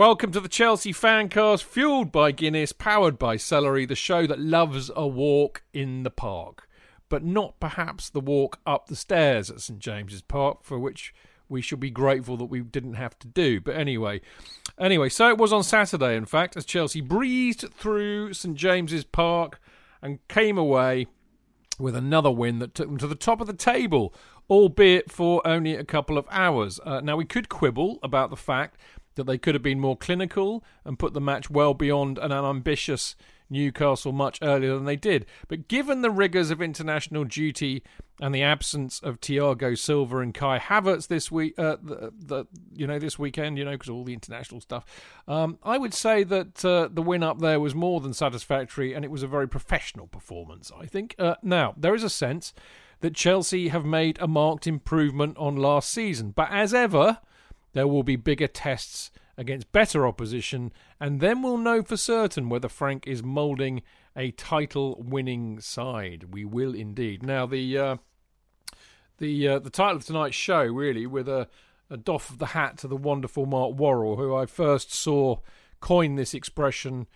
Welcome to the Chelsea Fancast, fueled by Guinness, powered by Celery, the show that loves a walk in the park, but not perhaps the walk up the stairs at St James's Park, for which we should be grateful that we didn't have to do. But anyway, anyway, so it was on Saturday, in fact, as Chelsea breezed through St James's Park and came away with another win that took them to the top of the table, albeit for only a couple of hours. Uh, now, we could quibble about the fact that they could have been more clinical and put the match well beyond an ambitious Newcastle much earlier than they did. But given the rigours of international duty and the absence of Thiago Silva and Kai Havertz this week, uh, the, the, you know this weekend, you know because all the international stuff, um, I would say that uh, the win up there was more than satisfactory, and it was a very professional performance. I think. Uh, now there is a sense that Chelsea have made a marked improvement on last season, but as ever there will be bigger tests against better opposition, and then we'll know for certain whether Frank is moulding a title winning side. We will indeed. Now, the. Uh, the uh, the title of tonight's show, really, with a, a doff of the hat to the wonderful Mark Worrall, who I first saw coin this expression,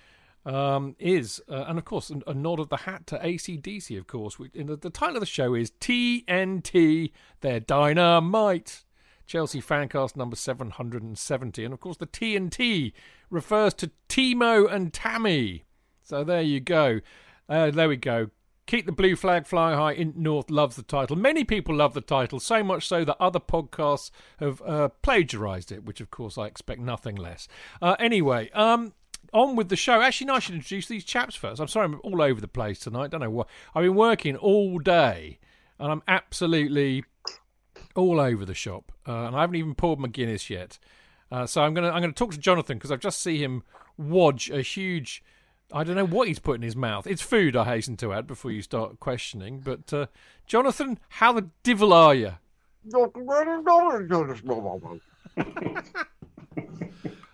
um, is, uh, and of course, a, a, nod of the hat to ACDC, of course. We, the, the title of the show is TNT, Their Dynamite. Chelsea Fancast number 770. And of course, the TNT refers to Timo and Tammy. So there you go. Uh, there we go. Keep the blue flag flying high. North loves the title. Many people love the title, so much so that other podcasts have uh, plagiarized it, which of course I expect nothing less. Uh, anyway, um, on with the show. Actually, no, I should introduce these chaps first. I'm sorry, I'm all over the place tonight. Don't know what. I've been working all day, and I'm absolutely all over the shop, uh, and I haven't even poured my Guinness yet. Uh, so I'm gonna I'm gonna talk to Jonathan because I've just seen him wodge a huge. I don't know what he's put in his mouth. It's food, I hasten to add before you start questioning. But uh, Jonathan, how the divil are you?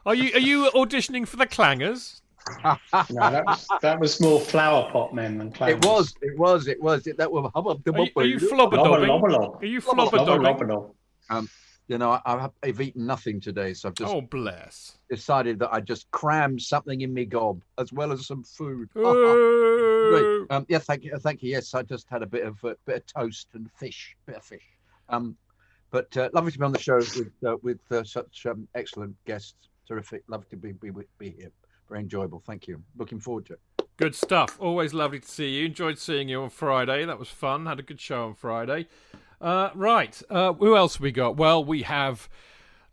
are you are you auditioning for the Clangers? No, that was that was more flower pot men than clowns. It was, it was, it was. It, that was hubbub. Are you, are you flobberdobbing? Are you flobberdobbing? Um, you know, I, I've, I've eaten nothing today, so I've just oh bless decided that I just crammed something in me gob as well as some food. Um, yeah, thank you, thank you. Yes, I just had a bit of a bit of toast and fish, bit of fish. Um, but uh, lovely to be on the show with uh, with uh, such um, excellent guests. Terrific, lovely to be be, be here very enjoyable. Thank you. Looking forward to it. Good stuff. Always lovely to see you. Enjoyed seeing you on Friday. That was fun. Had a good show on Friday. Uh, right. Uh, who else have we got? Well, we have.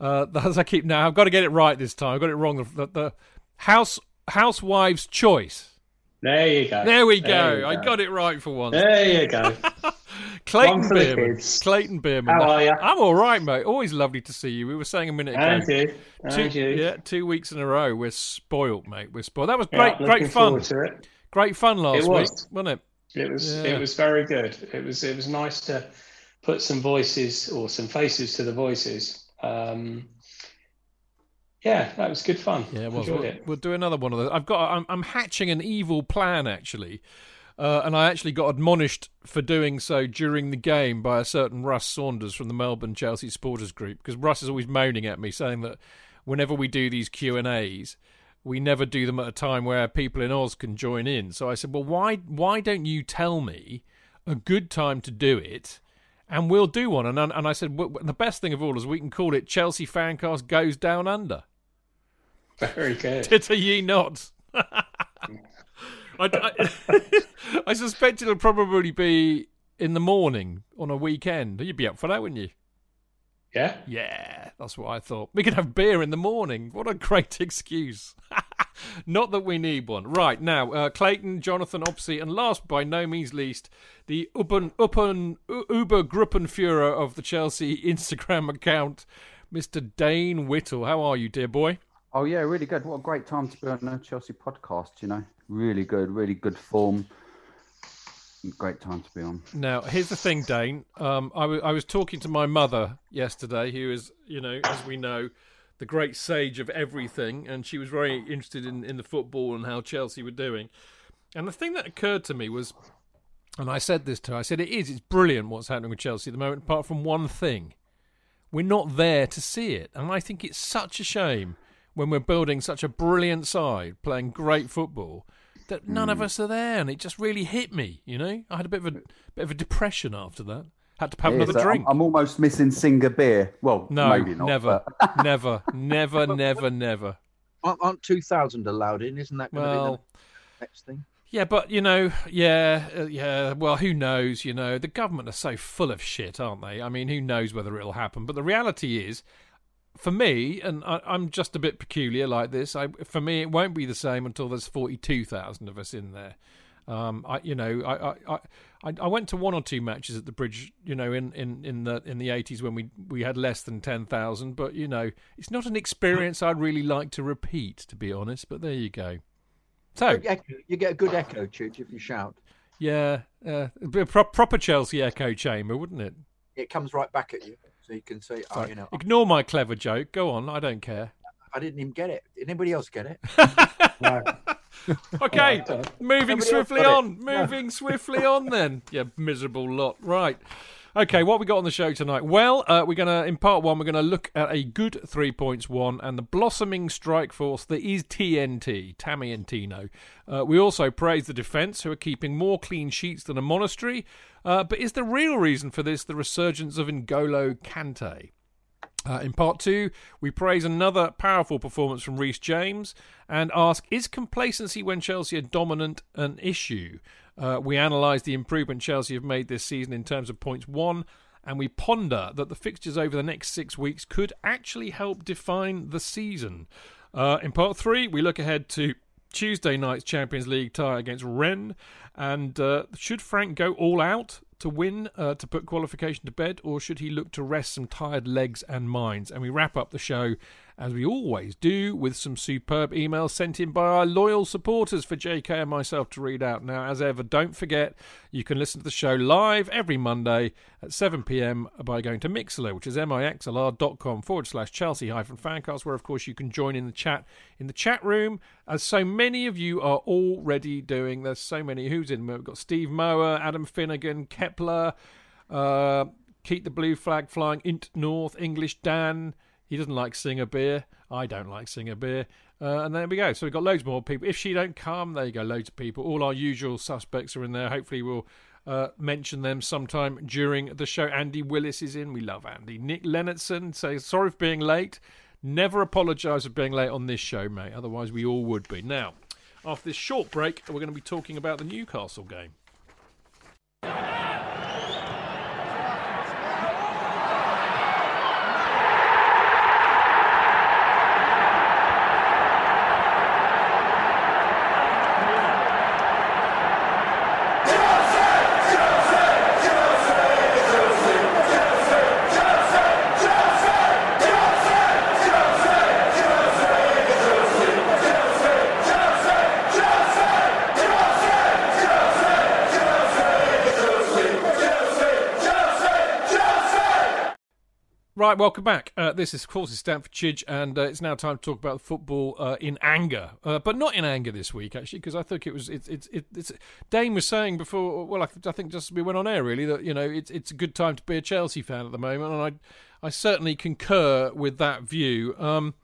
Uh, as I keep now, I've got to get it right this time. I got it wrong. The, the house housewife's choice. There you go. There we go. go. I got it right for once. There you go. Clayton Beerman. Clayton Beerman. How are you? I'm all right, mate. Always lovely to see you. We were saying a minute ago. And you. And two, you. Yeah, two weeks in a row. We're spoilt, mate. We're spoilt. That was great. Yeah, great fun. Great fun last it was. week, wasn't it? It was. Yeah. It was very good. It was. It was nice to put some voices or some faces to the voices. Um, yeah, that was good fun. Yeah, well, we'll, it. we'll do another one of those. I've got. I'm, I'm hatching an evil plan actually. Uh, and I actually got admonished for doing so during the game by a certain Russ Saunders from the Melbourne Chelsea Supporters Group because Russ is always moaning at me saying that whenever we do these Q and A's, we never do them at a time where people in Oz can join in. So I said, well, why why don't you tell me a good time to do it? And we'll do one. And and I said, well, the best thing of all is we can call it Chelsea Fancast Goes Down Under. Very good. Titter ye not. I, I, I, suspect it'll probably be in the morning on a weekend. You'd be up for that, wouldn't you? Yeah. Yeah, that's what I thought. We could have beer in the morning. What a great excuse. Not that we need one. Right, now, uh, Clayton, Jonathan, Opsy, and last by no means least, the Uben, Uben, Uber Gruppenführer of the Chelsea Instagram account, Mr. Dayne Whittle. How are you, dear boy? Oh, yeah, really good. What a great time to be on a Chelsea podcast, you know really good, really good form. Great time to be on. Now, here's the thing, Dayne. Um, I, w- I was talking to my mother yesterday, who is, you know, as we know, the great sage of everything, and she was very interested in, in the football and how Chelsea were doing. And the thing that occurred to me was, and I said this to her, I said, it is, it's brilliant what's happening with Chelsea at the moment, apart from one thing. We're not there to see it. And I think it's such a shame when we're building such a brilliant side, playing great football, that none Hmm. of us are there, and it just really hit me. You know, I had a bit of a bit of a depression after that. Had to have It is, another uh, drink. I'm, I'm almost missing Singha beer. Well, no, maybe not. never, but- never, never, never, never. Aren't, aren't 2,000 allowed in? Isn't that going to be Well, the next thing? Yeah, but you know, yeah, uh, yeah. Well, who knows? You know, the government are so full of shit, aren't they? I mean, who knows whether it'll happen? But the reality is, for me, and I, I'm just a bit peculiar like this. I, for me, it won't be the same until there's forty-two thousand of us in there. Um, I, you know, I, I, I, I went to one or two matches at the bridge, you know, in, in, in the in the eighties when we we had less than ten thousand. But you know, it's not an experience I'd really like to repeat, to be honest. But there you go. So You get a good echo, Chidge, if you shout. yeah, uh, a pro- proper Chelsea echo chamber, wouldn't it? It comes right back at you, so you can say, "Oh, you know, Ignore my clever joke. Go on, I don't care. I didn't even get it. Did anybody else get it?" No. Okay, moving swiftly on. Moving swiftly on, then. You miserable lot. Right. Okay, what we got on the show tonight? Well, uh, we're gonna in part one, we're gonna look at a good three points one and the blossoming strike force that is TNT, Tammy and Tino. Uh, we also praise the defence, who are keeping more clean sheets than a monastery. Uh, but is the real reason for this the resurgence of N'Golo Kante? Uh, in part two, we praise another powerful performance from Reece James and ask Is complacency when Chelsea are dominant an issue? Uh, we analyse the improvement Chelsea have made this season in terms of points won, and we ponder that the fixtures over the next six weeks could actually help define the season. Uh, in part three, we look ahead to Tuesday night's Champions League tie against Rennes, and uh, should Frank go all out to win uh, to put qualification to bed, or should he look to rest some tired legs and minds? And we wrap up the show as we always do with some superb emails sent in by our loyal supporters for JK and myself to read out. Now, as ever, don't forget you can listen to the show live every Monday at 7 pm by going to Mixlr, which is mixlr.com forward slash Chelsea hyphen fancast, where of course you can join in the chat in the chat room, as so many of you are already doing. There's so many who's in. We've got Steve Mower, Adam Finnegan, Kepler, uh, Keep the Blue Flag Flying, Int North, English Dan. He doesn't like Singha Beer. I don't like Singha Beer. Uh, and there we go. So we've got loads more people. If she don't come, there you go. Loads of people. All our usual suspects are in there. Hopefully we'll uh, mention them sometime during the show. Andy Willis is in. We love Andy. Nick Leonardson says sorry for being late. Never apologise for being late on this show, mate. Otherwise we all would be. Now, after this short break, we're going to be talking about the Newcastle game. Right, welcome back. Uh, this is, of course, is Stamford Chidge, and uh, it's now time to talk about football uh, in anger, uh, but not in anger this week, actually, because I think it was it's it's it, it's. Dayne was saying before, well, I, I think just we went on air, really, that you know it's it's a good time to be a Chelsea fan at the moment, and I I certainly concur with that view. Um,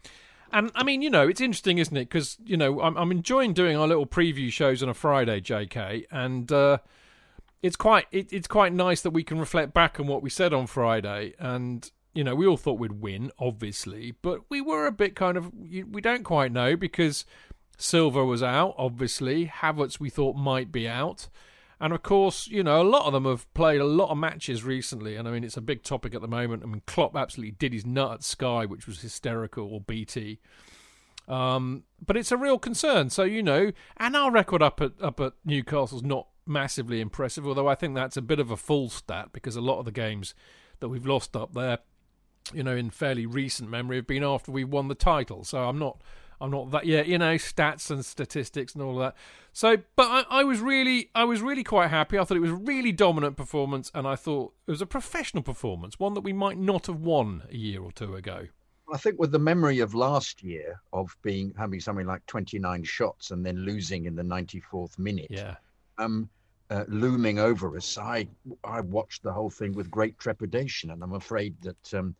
and I mean, you know, it's interesting, isn't it? Because you know, I'm I'm enjoying doing our little preview shows on a Friday, J.K. and. Uh, it's quite it, it's quite nice that we can reflect back on what we said on Friday and you know we all thought we'd win obviously but we were a bit kind of we don't quite know because Silva was out obviously Havertz we thought might be out and of course you know a lot of them have played a lot of matches recently and I mean it's a big topic at the moment I mean Klopp absolutely did his nut at Sky which was hysterical or BT um, but it's a real concern. So you know, and our record up at up at Newcastle's not massively impressive. Although I think that's a bit of a full stat because a lot of the games that we've lost up there, you know, in fairly recent memory, have been after we won the title. So I'm not. I'm not that yeah, you know, stats and statistics and all of that. So, but I, I was really, I was really quite happy. I thought it was a really dominant performance, and I thought it was a professional performance, one that we might not have won a year or two ago. I think with the memory of last year of being having something like 29 shots and then losing in the 94th minute, Yeah, um, uh, looming over us, I I watched the whole thing with great trepidation, and I'm afraid that um,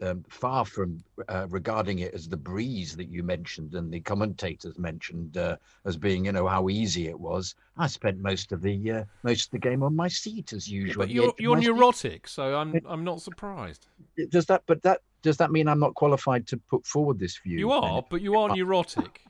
um, far from uh, regarding it as the breeze that you mentioned and the commentators mentioned uh, as being, you know, how easy it was. I spent most of the uh, most of the game on my seat as usual. But you're you're neurotic, so I'm I'm not surprised. Does that? But that does that mean I'm not qualified to put forward this view? You are, but you are neurotic.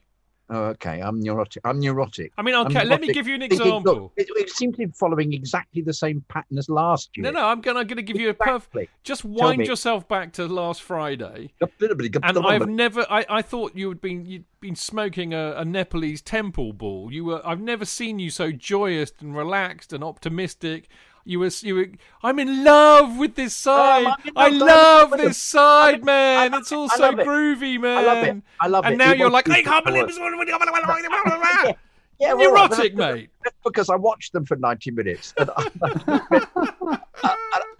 Oh, okay. I'm neurotic. I'm neurotic. I mean, okay. Let me give you an example. Look, it, it, seems to be following exactly the same pattern as last year. No, no. I'm gonna, I'm gonna give you a perfect. Just wind yourself back to last Friday. And I've never. I, I thought you had been you'd been smoking a, a Nepalese temple ball. You were. I've never seen you so joyous and relaxed and optimistic. You were, you were. I'm in love with this side. Um, I love this side, man. It's all so groovy, man. I love it. I love and it. And now you're like, I can't believe this. yeah, yeah, neurotic, well, mate. Because I watched them for 90 minutes, and I,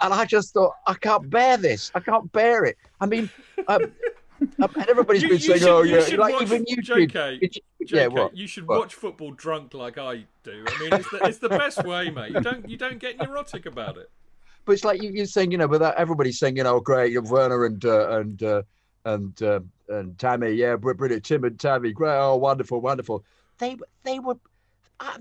and I just thought, I can't bear this. I can't bear it. I mean, um, um, and everybody's you, been you saying, should, "Oh, yeah," like even you, JK, Yeah, what? You should what? watch football drunk like I do. I mean, it's the, it's the best way, mate. You don't you don't get neurotic about it. But it's like you, are saying, you know, without everybody's saying, you know, great, Werner and uh, and uh, and uh, and Tammy, yeah, brilliant, Tim and Tammy, great, oh, wonderful, wonderful. They they were. Uh,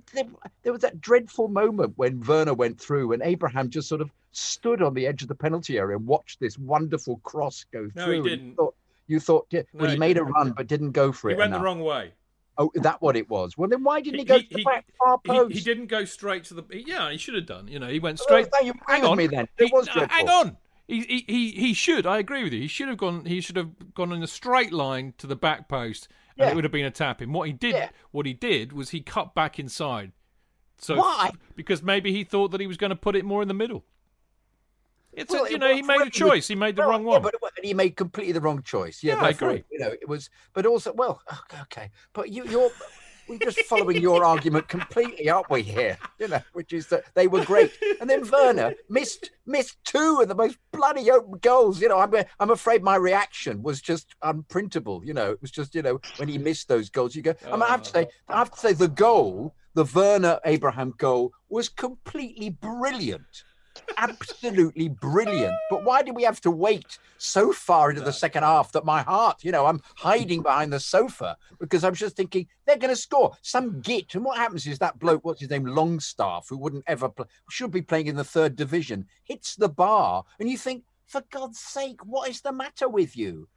there was that dreadful moment when Werner went through and Abraham just sort of stood on the edge of the penalty area and watched this wonderful cross go no, through. He didn't. Thought, you thought, yeah, well, no, he, made a run but didn't go for he it. He went enough. the wrong way. Oh, is that what it was? Well, then why didn't he, he go to the back far post? He, he, didn't go straight to the. Yeah, he should have done. You know, he went oh, straight. Oh, you hang on me then. It was hang on. He, he he should. I agree with you. He should have gone. He should have gone in a straight line to the back post, and yeah. it would have been a tap in. What he did, yeah. what he did, was he cut back inside. So why? Because maybe he thought that he was going to put it more in the middle. It's well, a, you know he made a choice. He made the well, wrong one. Yeah, but and he made completely the wrong choice. Yeah, yeah I agree. You know, it was, but also, well, okay, but you, you're. We're just following your argument completely, aren't we? Here, you know, which is that they were great, and then Werner missed missed two of the most bloody open goals. You know, I'm I'm afraid my reaction was just unprintable. You know, it was just you know when he missed those goals, you go. I, mean, I have to say, I have to say, the goal, the Werner Abraham goal, was completely brilliant absolutely brilliant. But why did we have to wait so far into the second half that my heart, you know, I'm hiding behind the sofa because I'm just thinking they're going to score some git. And what happens is that bloke, what's his name, Longstaff, who wouldn't ever play, should be playing in the third division, hits the bar, and you think, for God's sake, what is the matter with you?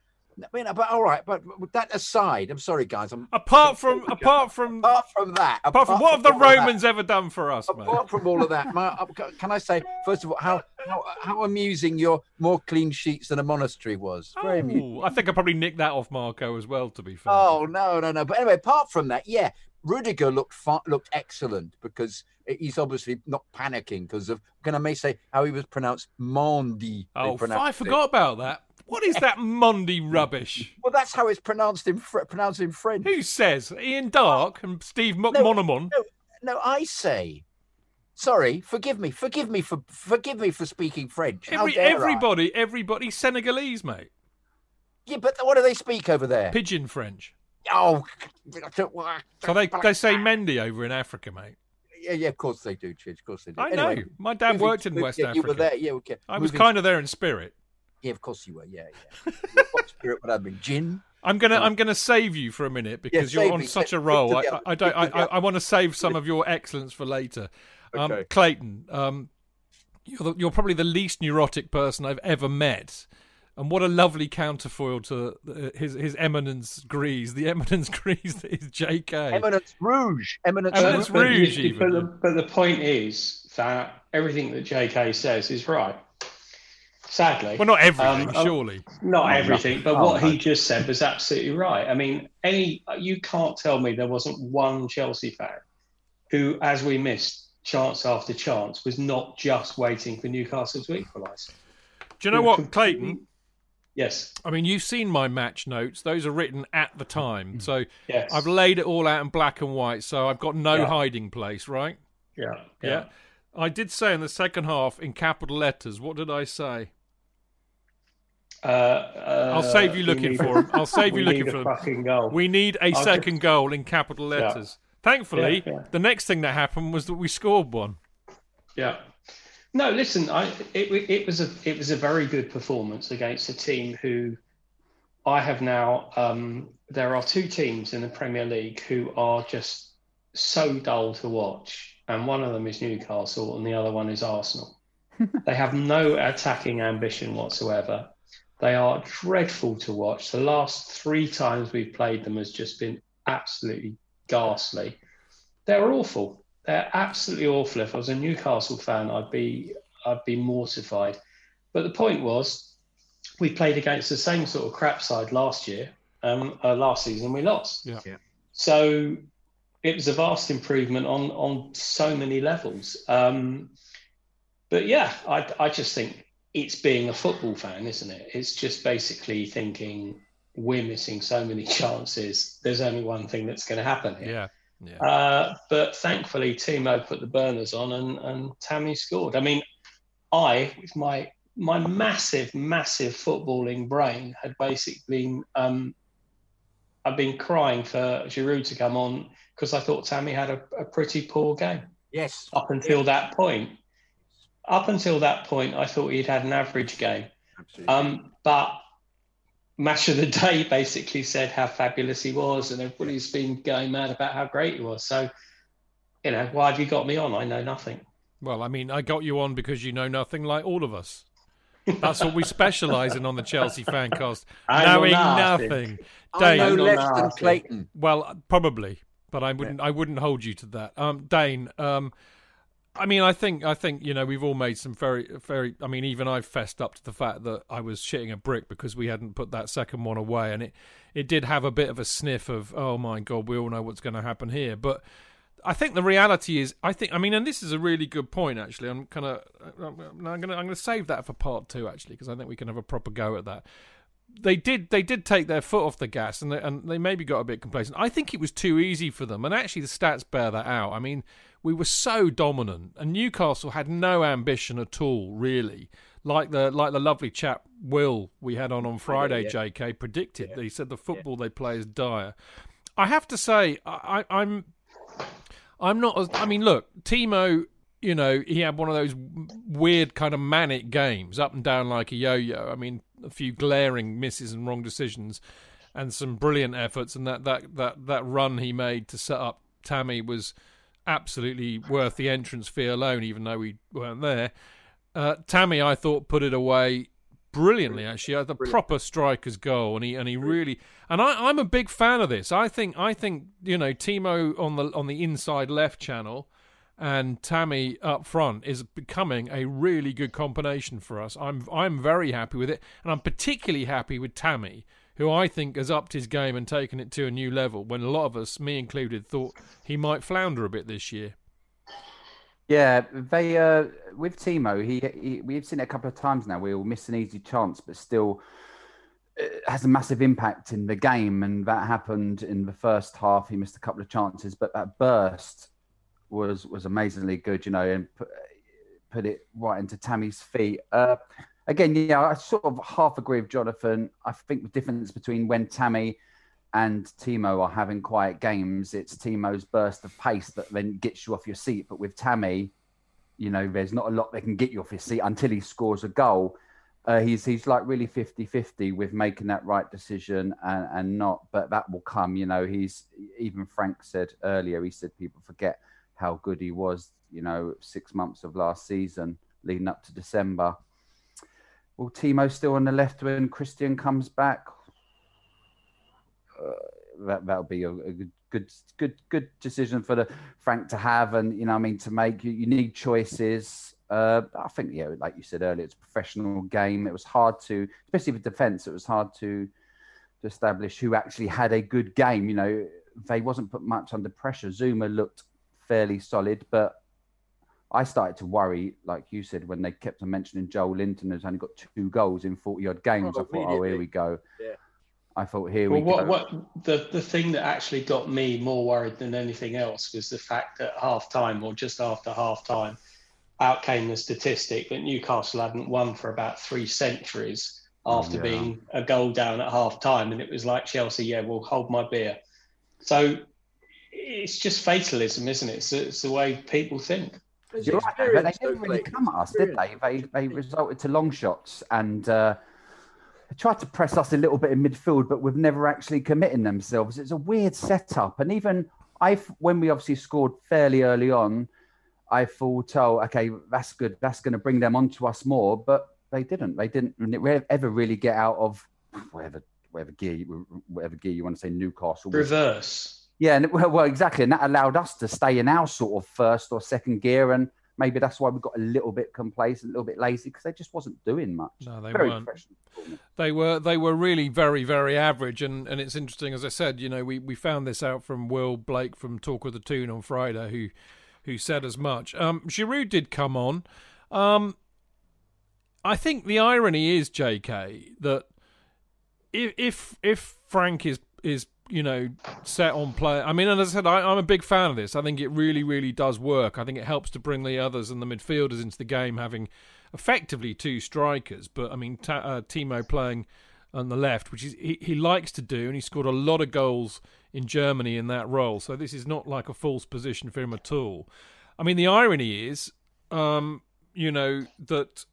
I mean, but all right, but that aside, I'm sorry, guys. I'm apart from apart from apart from that, apart, apart from what have the Romans ever done for us? Man? Apart mate? from all of that, my, uh, can I say first of all how, how how amusing your more clean sheets than a monastery was? Very oh, amusing. I think I probably nicked that off Marco as well. To be fair. Oh no, no, no. But anyway, apart from that, yeah, Rudiger looked far, looked excellent because he's obviously not panicking because of. Can I may say how he was pronounced Mondi? Oh, I forgot it. about that. What is that Monday rubbish? Well, that's how it's pronounced in pronounced in French. Who says Ian Darke and Steve McManaman? No, no, no, I say. Sorry, forgive me, forgive me for forgive me for speaking French. Every, everybody, I? everybody, Senegalese, mate. Yeah, but what do they speak over there? Pidgin French. Oh, so they they say Mendy over in Africa, mate. Yeah, yeah, of course they do, Chidge. Of course they do. I anyway, know. My dad worked in West yeah, Africa. You were there, yeah. Okay. I was kind of there in spirit. Yeah, of course you were. Yeah, yeah. what spirit would have been? Gin. I'm gonna I'm gonna save you for a minute because yeah, you're on me. such a roll. I, I, I, don't I, I, I want to save some of your excellence for later. Um, okay. Clayton, um, you're the, you're probably the least neurotic person I've ever met. And what a lovely counterfoil to his his eminence Grease, the eminence Grease that is J.K. Eminence Rouge, eminence, eminence Rouge. But, but, the, but the point is that everything that J.K. says is right sadly. Well, not everything, um, surely. Not everything, but what he just said was absolutely right. I mean, any you can't tell me there wasn't one Chelsea fan who, as we missed chance after chance, was not just waiting for Newcastle to equalise. Do you know what, Clayton? Yes. I mean, you've seen my match notes. Those are written at the time. So yes. I've laid it all out in black and white. So I've got no yeah. hiding place, right? Yeah. yeah. Yeah. I did say in the second half in capital letters, what did I say? Uh, uh, I'll save you looking for him. I'll save you looking for him. Goal. We need a I'll second just... goal in capital letters. Yeah. Thankfully, yeah, yeah. the next thing that happened was that we scored one. Yeah. No, listen, I it, it was a it was a very good performance against a team who I have now. Um, there are two teams in the Premier League who are just so dull to watch, and one of them is Newcastle, and the other one is Arsenal. they have no attacking ambition whatsoever. They are dreadful to watch. The last three times we've played them has just been absolutely ghastly. They're awful. They're absolutely awful. If I was a Newcastle fan, I'd be I'd be mortified. But the point was, we played against the same sort of crap side last year. Um, uh, last season we lost. Yeah. yeah. So it was a vast improvement on on so many levels. Um, but yeah, I I just think it's being a football fan, isn't it? It's just basically thinking we're missing so many chances. There's only one thing that's going to happen here. Yeah. Yeah. Uh, but thankfully, Timo put the burners on and, and Tammy scored. I mean, I, with my my massive, massive footballing brain, had basically um, I've been crying for Giroud to come on because I thought Tammy had a, a, pretty poor game. Yes. Up until that point, up until that point, I thought he'd had an average game. Absolutely. Um, but match of the day basically said how fabulous he was, and everybody's been going mad about how great he was. So, you know, why have you got me on? I know nothing. Well, I mean, I got you on because you know nothing, like all of us. That's what we specialise in on the Chelsea Fancast, knowing nothing. nothing. I know less than Clayton. Well, probably, but I wouldn't. Yeah. I wouldn't hold you to that. Um, Dayne. Um, I mean, I think I think you know we've all made some very very. I mean, even I've fessed up to the fact that I was shitting a brick because we hadn't put that second one away, and it it did have a bit of a sniff of oh my god, we all know what's going to happen here. But I think the reality is, I think I mean, and this is a really good point actually. I'm kind of I'm going to I'm going to save that for part two actually because I think we can have a proper go at that they did they did take their foot off the gas and they, and they maybe got a bit complacent. I think it was too easy for them, and actually the stats bear that out. I mean, we were so dominant, and Newcastle had no ambition at all, really. Like the like the lovely chap Will we had on on oh, Friday, yeah. J.K. predicted. Yeah. He said the football yeah. they play is dire. I have to say, I, I'm I'm not. As, I mean, look, Timo you know, he had one of those weird kind of manic games, up and down like a yo-yo. I mean, a few glaring misses and wrong decisions, and some brilliant efforts. And that that that that run he made to set up Tammy was absolutely worth the entrance fee alone, even though we weren't there. Uh, Tammy, I thought, put it away brilliantly. Actually, the Brilliant. proper striker's goal, and he and he really and I, I'm a big fan of this. I think I think you know Timo on the on the inside left channel and Tammy up front is becoming a really good combination for us. I'm I'm very happy with it, and I'm particularly happy with Tammy who I think has upped his game and taken it to a new level when a lot of us, me included, thought he might flounder a bit this year. Yeah, they uh, with Timo, he, he we've seen it a couple of times now. We'll miss an easy chance, but still uh, has a massive impact in the game, and that happened in the first half. He missed a couple of chances, but that burst was was amazingly good, you know, and put, put it right into Tammy's feet. Uh, again, yeah, I sort of half agree with Jonathan. I think the difference between when Tammy and Timo are having quiet games, it's Timo's burst of pace that then gets you off your seat. But with Tammy, you know, there's not a lot that can get you off your seat until he scores a goal. Uh, he's he's like really 50-50 with making that right decision and, and not, but that will come. You know, he's even Frank said earlier. He said people forget how good he was. You know, six months of last season leading up to December Will Timo still on the left when Christian comes back? Uh, that that'll be a, a, good, good, good, good decision for the Frank to have, and you know, I mean, to make. You, you need choices. Uh, I think, yeah, like you said earlier, it's a professional game. It was hard to, especially with defence, it was hard to to establish who actually had a good game. You know, they wasn't put much under pressure. Zouma looked fairly solid, but I started to worry, like you said, when they kept on mentioning Joelinton has only got two goals in 40 odd games. Oh, I thought, oh, here we go. Yeah. I thought, here well, we what, go. What, the, the thing that actually got me more worried than anything else was the fact that half time or just after half time, out came the statistic that Newcastle hadn't won for about three centuries oh, after yeah. being a goal down at half time. And it was like Chelsea, yeah, we'll hold my beer. So it's just fatalism, isn't it? It's, it's the way people think. You're right, but they didn't really come at us, did they? They they resulted to long shots and uh, tried to press us a little bit in midfield, but we've never actually committing themselves. It's a weird setup, and even I, when we obviously scored fairly early on, I thought, oh, okay, that's good. That's going to bring them onto us more, but they didn't. They didn't ever really get out of whatever whatever gear whatever gear you want to say Newcastle reverse. Yeah, and well, well, exactly, and that allowed us to stay in our sort of first or second gear, and maybe that's why we got a little bit complacent, a little bit lazy because they just wasn't doing much. No, they very weren't. They were they were really very very average, and and it's interesting as I said, you know, we we found this out from Will Blake from Talk of the Toon on Friday, who who said as much. Um, Giroud did come on. Um, I think the irony is, J.K., that if if if Frank is is you know, set on play. I mean, as I said, I, am a big fan of this. I think it really, really does work. I think it helps to bring the others and the midfielders into the game, having effectively two strikers. But I mean, ta- uh, Timo playing on the left, which is he, he likes to do, and he scored a lot of goals in Germany in that role. So this is not like a false position for him at all. I mean, the irony is, um, you know, that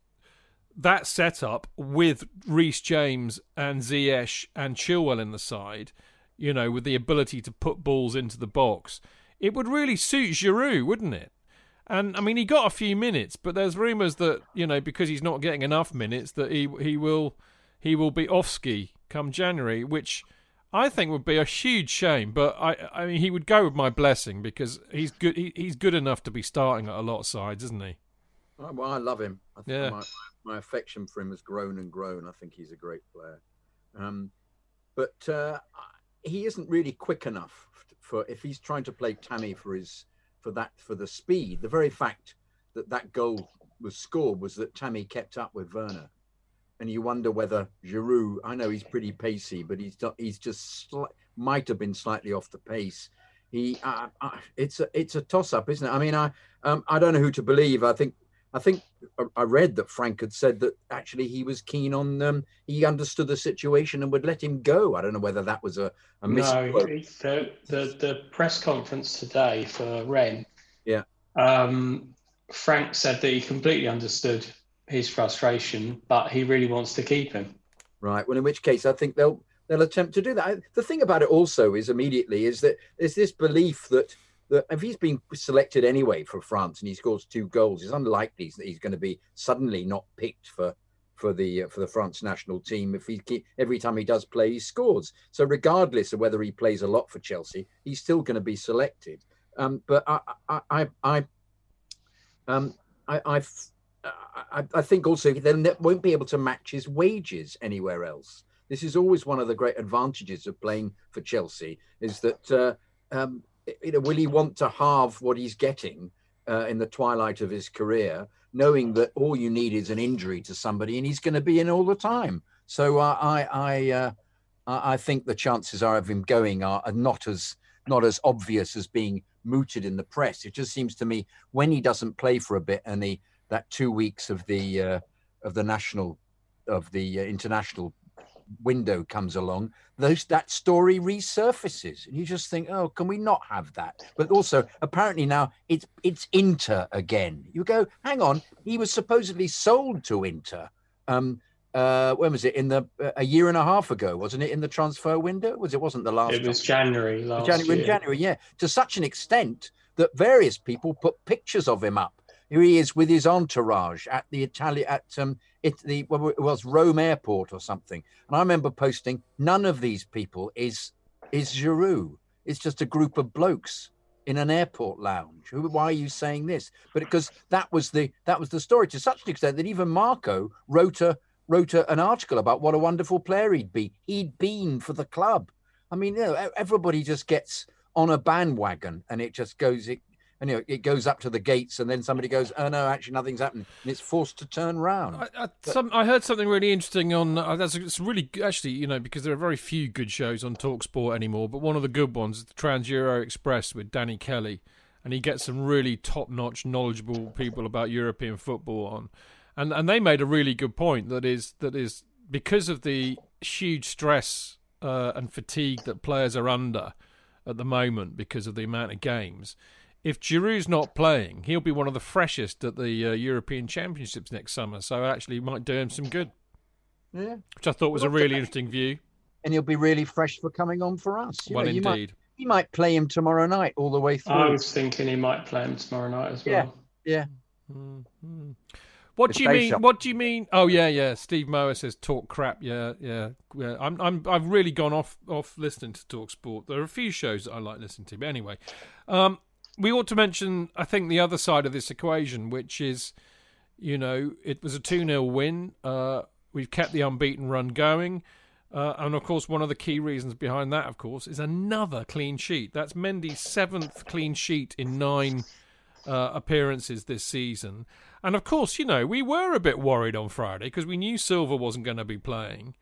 that setup with Reece James and Ziyech and Chilwell in the side you know, with the ability to put balls into the box, it would really suit Giroud, wouldn't it? And I mean, he got a few minutes, but there's rumours that you know because he's not getting enough minutes that he he will he will be off ski come January, which I think would be a huge shame. But I I mean, he would go with my blessing because he's good. He, he's good enough to be starting at a lot of sides, isn't he? Well, I love him. I yeah. My, my, affection for him has grown and grown. I think he's a great player. Um, but uh, he isn't really quick enough for if he's trying to play Tammy for his for that for the speed. The very fact that that goal was scored was that Tammy kept up with Werner, and you wonder whether Giroud. I know he's pretty pacey, but he's he's just might have been slightly off the pace. He, uh, uh, it's a it's a toss up, isn't it? I mean, I um, I don't know who to believe. I think I think I read that Frank had said that actually he was keen on um, he understood the situation and would let him go. I don't know whether that was a, a misquote. No, the, the the press conference today for Rennes. Yeah. Um, Frank said that he completely understood his frustration, but he really wants to keep him. Right. Well, in which case, I think they'll they'll attempt to do that. The thing about it also is immediately is that there's this belief that that if he's been selected anyway for France and he scores two goals, it's unlikely that he's going to be suddenly not picked for for the uh, for the France national team. If he every time he does play, he scores. So regardless of whether he plays a lot for Chelsea, he's still going to be selected. Um, but I I I, I um I I've, I, I think also they won't be able to match his wages anywhere else. This is always one of the great advantages of playing for Chelsea is that uh, um, you know, will he want to halve what he's getting uh, in the twilight of his career, knowing that all you need is an injury to somebody and he's going to be in all the time? So uh, I, I, uh, I think the chances are of him going are, not as not as obvious as being mooted in the press. It just seems to me when he doesn't play for a bit and the that two weeks of the uh, of the national of the uh, international window comes along, those that story resurfaces, and you just think, oh, can we not have that? But also, apparently now it's it's Inter again. You go, hang on, he was supposedly sold to Inter. Um, uh, when was it? In the uh, a year and a half ago, wasn't it? In the transfer window? Was it? Wasn't the last? It was? January last January, year. January, yeah. To such an extent that various people put pictures of him up here he is with his entourage at the Italian at um it the well, it was Rome airport or something. And I remember posting, none of these people is is Giroud. It's just a group of blokes in an airport lounge. Why are you saying this? But because that was the that was the story to such an extent that even Marco wrote a wrote a, an article about what a wonderful player he'd be. He'd been for the club. I mean, you know, everybody just gets on a bandwagon and it just goes it and you know, it goes up to the gates, and then somebody goes, "Oh no, actually nothing's happened," and it's forced to turn round. I, I, but, some, I heard something really interesting on. Uh, that's it's really actually, you know, because there are very few good shows on Talksport anymore. But one of the good ones is the Trans Euro Express with Danny Kelly, and he gets some really top-notch, knowledgeable people about European football on, and and they made a really good point that is that is because of the huge stress uh, and fatigue that players are under at the moment because of the amount of games if Giroud's not playing, he'll be one of the freshest at the uh, European Championships next summer. So actually, might do him some good. Yeah, which I thought was a really interesting view. And he'll be really fresh for coming on for us. You well, know, indeed. Might, he might play him tomorrow night all the way through. I was thinking he might play him tomorrow night as well. Yeah, yeah. Mm-hmm. What do you mean? Shop. What do you mean? Oh yeah, yeah. Steve Mower says talk crap. Yeah, yeah, yeah. I'm, I'm, I've really gone off, off listening to Talk Sport. There are a few shows that I like listening to, but anyway, um, we ought to mention, I think, the other side of this equation, which is, you know, it was a two 0 win. Uh, we've kept the unbeaten run going. Uh, and of course, one of the key reasons behind that, of course, is another clean sheet. That's Mendy's seventh clean sheet in nine uh, appearances this season. And of course, you know, we were a bit worried on Friday because we knew Silva wasn't going to be playing.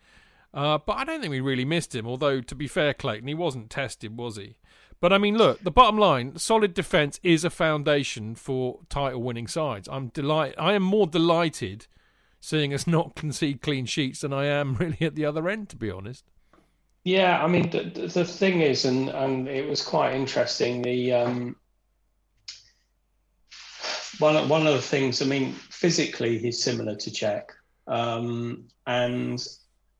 Uh, but I don't think we really missed him. Although, to be fair, Clayton, he wasn't tested, was he? But I mean, look, the bottom line: solid defence is a foundation for title-winning sides. I'm delight. I am more delighted seeing us not concede clean sheets than I am really at the other end, to be honest. Yeah, I mean, the, the thing is, and and it was quite interesting. The um, one one of the things, I mean, physically he's similar to Cech, um, and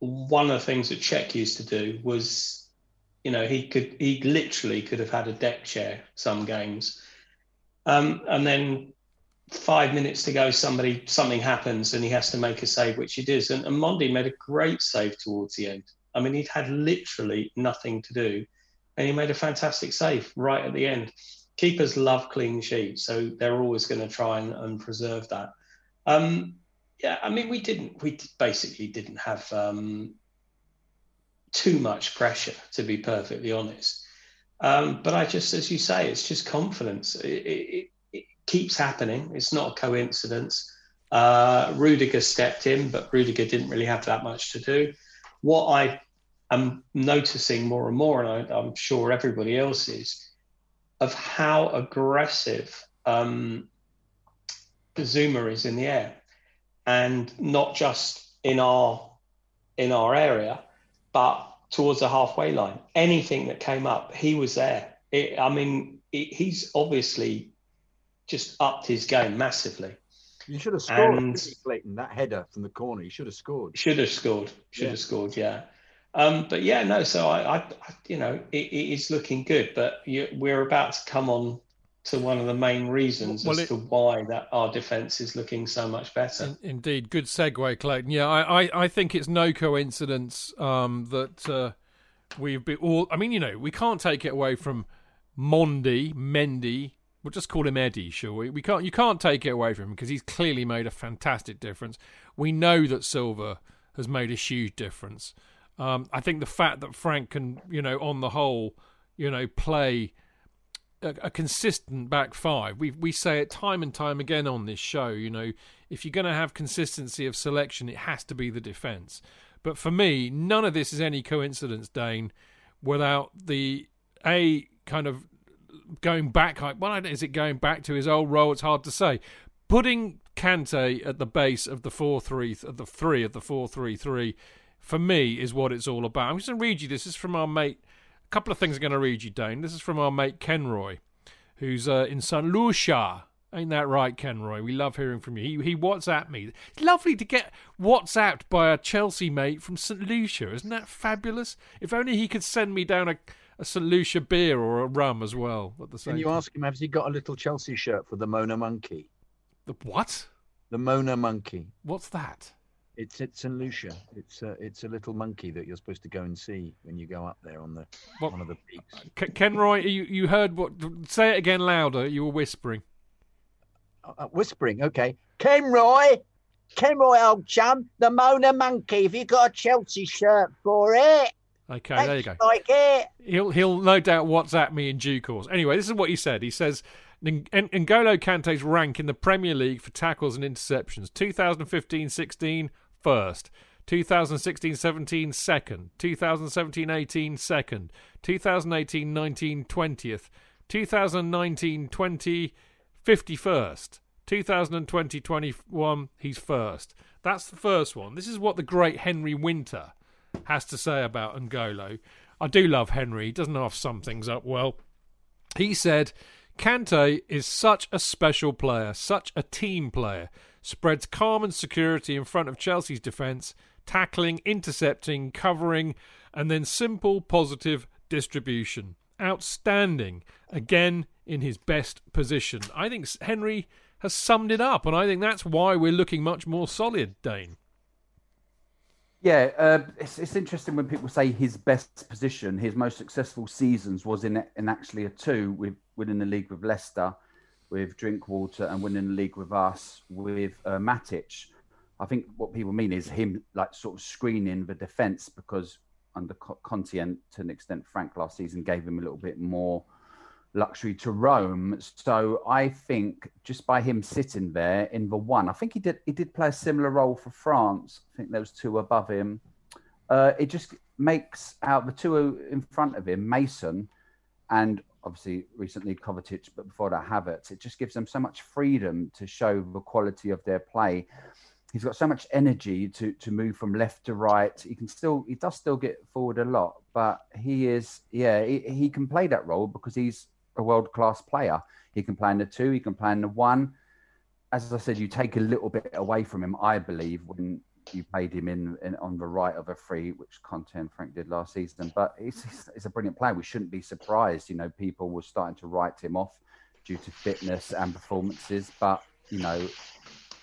one of the things that Cech used to do was, you know, he could he literally could have had a deck chair some games, um, and then five minutes to go, somebody something happens and he has to make a save, which he does. And, and Mondi made a great save towards the end. I mean, he'd had literally nothing to do, and he made a fantastic save right at the end keepers love clean sheets, so they're always going to try and, and preserve that. Um, yeah, I mean, we didn't, we basically didn't have um, too much pressure, to be perfectly honest. Um, but I just, as you say, it's just confidence. It, it, it keeps happening. It's not a coincidence. Uh, Rudiger stepped in, but Rudiger didn't really have that much to do. What I am noticing more and more, and I, I'm sure everybody else is, of how aggressive um, Zouma is in the air, and not just in our in our area, but towards the halfway line. Anything that came up, he was there. It, I mean, it, he's obviously just upped his game massively. You should have scored, and, Clayton. That header from the corner, you should have scored. Should have scored. Should yeah. have scored. Yeah. Um, but yeah, no. So I, I you know, it, it is looking good. But you, we're about to come on to one of the main reasons well, as it, to why that our defence is looking so much better. In, indeed, good segue, Clayton. Yeah, I, I, I think it's no coincidence um, that uh, we've been all. I mean, you know, we can't take it away from Mondi, Mendy. We'll just call him Eddie, shall we? We can't. You can't take it away from him because he's clearly made a fantastic difference. We know that Silva has made a huge difference. Um, I think the fact that Frank can, you know, on the whole, you know, play a, a, consistent back five. We we say it time and time again on this show. You know, if you're going to have consistency of selection, it has to be the defence. But for me, none of this is any coincidence, Dayne. Without the a kind of going back, well, is it going back to his old role? It's hard to say. Putting Kante at the base of the four three, of the three of the four three three for me, is what it's all about. I'm just going to read you this. This is from our mate. A couple of things I'm going to read you, Dayne. This is from our mate Kenroy, who's uh, in St. Lucia. Ain't that right, Kenroy? We love hearing from you. He, he WhatsApped me. It's lovely to get WhatsApped by a Chelsea mate from St. Lucia. Isn't that fabulous? If only he could send me down a, a St. Lucia beer or a rum as well at the same Can you time. ask him, has he got a little Chelsea shirt for the Mona Monkey? The what? The Mona Monkey. What's that? It's it's St Lucia. It's a it's a little monkey that you're supposed to go and see when you go up there on the what? one of the peaks. Kenroy, you you heard what? Say it again louder. You were whispering. Uh, uh, whispering. Okay, Kenroy, Kenroy, old chum, the Mona monkey. Have you got a Chelsea shirt for it? Okay, there you go. Like it. He'll he'll no doubt WhatsApp me in due course. Anyway, this is what he said. He says N'Golo Kante's rank in the Premier League for tackles and interceptions 2015-16 first. 2016-17 second, 2017-18 second, 2018-19 20th, 2019-20 51st, 2020-21 he's first. That's the first one. This is what the great Henry Winter has to say about N'Golo. I do love Henry. He doesn't half sum things up well. He said Kante is such a special player, such a team player. Spreads calm and security in front of Chelsea's defence, tackling, intercepting, covering, and then simple, positive distribution. Outstanding. Again, in his best position. I think Henry has summed it up, and I think that's why we're looking much more solid, Dayne. Yeah, uh, it's, it's interesting when people say his best position, his most successful seasons was in in actually a two with the league with Leicester, with Drinkwater, and winning the league with us with uh, Matic. I think what people mean is him like sort of screening the defence because under Conte and to an extent Frank last season gave him a little bit more luxury to roam. So I think just by him sitting there in the one, I think he did he did play a similar role for France. I think there was two above him. Uh, it just makes out the two in front of him, Mason, and obviously recently Kovacic, but before that Havertz. It just gives them so much freedom to show the quality of their play. He's got so much energy to to move from left to right. He can still he does still get forward a lot, but he is yeah he, he can play that role because he's a world class player. He can play in the two, he can play in the one. As I said, you take a little bit away from him, I believe, when you played him in, in on the right of a free, which Conte and Frank did last season. But he's, he's a brilliant player. We shouldn't be surprised. You know, people were starting to write him off due to fitness and performances. But, you know,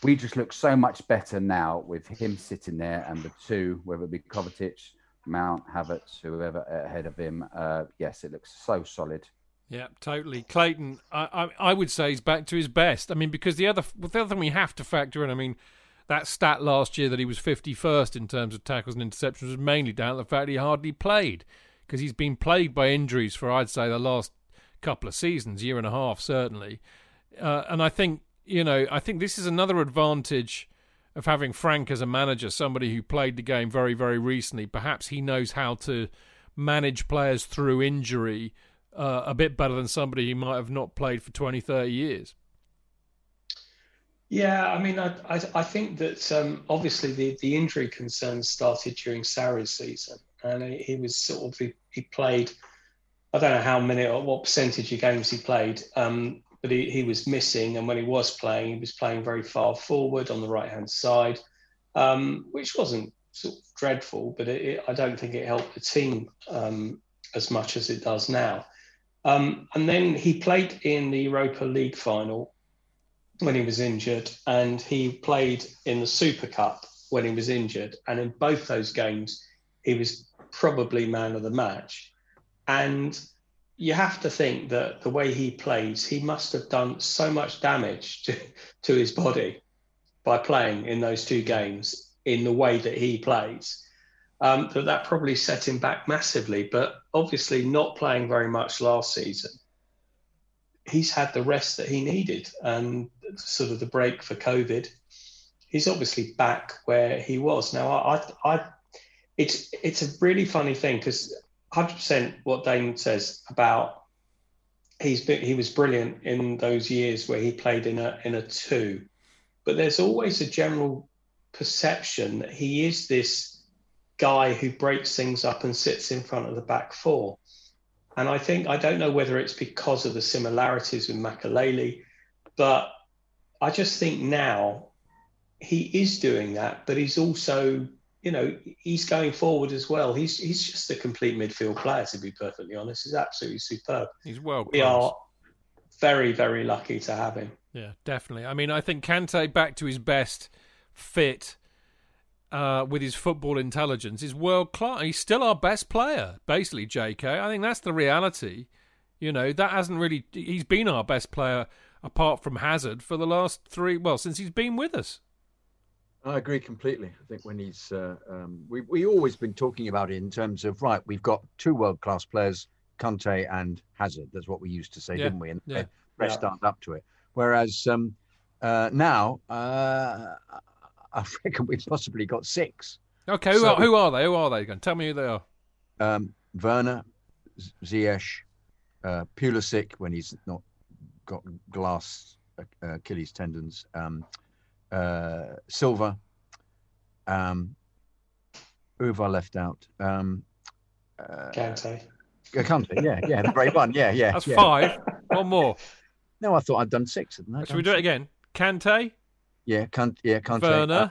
we just look so much better now with him sitting there and the two, whether it be Kovacic, Mount, Havertz, whoever ahead of him. Uh, yes, it looks so solid. Yeah, totally. Clayton, I, I, I would say he's back to his best. I mean, because the other the other thing we have to factor in, I mean, that stat last year that he was 51st in terms of tackles and interceptions was mainly down to the fact he hardly played because he's been plagued by injuries for I'd say the last couple of seasons, year and a half certainly. Uh, and I think you know, I think this is another advantage of having Frank as a manager, somebody who played the game very, very recently. Perhaps he knows how to manage players through injury uh, a bit better than somebody who might have not played for 20, 30 years. Yeah, I mean, I, I, I think that um, obviously the, the injury concerns started during Sarri's season, and he, was sort of he, he, played. I don't know how many or what percentage of games he played, um, but he, he was missing, and when he was playing, he was playing very far forward on the right hand side, um, which wasn't sort of dreadful, but it, it, I don't think it helped the team um, as much as it does now. Um, and then he played in the Europa League final when he was injured, and he played in the Super Cup when he was injured. And in both those games, he was probably man of the match. And you have to think that the way he plays, he must have done so much damage to, to his body by playing in those two games in the way that he plays um, that that probably set him back massively. But obviously, not playing very much last season, he's had the rest that he needed and sort of the break for COVID. He's obviously back where he was. Now, I, I, I it's it's a really funny thing because 100% what Damon says about he's been he was brilliant in those years where he played in a in a two, but there's always a general perception that he is this guy who breaks things up and sits in front of the back four. And I think, I don't know whether it's because of the similarities with Makelele, but I just think now he is doing that, but he's also, you know, he's going forward as well. He's he's just a complete midfield player, to be perfectly honest. He's absolutely superb. He's well. We are very, very lucky to have him. Yeah, definitely. I mean, I think Kante back to his best fit uh, with his football intelligence is world class. He's still our best player, basically, JK. I think that's the reality. You know, that hasn't really. He's been our best player apart from Hazard for the last three. Well, since he's been with us. I agree completely. I think when he's, uh, um, we we always been talking about it in terms of right. We've got two world class players, Kante and Hazard. That's what we used to say, yeah. didn't we? And yeah. the rest yeah. up to it. Whereas um, uh, now, uh, I reckon we've possibly got six. Okay, who, so, are, who are they? Who are they? Again? Tell me who they are. Um, Werner, Ziyech, uh, Pulisic when he's not got glass uh, Achilles tendons, um, uh, Silva. Um, who have I left out? Um, uh, Kante. Kante, yeah, yeah, the great one, yeah, yeah. That's yeah. five. One more. No, I thought I'd done six. Hadn't I? Should we do it again? Kante, Yeah, can't. Yeah, can't. Werner, Uh,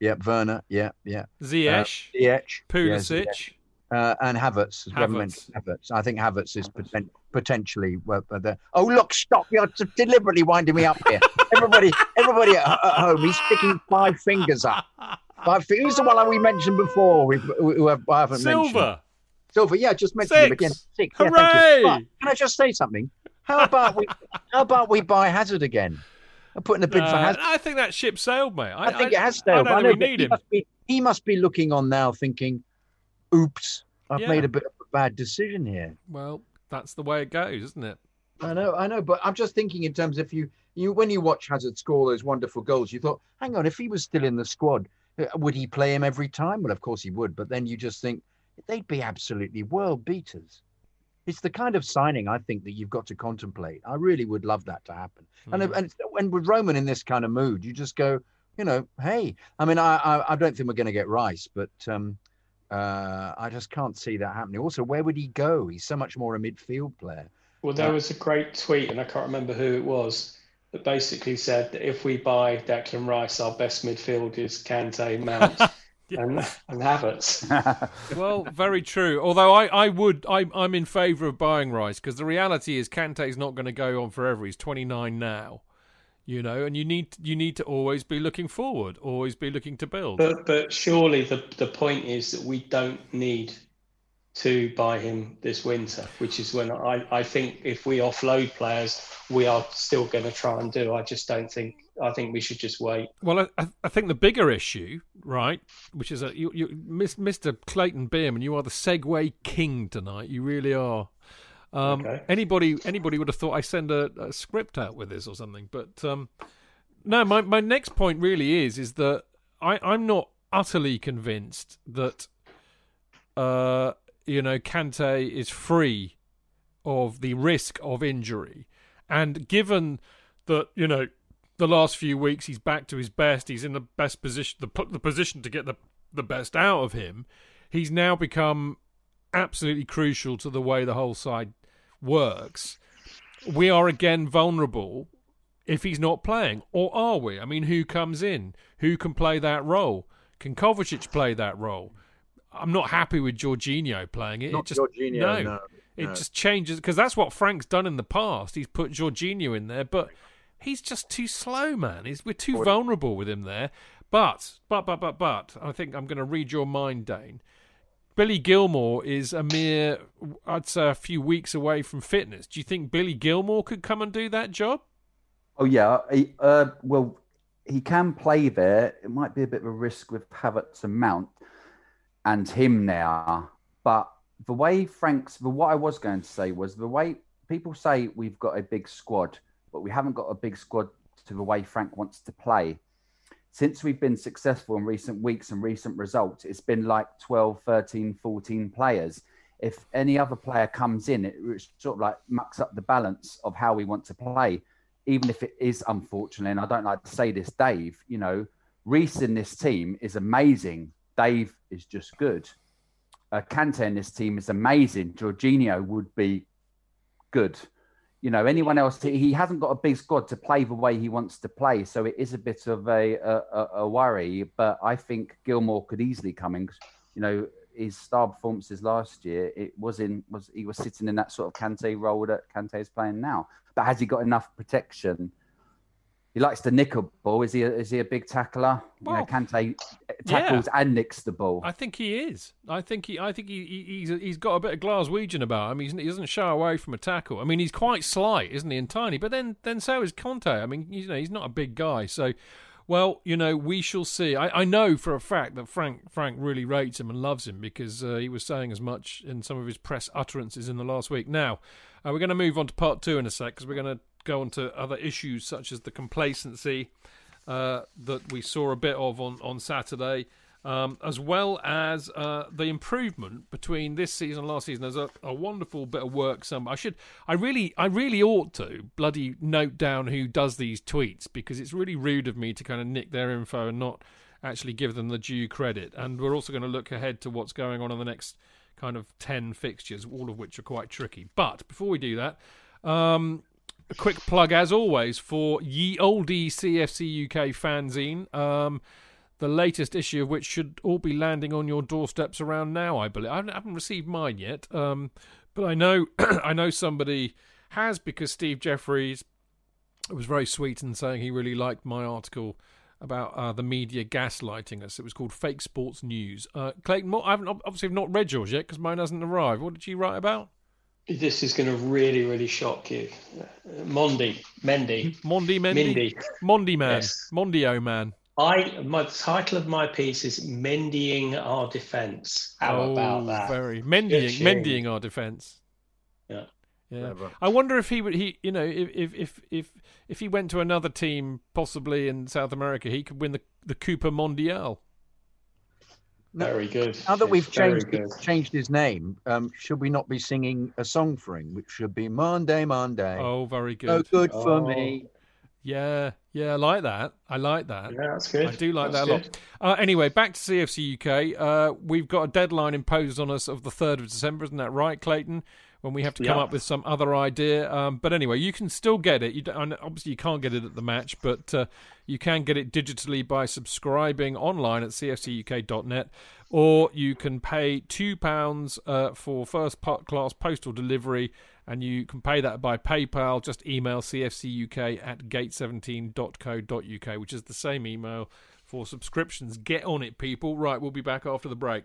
yeah, Werner. Yeah, yeah. Ziyech, Ziyech. Pulisic. Yeah, uh, and Havertz. as Havertz. mentioned Havertz. I think Havertz is poten- potentially. Uh, the, oh, look! Stop! You're deliberately winding me up here. everybody, everybody at, at home, he's sticking five fingers up. Five fingers. Who's the one we mentioned before? We've, who have, I haven't mentioned. Silva. Silva, yeah, just mention him again. Six. Yeah, Hooray! But can I just say something? How about we? how about we buy Hazard again? I'm putting a bid for Uh, Hazard. I think that ship sailed, mate. I, I think I, it has sailed. I I know, we need he him. must be he must be looking on now, thinking, "Oops, I've Yeah. made a bit of a bad decision here." Well, that's the way it goes, isn't it? I know, I know, but I'm just thinking in terms if you you when you watch Hazard score those wonderful goals, you thought, "Hang on, if he was still in the squad, uh, would he play him every time?" Well, of course he would, but then you just think they'd be absolutely world beaters. It's the kind of signing I think that you've got to contemplate. I really would love that to happen. And Mm. and and with Roman in this kind of mood, you just go, you know, hey. I mean, I I, I don't think we're going to get Rice, but um, uh, I just can't see that happening. Also, where would he go? He's so much more a midfield player. Well, there was a great tweet, and I can't remember who it was, that basically said that if we buy Declan Rice, our best midfield is Kante, Mount, and, and Havertz. well, very true. Although I, I would, I, I'm in favour of buying Rice because the reality is Kante's not going to go on forever. He's 29 now, you know, and you need you need to always be looking forward, always be looking to build. But but surely the the point is that we don't need to buy him this winter, which is when I, I think if we offload players, we are still going to try and do. I just don't think. I think we should just wait. Well, I, I think the bigger issue, right, which is that you, you, Mr. Clayton Beerman, you are the segue king tonight. You really are. Um, Okay. Anybody, anybody would have thought I send a, a script out with this or something, but um, no. My my next point really is is that I I'm not utterly convinced that uh you know Kante is free of the risk of injury, and given that you know the last few weeks he's back to his best. He's in the best position, the the position to get the the best out of him. He's now become absolutely crucial to the way the whole side works. We are again vulnerable if he's not playing, or are we? I mean, who comes in? Who can play that role? Can Kovacic play that role? I'm not happy with Jorginho playing it. Not it just Jorginho, no, no, it no. just changes because that's what Frank's done in the past. He's put Jorginho in there, but he's just too slow, man. He's, we're too vulnerable with him there. But, but, but, but, but, I think I'm going to read your mind, Dayne. Billy Gilmour is a mere, I'd say, a few weeks away from fitness. Do you think Billy Gilmour could come and do that job? Oh yeah, he, uh, well, he can play there. It might be a bit of a risk with Havertz and Mount and him now, but the way Frank's, the what I was going to say was the way people say we've got a big squad, but we haven't got a big squad to the way Frank wants to play. Since we've been successful in recent weeks and recent results, it's been like 12, 13, 14 players. If any other player comes in, it sort of like mucks up the balance of how we want to play even if it is unfortunately, and I don't like to say this, Dave, you know, Reece in this team is amazing. Dave is just good. Uh, Kante in this team is amazing. Jorginho would be good. You know, anyone else, he hasn't got a big squad to play the way he wants to play. So it is a bit of a, a, a- worry, but I think Gilmour could easily come in. You know, his star performances last year, it was in was he was sitting in that sort of Kante role that Kante is playing now. But has he got enough protection? He likes to nick a ball. Is he a, is he a big tackler? you know, Well, Kante tackles and nicks the ball. I think he is. I think he. I think he, he he's he's got a bit of Glaswegian about him. He's, he doesn't shy away from a tackle. I mean, he's quite slight, isn't he, and tiny. But then then so is Conte. I mean, you know, he's not a big guy. So, well, you know, we shall see. I, I know for a fact that Frank Frank really rates him and loves him because uh, he was saying as much in some of his press utterances in the last week. Now, uh, we're going to move on to part two in a sec because we're going to go on to other issues such as the complacency uh, that we saw a bit of on on Saturday, um, as well as uh, the improvement between this season and last season. There's a, a wonderful bit of work. Some I should, I really, I really ought to bloody note down who does these tweets because it's really rude of me to kind of nick their info and not actually give them the due credit. And we're also going to look ahead to what's going on in the next kind of ten fixtures, all of which are quite tricky. But before we do that. Um, a quick plug, as always, for ye oldie CFC UK fanzine. Um, the latest issue of which should all be landing on your doorsteps around now. I believe I haven't received mine yet, um, but I know I know somebody has because Steve Jeffries was very sweet in saying he really liked my article about uh, the media gaslighting us. It was called Fake Sports News. Uh, Clayton, I haven't obviously not read yours yet because mine hasn't arrived. What did you write about? This is going to really, really shock you. Mondi, Mendy, Mondi, Mendy, Mindy, Mondi man, Yes. Mondio man. I my title of my piece is "Mendying Our Defence." How oh, about that? Very mendying, Good mendying our defence. Yeah. Yeah. Clever. I wonder if he would he you know if if if if if he went to another team possibly in South America he could win the the Cooper Mondial. Very good. Now that we've changed changed his name, um, should we not be singing a song for him, which should be Monday, Monday? Oh, very no good. good for Oh. me. Yeah, yeah, I like that. I like that. Yeah, that's good. I do like That's that a good. lot. Uh, anyway, back to CFC UK. Uh, we've got a deadline imposed on us of the 3rd of December, isn't that right, Clayton? When we have to come Yeah. up with some other idea. Um, but anyway, you can still get it. You don't, obviously, you can't get it at the match, but uh, you can get it digitally by subscribing online at cfcuk.net, or you can pay £2 uh, for first class postal delivery and you can pay that by PayPal. Just email cfcuk at gate17.co.uk, which is the same email for subscriptions. Get on it, people. Right, we'll be back after the break.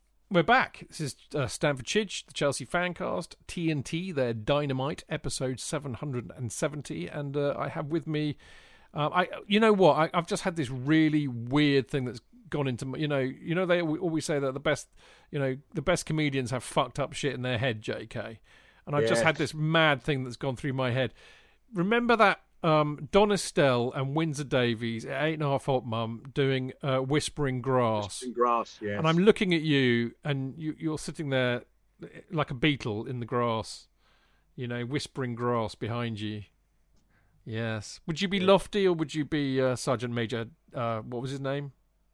we're back. This is uh, Stamford Chidge, the Chelsea Fancast, TNT, they're Dynamite, episode 770. And uh, I have with me, uh, I, you know what? I, I've just had this really weird thing that's gone into, my- you know, you know, they always say that the best, you know, the best comedians have fucked up shit in their head, JK. And I've just had this mad thing that's gone through my head. Remember that um, Don Estelle and Windsor Davies It Ain't Half Hot Mum doing uh, Whispering Grass? In grass, yes. And I'm looking at you, and you, you're sitting there like a beetle in the grass, you know, whispering grass behind you. Yes. Would you be Lofty or would you be uh, Sergeant Major? Uh, what was his name?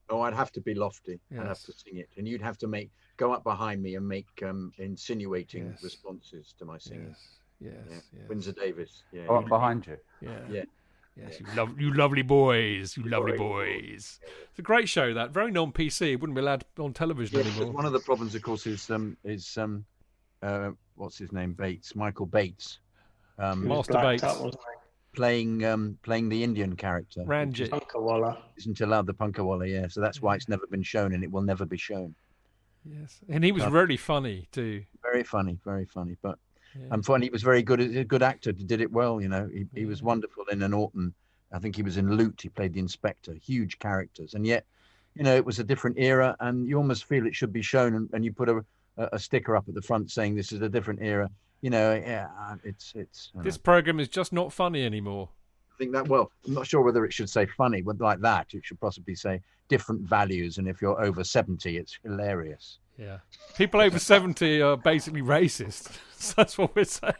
Oh, I'd have to be lofty. I'd have to sing it, and you'd have to make go up behind me and make um, insinuating Yes. responses to my singing. Yes. Yeah. Yes. Windsor Davies. Yeah. Oh, yeah. behind you. Yeah. Yeah. Yes. You, lov- you lovely boys. You lovely Great boys. It's a great show. That very non-PC. It wouldn't be allowed on television Yeah, because anymore. one of the problems, of course, is um is um uh what's his name Bates Michael Bates um Master Bates. Up, playing um playing the Indian character Ranjit. he? Punkawalla. isn't allowed the Punkawalla yeah so that's why it's never been shown and it will never be shown Yes. And he was Uh, really funny too. very funny very funny but Yeah. and funny he was very good a good actor did it well you know he, he was wonderful in an Orton I think he was in Loot he played the inspector huge characters and yet you know it was a different era and you almost feel it should be shown and, and you put a, a sticker up at the front saying this is a different era you know yeah uh, it's it's This know. program is just not funny anymore. I think that well I'm not sure whether it should say funny but like that it should possibly say different values and if you're over 70 it's hilarious Yeah. People over 70 are basically racist. So that's what we're saying.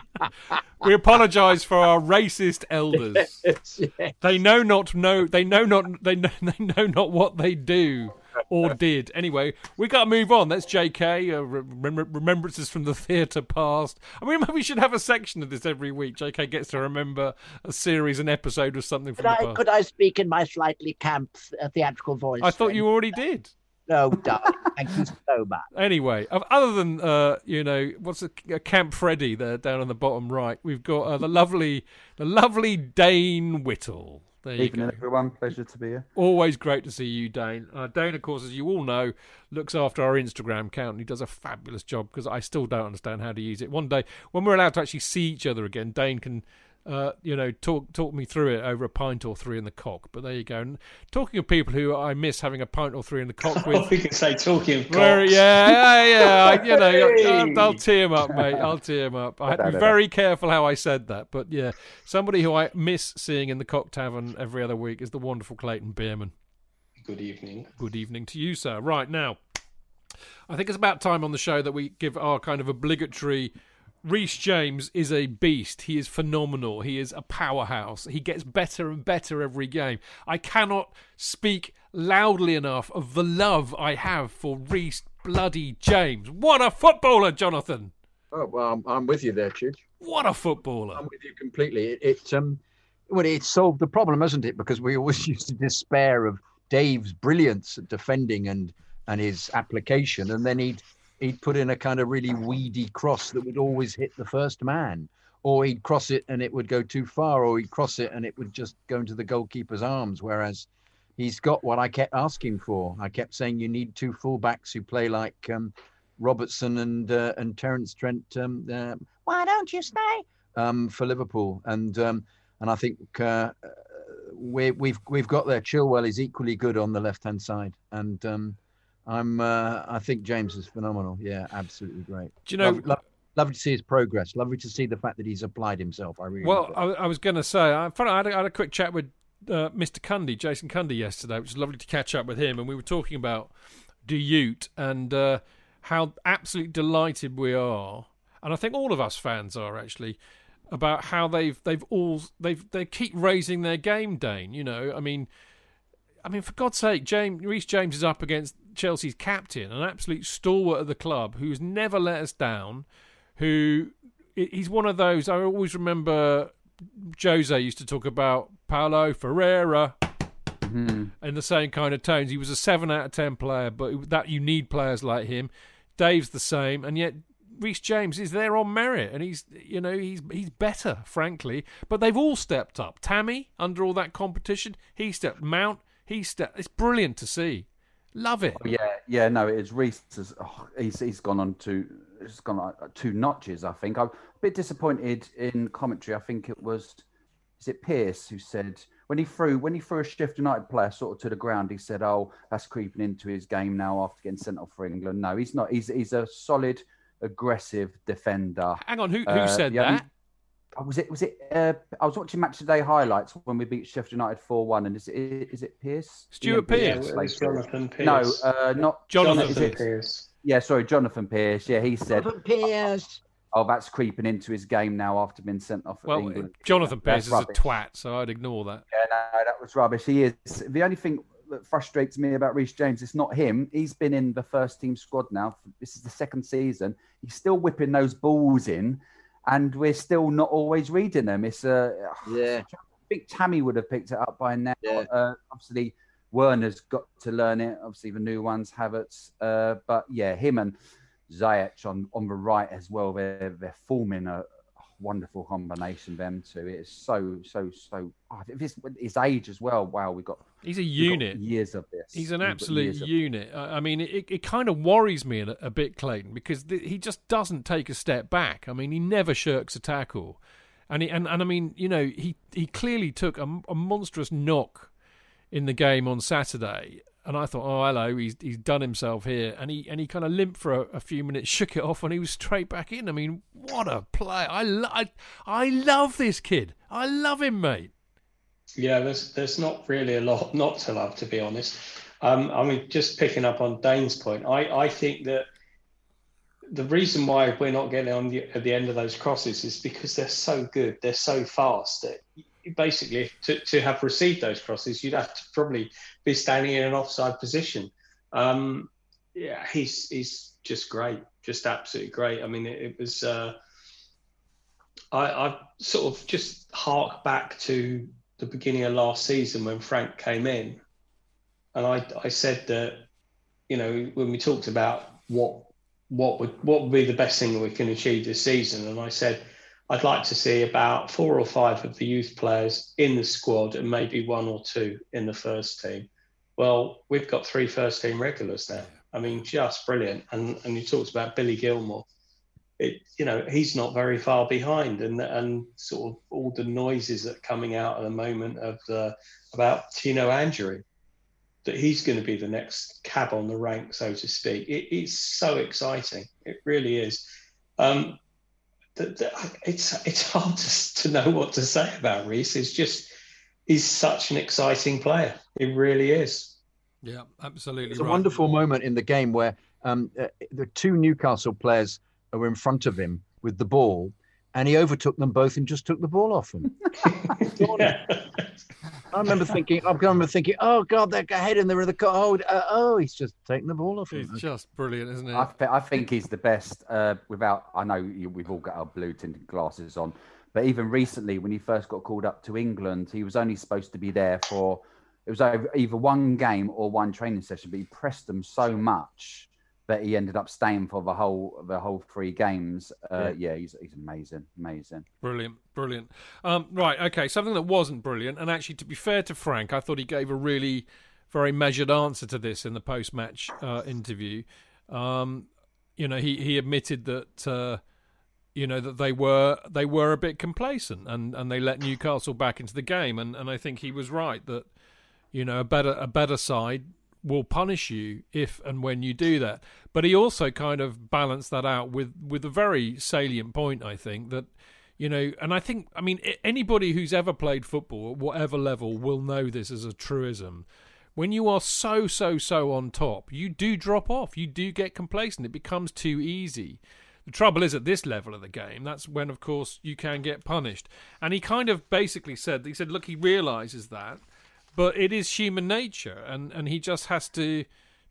we apologize for our racist elders. yeah. They know not know they know not they know, they know not what they do or did. Anyway, we got to move on. That's JK uh, rem- remembrances from the theatre past. I mean, maybe we should have a section of this every week. JK gets to remember a series, an episode, or something from Could the I, past. could I speak in my slightly camp uh, theatrical voice? I thought then? you already did. No, darling. Thank you so much. Anyway, other than uh, you know, what's a, a Camp Freddy there down on the bottom right? We've got uh, the lovely, the lovely Dayne Whittle. There you Evening, go. everyone. Pleasure to be here. Always great to see you, Dayne. Uh, Dayne, of course, as you all know, looks after our Instagram account. and He does a fabulous job because I still don't understand how to use it. One day, when we're allowed to actually see each other again, Dayne can uh, you know, talk talk me through it over a pint or three in the cock. But there you go. And talking of people who I miss having a pint or three in the cock with, we can say talking of very, cocks. yeah, yeah, yeah. I, you know, I'll, I'll tee him up, mate. I'll tee him up. I had to be very careful how I said that, but yeah, somebody who I miss seeing in the cock tavern every other week is the wonderful Clayton Beerman. Good evening. Good evening to you, sir. Right now, I think it's about time on the show that we give our kind of obligatory. Reece James is a beast. He is phenomenal. He is a powerhouse. He gets better and better every game. I cannot speak loudly enough of the love I have for Reece bloody James. What a footballer, Jonathan. Oh well, I'm, I'm with you there, Chidge. What a footballer. I'm with you completely. It, it um, well, it solved the problem, hasn't it? Because we always used to despair of Dave's brilliance at defending and and his application, and then he'd he'd put in a kind of really weedy cross that would always hit the first man, or he'd cross it and it would go too far, or he'd cross it and it would just go into the goalkeeper's arms. Whereas he's got what I kept asking for. I kept saying you need two fullbacks who play like um, Robertson and uh, and Terence Trent. Um, uh, Why don't you stay um, for Liverpool? And um, and I think uh, we, we've we've got there. Chilwell is equally good on the left hand side, and um, I'm uh, I think James is phenomenal. Yeah, absolutely great. Do you know? Lov- lov- lovely to see his progress. Lovely to see the fact that he's applied himself. I really Well, I, I was going to say, I, funny, I, had a, I had a quick chat with uh, Mr. Cundy, Jason Cundy, yesterday, which was lovely to catch up with him, and we were talking about Duyute and uh, how absolutely delighted we are, and I think all of us fans are actually about how they've they've all they've they keep raising their game, Dayne. You know, I mean. I mean, for God's sake, James Reece James is up against Chelsea's captain, an absolute stalwart of the club who's never let us down. Who he's one of those. I always remember Jose used to talk about Paulo Ferreira Mhm. in the same kind of tones. He was a seven out of ten player, but that you need players like him. Dave's the same, and yet Reece James is there on merit, and he's you know he's he's better, frankly. But they've all stepped up. Tammy under all that competition, he stepped. Mount, he stepped. It's brilliant to see. Love it. Oh, Yeah, yeah, no, it's Reece. Has, oh, he's he's gone on to it's gone like two notches. I think I'm a bit disappointed in commentary. I think it was is it Pearce who said when he threw when he threw a Sheffield United player sort of to the ground, he said, "Oh, that's creeping into his game now after getting sent off for England." No, he's not. He's he's a solid, aggressive defender. Hang on, who who Uh, said that? Oh, was it was it? Uh, I was watching Match of the Day highlights when we beat Sheffield United four one, and is it is it Pearce? Stuart Yeah, Pearce? Yeah, Jonathan Pearce. No, uh, not Jonathan is it- Pearce. Yeah, sorry, Jonathan Pearce. Yeah, he said, Jonathan Pearce. "Oh, that's creeping into his game now after being sent off." at Well, England. Jonathan That's Pearce is a twat, so I'd ignore that. Yeah, no, that was rubbish. He is. The only thing that frustrates me about Reece James, it's not him. He's been in the first team squad now. This is the second season. He's still whipping those balls in, and we're still not always reading them. It's uh, Yeah. I think Tammy would have picked it up by now. Yeah. Uh, obviously, Werner's got to learn it. Obviously, the new ones, Havertz. Uh, but yeah, him and Ziyech on, on the right as well. They're they're forming a wonderful combination. Them two. It's so so so. Oh, this his age as well. Wow, we got He's a unit. years of this. He's an We've absolute unit. I I mean, it, it kind of worries me a, a bit, Clayton, because th- he just doesn't take a step back. I mean, he never shirks a tackle, and he, and, and I mean, you know, he he clearly took a, a monstrous knock in the game on Saturday, and I thought, oh, hello, he's he's done himself here, and he and he kind of limped for a, a few minutes, shook it off, and he was straight back in. I mean, what a play! I lo- I, I love this kid. I love him, mate. Yeah, there's there's not really a lot not to love, to be honest. Um, I mean, just picking up on Dayne's point, I, I think that the reason why we're not getting on the, at the end of those crosses is because they're so good, they're so fast that basically to, to have received those crosses, you'd have to probably be standing in an offside position. Um, yeah, he's he's just great, just absolutely great. I mean, it, it was. Uh, I, I sort of just hark back to the beginning of last season when Frank came in, and I, I said that, you know, when we talked about what what would what would be the best thing that we can achieve this season, and I said I'd like to see about four or five of the youth players in the squad and maybe one or two in the first team. Well, we've got three first team regulars now. I mean, just brilliant. And and you talked about Billy Gilmour. it, you know, he's not very far behind, and and sort of all the noises that are coming out at the moment of the about Tino Anjorin, that he's going to be the next cab on the rank, so to speak. It, it's so exciting. It really is. Um, it's it's hard to, to know what to say about Reece. It's just he's such an exciting player. He really is. Yeah, absolutely. It's right. a wonderful moment in the game where um, uh, the two Newcastle players were in front of him with the ball, and he overtook them both and just took the ball off them. Yeah. I remember thinking, I remember thinking, oh God, they're ahead and they're in the car. Oh, uh, oh, he's just taking the ball off He's him. just brilliant, isn't he? I, th- I think he's the best. Uh, without, I know you, we've all got our blue tinted glasses on, but even recently, when he first got called up to England, he was only supposed to be there for it was either one game or one training session, but he pressed them so much that he ended up staying for the whole the whole three games. Uh, yeah. he's he's amazing, amazing. Brilliant, brilliant. Um, right, okay. Something that wasn't brilliant, and actually, to be fair to Frank, I thought he gave a really very measured answer to this in the post-match uh, interview. Um, you know, he he admitted that uh, you know that they were they were a bit complacent, and, and they let Newcastle back into the game, and, and I think he was right that you know a better a better side will punish you if and when you do that. But he also kind of balanced that out with with a very salient point, I think that you know, and I think I mean anybody who's ever played football at whatever level will know this as a truism. When you are so so so on top, you do drop off. You do get complacent. It becomes too easy. The trouble is at this level of the game, that's when, of course, you can get punished. And he kind of basically said, he said, look, he realizes that, but it is human nature, and, and he just has to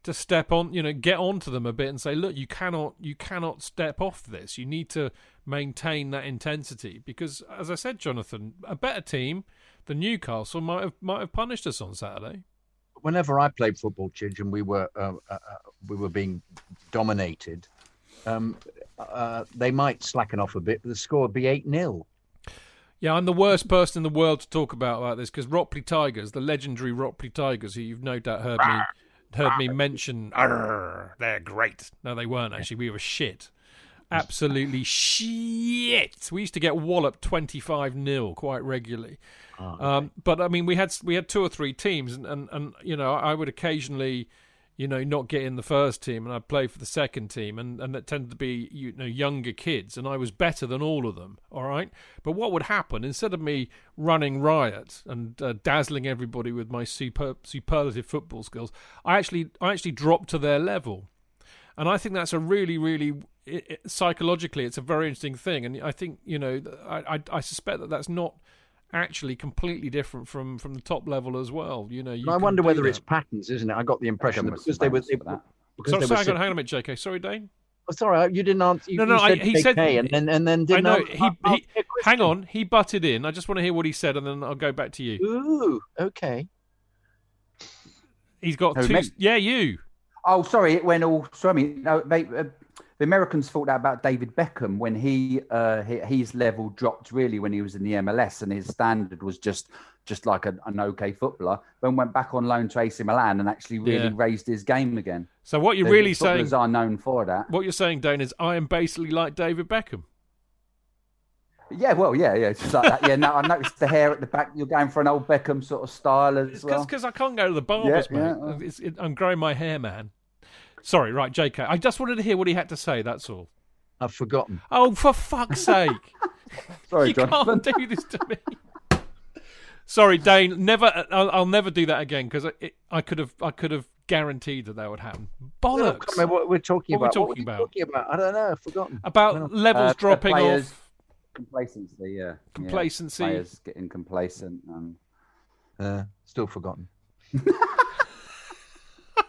to step on, you know, get onto them a bit and say, look, you cannot you cannot step off this. You need to maintain that intensity because, as I said, Jonathan, a better team than Newcastle might have might have punished us on Saturday. Whenever I played football, Chidge, and we were uh, uh, uh, we were being dominated, um, uh, they might slacken off a bit, but the score would be eight 0 Yeah, I'm the worst person in the world to talk about like this because Ropley Tigers, the legendary Ropley Tigers, who you've no doubt heard me heard me mention, they're great. No, they weren't actually. We were shit, absolutely shit. We used to get walloped twenty five 0 quite regularly. Um, but I mean, we had we had two or three teams, and, and, and you know, I would occasionally, you know, not get in the first team, and I'd play for the second team, and and it tended to be you know younger kids, and I was better than all of them. All right, but what would happen instead of me running riot and uh, dazzling everybody with my super superlative football skills, I actually I actually dropped to their level, and I think that's a really really it, it, psychologically it's a very interesting thing, and I think you know I I, I suspect that that's not actually completely different from from the top level as well. You know, you I wonder whether that. it's patterns, isn't it? I got the impression that because they were surveillance for that. because Sorry, they sorry, were hang on, sit- hang on a minute, JK. Sorry, Dayne. Oh, sorry, you didn't answer. You, No, no, you I- he JK said- and then and then I didn't know answer- he, I'll- I'll he hang on. He butted in. I just want to hear what he said, and then I'll go back to you. Ooh, okay. He's got Who, two. me? Yeah, you. Oh, sorry, it went all. Sorry, no, they, uh, the Americans thought that about David Beckham when he, uh, he his level dropped really when he was in the MLS, and his standard was just just like a, an okay footballer. Then went back on loan to AC Milan and actually really Yeah. raised his game again. So what you're The really saying, are known for that. what you're saying, Dayne, is I am basically like David Beckham. Yeah, well, yeah, yeah, just like that. Yeah, no, I noticed the hair at the back. You're going for an old Beckham sort of style as It's well. because I can't go to the barbers, Yeah, mate. yeah, it, I'm growing my hair, man. Sorry, right, JK. I just wanted to hear what he had to say. That's all. I've forgotten. Oh, for fuck's sake! Sorry, you Jonathan. can't do this to me. Sorry, Dayne. Never. I'll, I'll never do that again because I, I could have. I could have guaranteed that that would happen. I Bollocks. can't what we're talking What are we about. talking what about? are you talking about? I don't know. I've forgotten. About levels Uh, dropping players- off. Complacency, yeah. Yeah, Complacency. Players getting complacent. And... Uh, still forgotten.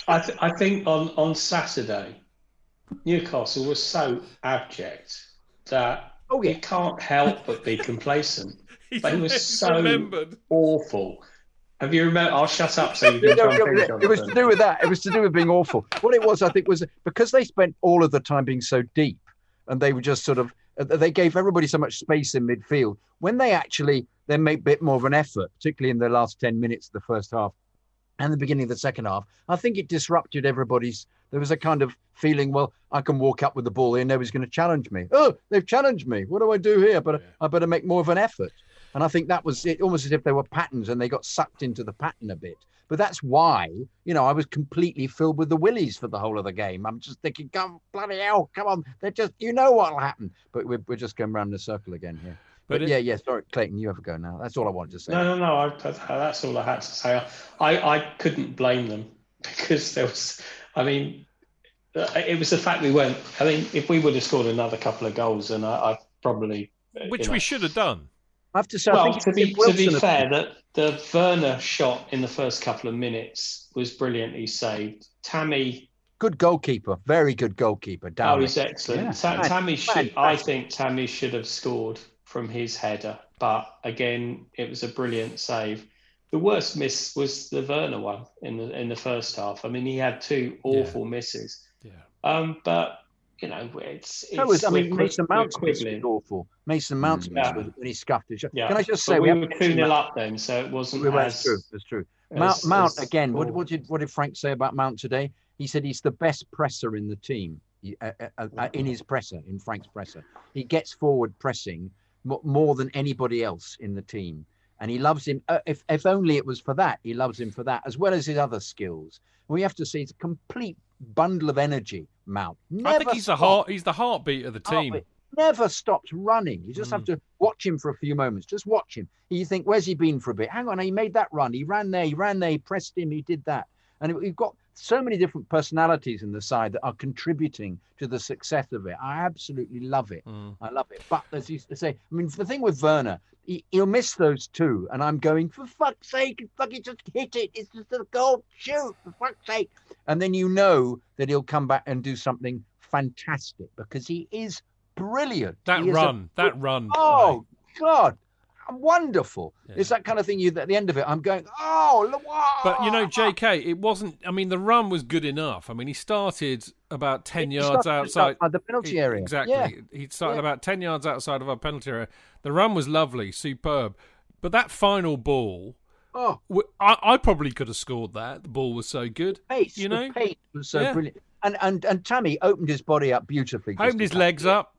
I, th- I think on, on Saturday, Newcastle was so abject that Oh, yeah. you can't help but be complacent. He's, They were so remembered. awful. Have you remember? I'll shut up so you No, can no, no, no, it was to do with that. It was to do with being awful. What it was, I think, was because they spent all of the time being so deep, and they were just sort of uh, they gave everybody so much space in midfield. When they actually then made a bit more of an effort, particularly in the last ten minutes of the first half, and the beginning of the second half, I think it disrupted everybody's. There was a kind of feeling, well, I can walk up with the ball here, nobody's going to challenge me. Oh, they've challenged me. What do I do here? But I better make more of an effort. And I think that was it, almost as if they were patterns and they got sucked into the pattern a bit. But that's why, you know, I was completely filled with the willies for the whole of the game. I'm just thinking, come bloody hell, come on. They're just, you know what'll happen. But we're, we're just going round in a circle again here. But, But it- yeah, yeah, sorry, Clayton, you have a go now. That's all I wanted to say. No, no, no. I, I- that's all I had to say. I, I couldn't blame them because there was. I mean, uh, it was the fact we weren't. I mean, if we would have scored another couple of goals, then I, I probably. Which you know- we should have done. I have to say, I Well, think to be to be fair, that the Werner shot in the first couple of minutes was brilliantly saved. Tammy, good goalkeeper, very good goalkeeper. oh, he's excellent. Yeah. Ta- Tammy should. I think Tammy should have scored from his header, but again, it was a brilliant save. The worst miss was the Werner one in the in the first half. I mean, he had two awful misses. Yeah. Um, but you know, it's, it's So was, I mean, Mason we're Mount's miss was awful. Mason Mount's miss Yeah. was when he scuffed it. Yeah. Can I just But say we, were two 0 up then, so it wasn't We were, as that's true. That's true. Mount, as- Mount as again. What, what did what did Frank say about Mount today? He said he's the best presser in the team. Uh, uh, uh, in his presser, in Frank's presser, he gets forward pressing mo- more than anybody else in the team, and he loves him. Uh, if if only it was for that, he loves him for that as well as his other skills. We have to see it's a complete bundle of energy. Mount. Never I think he's the heart. He's the heartbeat of the team. but never stops running. You just have to watch him for a few moments. Just watch him. You think, where's he been for a bit? Hang on, he made that run. He ran there. He ran there. He pressed him. He did that. And we've got so many different personalities in the side that are contributing to the success of it. I absolutely love it. Mm. I love it. But as you say, I mean, the thing with Werner, he, he'll miss those two, and I'm going for fuck's sake, fucking just hit it. It's just a goal, shoot for fuck's sake. And then you know that he'll come back and do something fantastic because he is brilliant. That He is a run, that run. Oh God, wonderful! Yeah. It's that kind of thing. You at the end of it, I'm going, oh, look, But you know. J.K., it wasn't. I mean, the run was good enough. I mean, he started about ten He yards outside the penalty area. Exactly. Yeah. He started Yeah. about ten yards outside of our penalty area. The run was lovely, superb. But that final ball, Oh, I, I probably could have scored that. The ball was so good. pace. You know? pace was so brilliant. And and and Tammy opened his body up beautifully. Opened his legs up.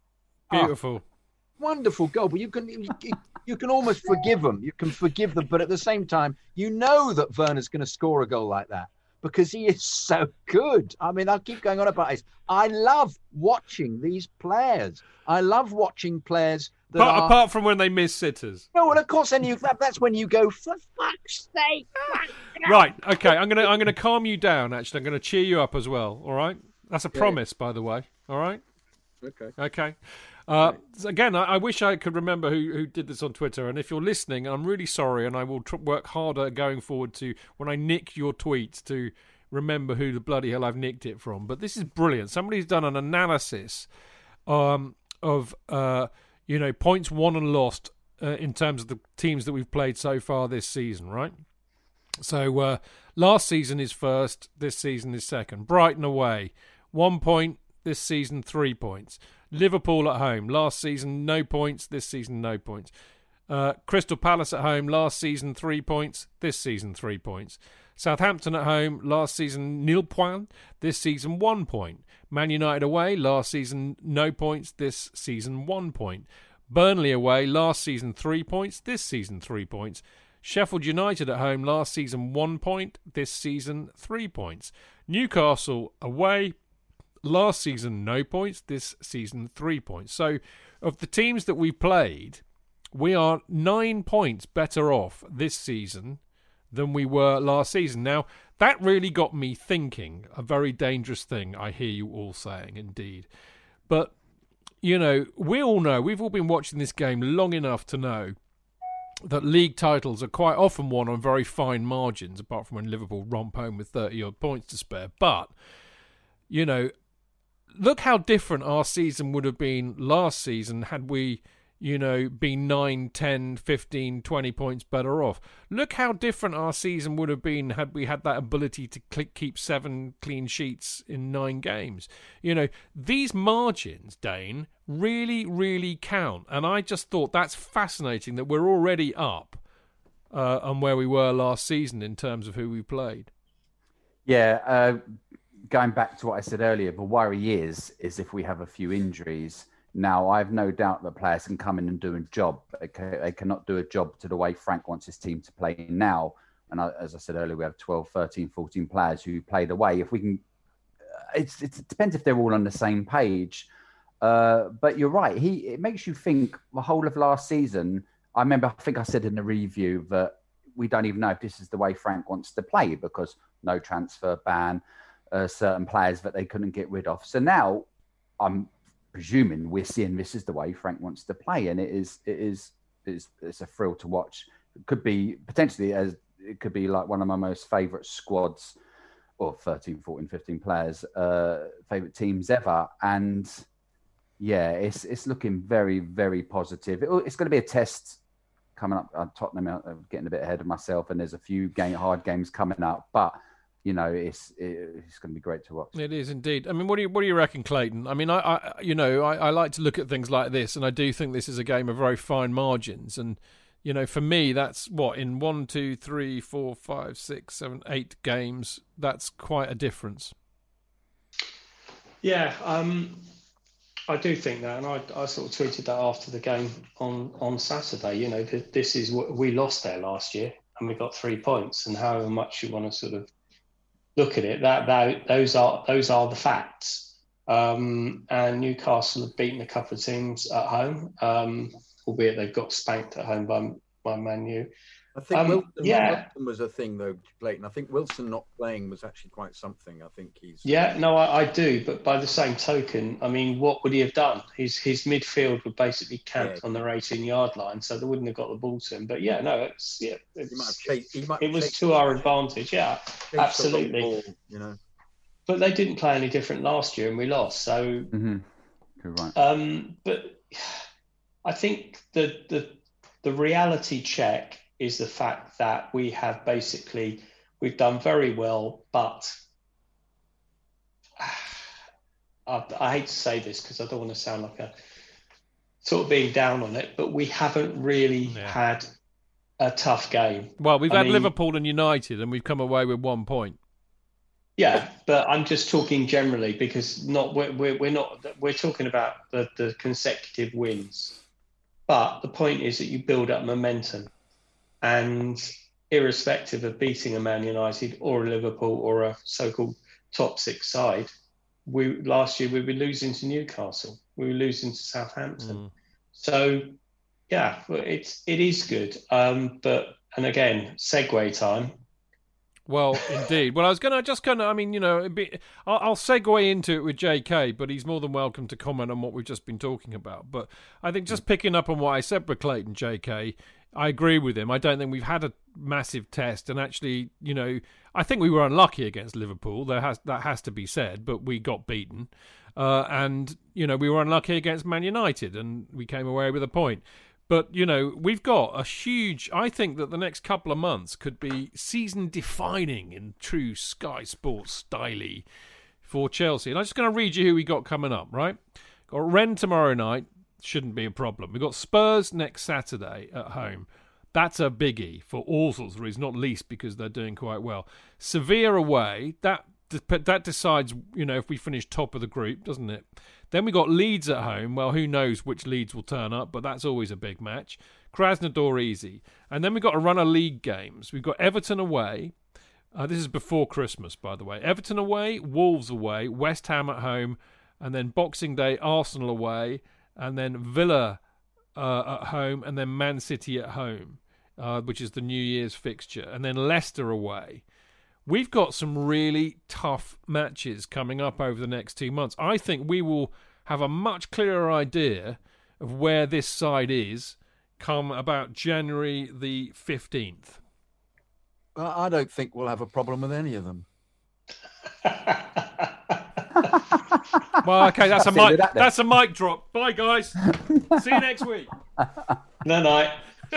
Oh. Beautiful. wonderful goal, but you can you, you- you can almost forgive them. You can forgive them, but at the same time, you know that Werner's going to score a goal like that because he is so good. I mean, I'll keep going on about this. I love watching these players. I love watching players that Apart, are. apart from when they miss sitters. No, well, of course, then you that, that's when you go for fuck's sake. Right. Okay. I'm gonna I'm gonna calm you down. Actually, I'm gonna cheer you up as well. All right. That's a promise, by the way. All right. Okay. Okay. Uh, again, I, I wish I could remember who, who did this on Twitter. And if you're listening, I'm really sorry, and I will tr- work harder going forward to when I nick your tweets to remember who the bloody hell I've nicked it from. But this is brilliant. Somebody's done an analysis um, of uh, you know points won and lost uh, in terms of the teams that we've played so far this season, right? So uh, last season is first, this season is second. Brighton away, one point. This season, three points. Liverpool at home, last season no points. This season, no points. Uh, Crystal Palace at home, last season three points. This season, three points. Southampton at home, last season nil point. This season, one point. Man United away, last season no points. This season, one point. Burnley away, last season three points. This season, three points. Sheffield United at home last season one point, this season three points. Newcastle away last season no points, this season three points. So of the teams that we played, we are nine points better off this season than we were last season. Now that really got me thinking, a very dangerous thing I hear you all saying indeed. But you know, we all know, we've all been watching this game long enough to know that league titles are quite often won on very fine margins, apart from when Liverpool romp home with 30 odd points to spare. But, you know, look how different our season would have been last season had we, you know, been 9, 10, 15, 20 points better off. Look how different our season would have been had we had that ability to cl- keep seven clean sheets in nine games. You know, these margins, Dayne, really, really count. And I just thought that's fascinating that we're already up uh, and where we were last season in terms of who we played. Yeah, uh, going back to what I said earlier, the worry is is if we have a few injuries. Now, I have no doubt that players can come in and do a job. They, cannot do a job to the way Frank wants his team to play now. And I, as I said earlier, we have 12, 13, 14 players who play the way. If we can, uh, it's, it's, it depends if they're all on the same page. Uh, but you're right. He it makes you think the whole of last season. I remember. I think I said in the review that we don't even know if this is the way Frank wants to play because no transfer ban, uh, certain players that they couldn't get rid of. So now I'm presuming we're seeing this is the way Frank wants to play, and it is it is it's, it's a thrill to watch. It could be potentially as it could be like one of my most favourite squads or 13, 14, 15 players, uh, favourite teams ever. And yeah, it's it's looking very, very positive. It, it's going to be a test coming up. Uh, Tottenham, I'm uh, getting a bit ahead of myself, and there's a few game, hard games coming up, but you know, it's it's going to be great to watch. It is indeed. I mean, what do you what do you reckon, Clayton? I mean, I, I you know, I, I like to look at things like this, and I do think this is a game of very fine margins, and you know, for me, that's what in one, two, three, four, five, six, seven, eight games. That's quite a difference. Yeah, um, I do think that, and I, I sort of tweeted that after the game on on Saturday. You know, this is what we lost there last year, and we got three points. And however much you want to sort of look at it, that, that those are those are the facts. Um, and Newcastle have beaten a couple of teams at home, um, albeit they've got spanked at home by by Man U. I think um, Wilson, yeah. Wilson was a thing though, Clayton. I think Wilson not playing was actually quite something. I think he's yeah, no, I, I do. But by the same token, I mean, what would he have done? His his midfield would basically camped yeah. on their 18 yard line, so they wouldn't have got the ball to him. But yeah, no, it's yeah, it's, he might have chased, he might it was to our advantage. Yeah, absolutely. Ball, you know, but they didn't play any different last year, and we lost. So, mm-hmm. right. Um, but I think the the the reality check is the fact that we have basically we've done very well, but I, I hate to say this because I don't want to sound like a sort of being down on it, but we haven't really yeah. had a tough game. Well, we've I had mean, Liverpool and United, and we've come away with one point. Yeah, but I'm just talking generally because not we're, we're, we're not we're talking about the, the consecutive wins. But the point is that you build up momentum. And irrespective of beating a Man United or a Liverpool or a so-called top six side, we last year we were losing to Newcastle, we were losing to Southampton. Mm. So yeah, it's it is good. Um, but and again, segue time. Well, indeed. Well, I was going to just kind of, I mean, you know, be, I'll, I'll, segue into it with JK, but he's more than welcome to comment on what we've just been talking about. But I think just picking up on what I said with Clayton, JK, I agree with him. I don't think we've had a massive test, and actually, you know, I think we were unlucky against Liverpool. There has that has to be said, but we got beaten, uh, and you know, we were unlucky against Man United, and we came away with a point. But you know, we've got a huge. I think that the next couple of months could be season defining in true Sky Sports style for Chelsea. And I'm just going to read you who we got coming up. Right, got Rennes tomorrow night shouldn't be a problem. We've got Spurs next Saturday at home. That's a biggie for all sorts of reasons, not least because they're doing quite well. Sevilla away, that that decides, you know, if we finish top of the group, doesn't it? Then we got Leeds at home. Well, who knows which Leeds will turn up, but that's always a big match. Krasnodar easy, and then we've got a run of league games. We've got Everton away. Uh, this is before Christmas, by the way. Everton away, Wolves away, West Ham at home, and then Boxing Day, Arsenal away, and then Villa uh, at home, and then Man City at home, uh, which is the New Year's fixture, and then Leicester away. We've got some really tough matches coming up over the next two months. I think we will have a much clearer idea of where this side is come about January the 15th. Well, I don't think we'll have a problem with any of them. well, okay, that's a mic. That that's a mic drop. Bye, guys. See you next week. No night.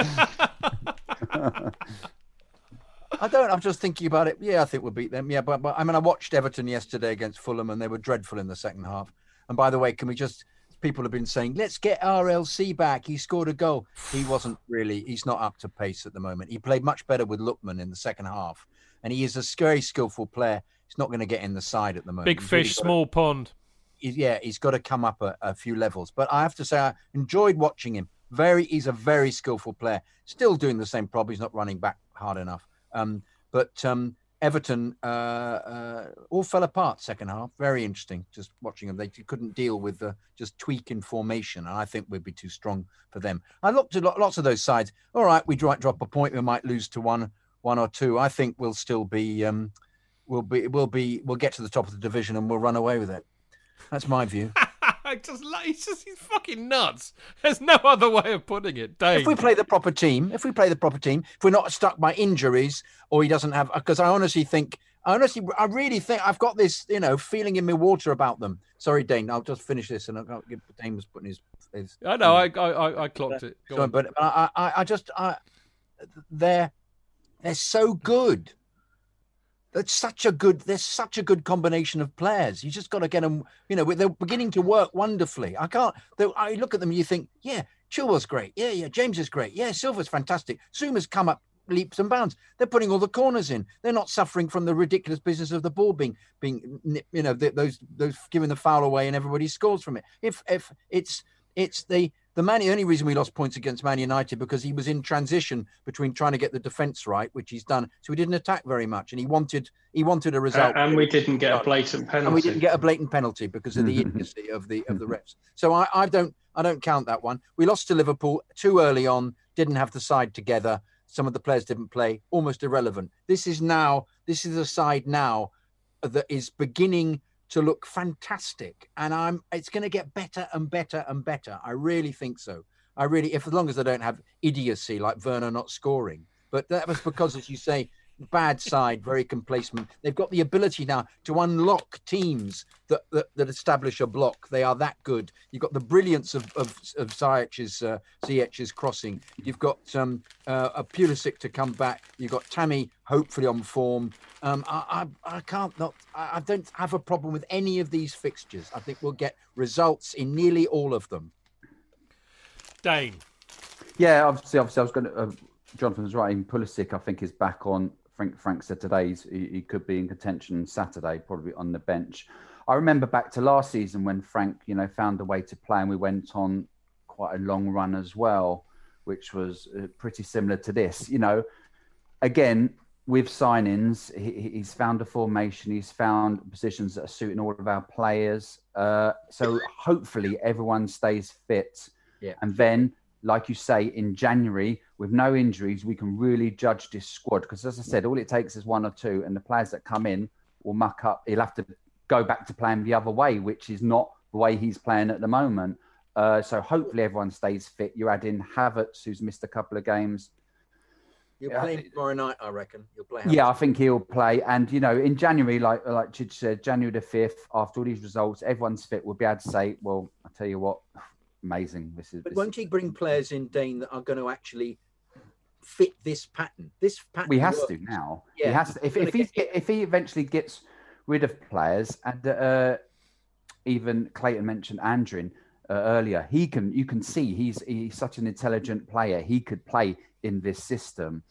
I don't. I'm just thinking about it. Yeah, I think we'll beat them. Yeah, but, but I mean, I watched Everton yesterday against Fulham, and they were dreadful in the second half. And by the way, can we just people have been saying, let's get RLC back. He scored a goal. He wasn't really, he's not up to pace at the moment. He played much better with Lookman in the second half. And he is a very skillful player. He's not going to get in the side at the moment. Big He's really fish, to- small pond. he- yeah, he's got to come up a, a few levels. But I have to say, I enjoyed watching him. Very, he's a very skillful player. Still doing the same problem. He's not running back hard enough. Um, but um, Everton uh, uh, all fell apart second half. Very interesting. Just watching them, they couldn't deal with the just tweaking formation, and I think we'd be too strong for them. I looked at lo- lots of those sides. All right, we might drop a point. We might lose to one, one or two. I think we'll still be. Um, We'll be, we'll be, we'll get to the top of the division and we'll run away with it. That's my view. I just, like- he's just, he's fucking nuts. There's no other way of putting it. Dave. if we play the proper team, if we play the proper team, if we're not stuck by injuries or he doesn't have, because I honestly think, I honestly, I really think I've got this, you know, feeling in my water about them. Sorry, Dane, I'll just finish this and I'll give Dane was putting his. his I know, I, I, I, I clocked it. Go So, on. but I, I, I just, I, they're, they're so good. That's such a good. There's such a good combination of players. You just got to get them. You know, they're beginning to work wonderfully. I can't. I look at them. You think, yeah, Chilwell's great. Yeah, yeah, James is great. Yeah, Silva's fantastic. Zouma's come up leaps and bounds. They're putting all the corners in. They're not suffering from the ridiculous business of the ball being being you know those those giving the foul away and everybody scores from it. If if it's it's the the man the only reason we lost points against Man United because he was in transition between trying to get the defense right, which he's done, so he didn't attack very much, and he wanted he wanted a result. and we didn't get a blatant penalty. And we didn't get a blatant penalty because of the mm-hmm. idiocy of the of the refs. So I, I don't I don't count that one. We lost to Liverpool too early on. Didn't have the side together. Some of the players didn't play. Almost irrelevant. This is now. This is a side now that is beginning to look fantastic, and I'm. It's going to get better and better and better. I really think so. I really, if as long as they don't have idiocy like Werner not scoring, but that was because, as you say, bad side, very complacent. They've got the ability now to unlock teams that that, that establish a block. They are that good. You've got the brilliance of of, of Ziyech's uh, Ziyech's crossing. You've got um, uh, a Pulisic to come back. You've got Tammy hopefully on form. Um, I, I I can't not. I I don't have a problem with any of these fixtures. I think we'll get results in nearly all of them. Dane. Yeah, obviously, obviously, I was going to. Uh, Jonathan was right. Even Pulisic, I think, is back on. Frank Frank said today he's, he, he could be in contention Saturday, probably on the bench. I remember back to last season when Frank, you know, found a way to play, and we went on quite a long run as well, which was uh, pretty similar to this. You know, again with signings, he- he's found a formation. He's found positions that are suiting all of our players. Uh, so hopefully everyone stays fit. Yeah. And then, like you say, in January, with no injuries, we can really judge this squad. Because as I said, all it takes is one or two, and the players that come in will muck up. He'll have to go back to playing the other way, which is not the way he's playing at the moment. Uh, so hopefully everyone stays fit. You add in Havertz, who's missed a couple of games. You'll Yeah. play him tomorrow night, I reckon. You'll play. Yeah, I think he'll play. And you know, in January, like like Chid said, January the fifth, after all these results, everyone's fit. We'll be able to say, well, I tell you what, amazing. This is. But this won't is- he bring players in, Dane, that are going to actually fit this pattern? This pattern. we has works. to now. Yeah, he has to. If, if he get- if he eventually gets rid of players, and uh, even Clayton mentioned Andrin uh, earlier, he can. You can see he's he's such an intelligent player. He could play in this system.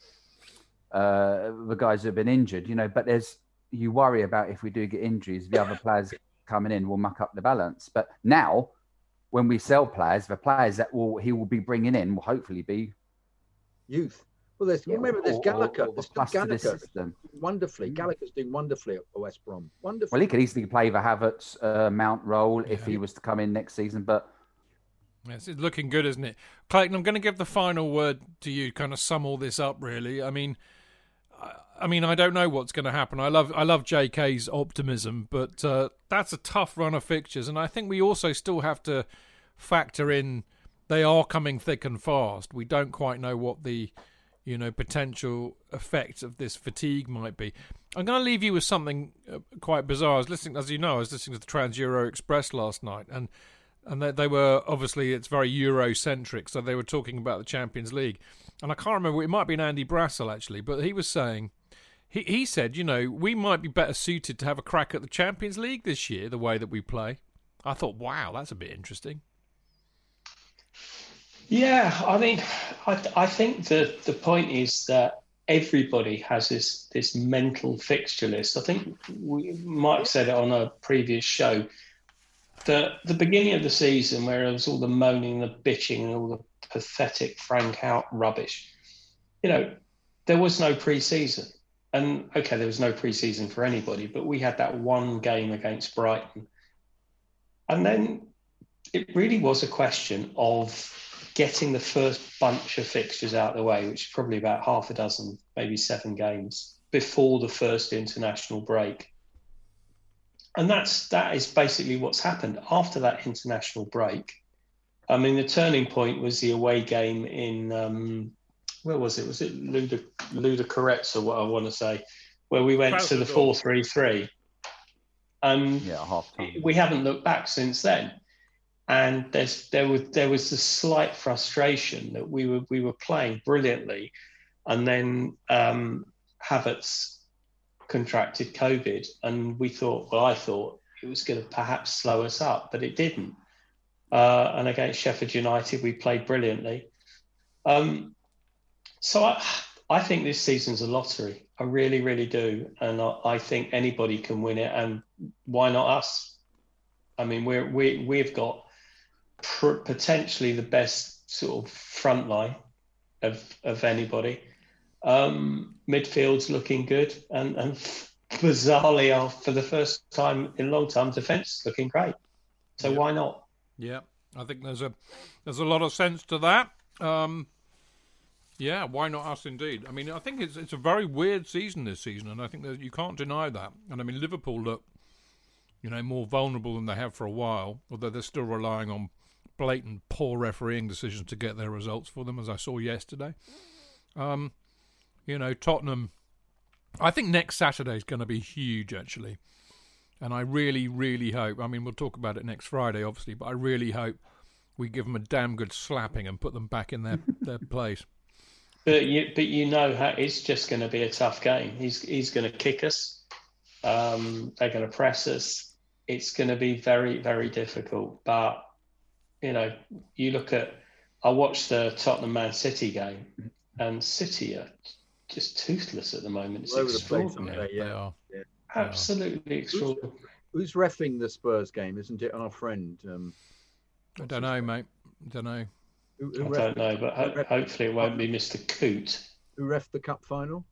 Uh, the guys who have been injured, you know, but there's you worry about if we do get injuries, the other players coming in will muck up the balance. But now, when we sell players, the players that will he will be bringing in will hopefully be youth. Well, there's, remember, there's or- or- Gallagher. the There's still plus to this Gallagher system. wonderfully. Gallagher's doing wonderfully at West Brom. Wonderfully. Well, he could easily play the Havertz uh, Mount role if he was to come in next season. But Yes, it's looking good, isn't it? Clayton, I'm going to give the final word to you, kind of sum all this up, really. I mean, I, mean, I don't know what's going to happen. I love, I love JK's optimism, but uh, that's a tough run of fixtures, and I think we also still have to factor in they are coming thick and fast. We don't quite know what the, you know, potential effect of this fatigue might be. I'm going to leave you with something uh, quite bizarre. I was listening, as you know, I was listening to the Trans Europe Express last night, and and they, they were obviously it's very Eurocentric, so they were talking about the Champions League, and I can't remember. It might been Andy Brassell actually, but he was saying. He, he said, you know, we might be better suited to have a crack at the Champions League this year, the way that we play. I thought, wow, that's a bit interesting. Yeah, I mean, I, I think the the point is that everybody has this this mental fixture list. I think we, Mike said it on a previous show that the beginning of the season, where it was all the moaning, the bitching, and all the pathetic Frank out rubbish, you know, there was no pre-season. And okay, there was no pre-season for anybody, but we had that one game against Brighton, and then it really was a question of getting the first bunch of fixtures out of the way, which is probably about half a dozen, maybe seven games before the first international break. And that's that is basically what's happened after that international break. I mean, the turning point was the away game in um, where was it? Was it Luda Ludogorets or what I want to say, where we went to the four three three, and Yeah, half time. we haven't looked back since then. And there's there was there was a slight frustration that we were we were playing brilliantly, and then um, Havertz contracted COVID, and we thought, well, I thought it was going to perhaps slow us up, but it didn't. Uh, and against Sheffield United, we played brilliantly. Um, so I, I think this season's a lottery. I really, really do, and I, I think anybody can win it. And why not us? I mean, we're we we've got pr- potentially the best sort of front line of of anybody. Um, midfield's looking good, and and bizarrely, uh, for the first time in a long time, defence looking great. So why not? Yeah, I think there's a there's a lot of sense to that. Um, yeah, why not us indeed? I mean, I think it's it's a very weird season this season, and I think that you can't deny that. And I mean, Liverpool look, you know, more vulnerable than they have for a while, although they're still relying on blatant poor refereeing decisions to get their results for them, as I saw yesterday. Um, you know, Tottenham. I think next Saturday is going to be huge, actually. And I really, really hope. I mean, we'll talk about it next Friday, obviously, but I really hope we give them a damn good slapping and put them back in their, their place. But you, but you know how it's just going to be a tough game. He's he's going to kick us. Um, they're going to press us. It's going to be very very difficult. But you know, you look at. I watched the Tottenham Man City game, and City are just toothless at the moment. It's All over the place, extraordinary. aren't they? They Yeah. are. Absolutely extraordinary. Who's refing the Spurs game? Isn't it our friend? Um, I don't know, mate. I don't know. Who, I don't ref, know, but ho- hopefully it won't be Mr. Coote. who ref the cup final?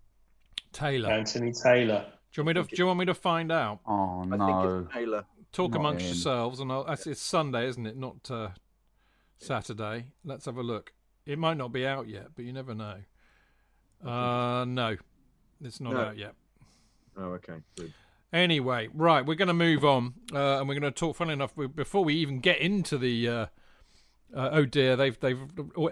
Taylor. Anthony Taylor. Do you want me to? Do you want me to find out? Oh I think no. it's Taylor. Talk Not amongst in. yourselves, and I'll, it's, it's Sunday, isn't it? Not uh, Saturday. Let's have a look. It might not be out yet, but you never know. Uh, no, it's not No. out yet. Oh, okay, good. Anyway, right, we're going to move on, uh, and we're going to talk. Funny enough, we, before we even get into the, uh, oh dear, they've they've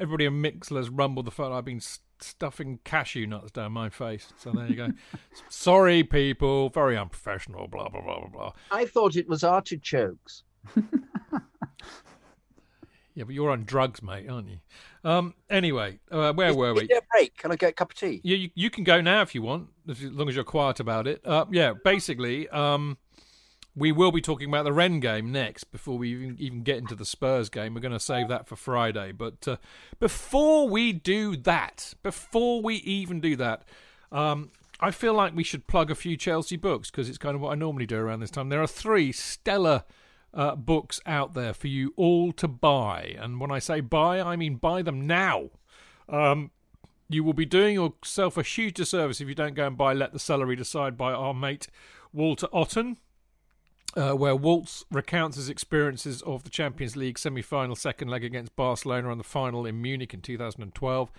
everybody in Mixlr's rumbled the fact I've been s- stuffing cashew nuts down my face. So there you go. Sorry, people, very unprofessional. Blah blah blah blah blah. I thought it was artichokes. Yeah, but you're on drugs, mate, aren't you? Um. Anyway, uh, where were we? Is there a break? Can I get a cup of tea? You, you you can go now if you want, as long as you're quiet about it. Uh, yeah, basically, um, we will be talking about the Rennes game next before we even, even get into the Spurs game. We're going to save that for Friday. But uh, before we do that, before we even do that, um, I feel like we should plug a few Chelsea books because it's kind of what I normally do around this time. There are three stellar uh, books out there for you all to buy. And when I say buy, I mean buy them now. Um, you will be doing yourself a huge disservice if you don't go and buy Let the Celery Decide by our mate Walter Otton, uh, where Waltz recounts his experiences of the Champions League semi final second leg against Barcelona and the final in Munich in 2012.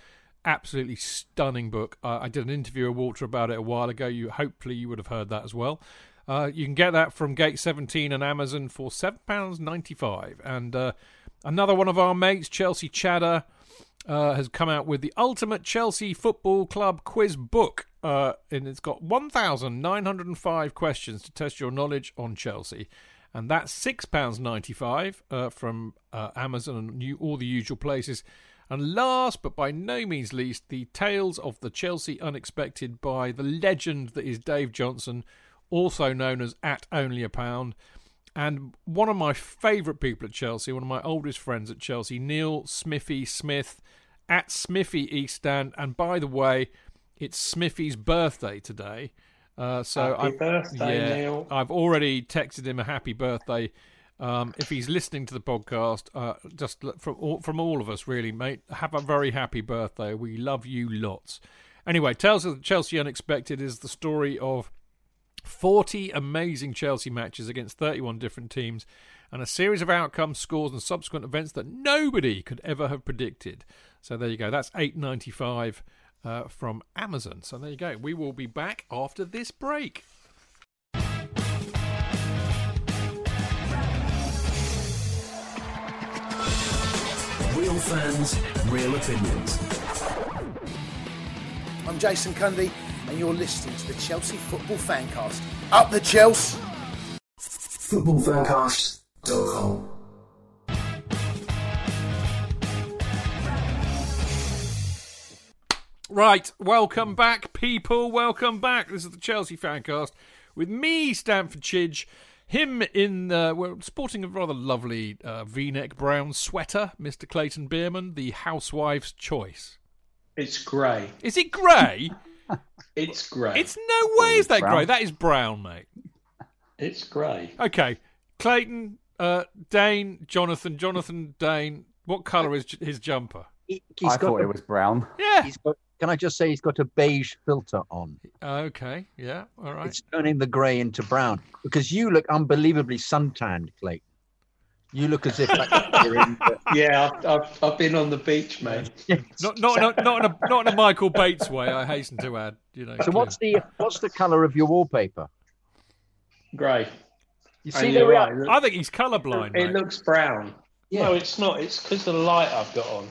Absolutely stunning book. Uh, I did an interview with Walter about it a while ago. You Hopefully, you would have heard that as well. Uh, you can get that from Gate 17 and Amazon for £7.95. And uh, another one of our mates, Chelsea Chatter, uh, has come out with the Ultimate Chelsea Football Club Quiz Book. Uh, and it's got 1,905 questions to test your knowledge on Chelsea. And that's £6.95 uh, from uh, Amazon and you, all the usual places. And last but by no means least, the Tales of the Chelsea Unexpected by the legend that is Dave Johnson, also known as At Only a Pound. and one of my favourite people at Chelsea, one of my oldest friends at Chelsea, Neil Smithy Smith, at Smithy East Stand. And by the way, it's Smithy's birthday today. Uh, so Happy I've, birthday, yeah, Neil. I've already texted him a happy birthday. Um, if he's listening to the podcast, uh, just from all, from all of us, really, mate, have a very happy birthday. We love you lots. Anyway, Tales of the Chelsea Unexpected is the story of 40 amazing Chelsea matches against 31 different teams and a series of outcomes, scores, and subsequent events that nobody could ever have predicted. So there you go. That's 8.95 uh, from Amazon. So there you go. We will be back after this break. Real fans, real opinions. I'm Jason Cundy, and you're listening to the Chelsea Football Fancast. Up the Chelsea! Footballfancast.com. Right, welcome back, people. Welcome back. This is the Chelsea Fancast with me, Stamford Chidge. Him in the, well, sporting a rather lovely uh, V-neck brown sweater, Mr. Clayton Beerman, the housewife's choice. It's grey. Is it grey? It's grey. it's no way is that grey. That is brown, mate. it's grey. Okay, Clayton, uh, Dane, Jonathan, Jonathan, Dane. What colour is j- his jumper? He, he's I got thought a- it was brown. Yeah. He's got. Can I just say he's got a beige filter on? Okay. Yeah. All right. It's turning the grey into brown because you look unbelievably suntanned, Clayton. You look as if like, you're in the, Yeah, I've, I've, I've been on the beach, mate. Not not in a, not in a not in a Michael Bates way. I hasten to add. You know. So what's the what's the colour of your wallpaper? Grey. You And see you're the right. I think he's colourblind. It mate. looks brown. Yeah. No, it's not. It's because of the light I've got on.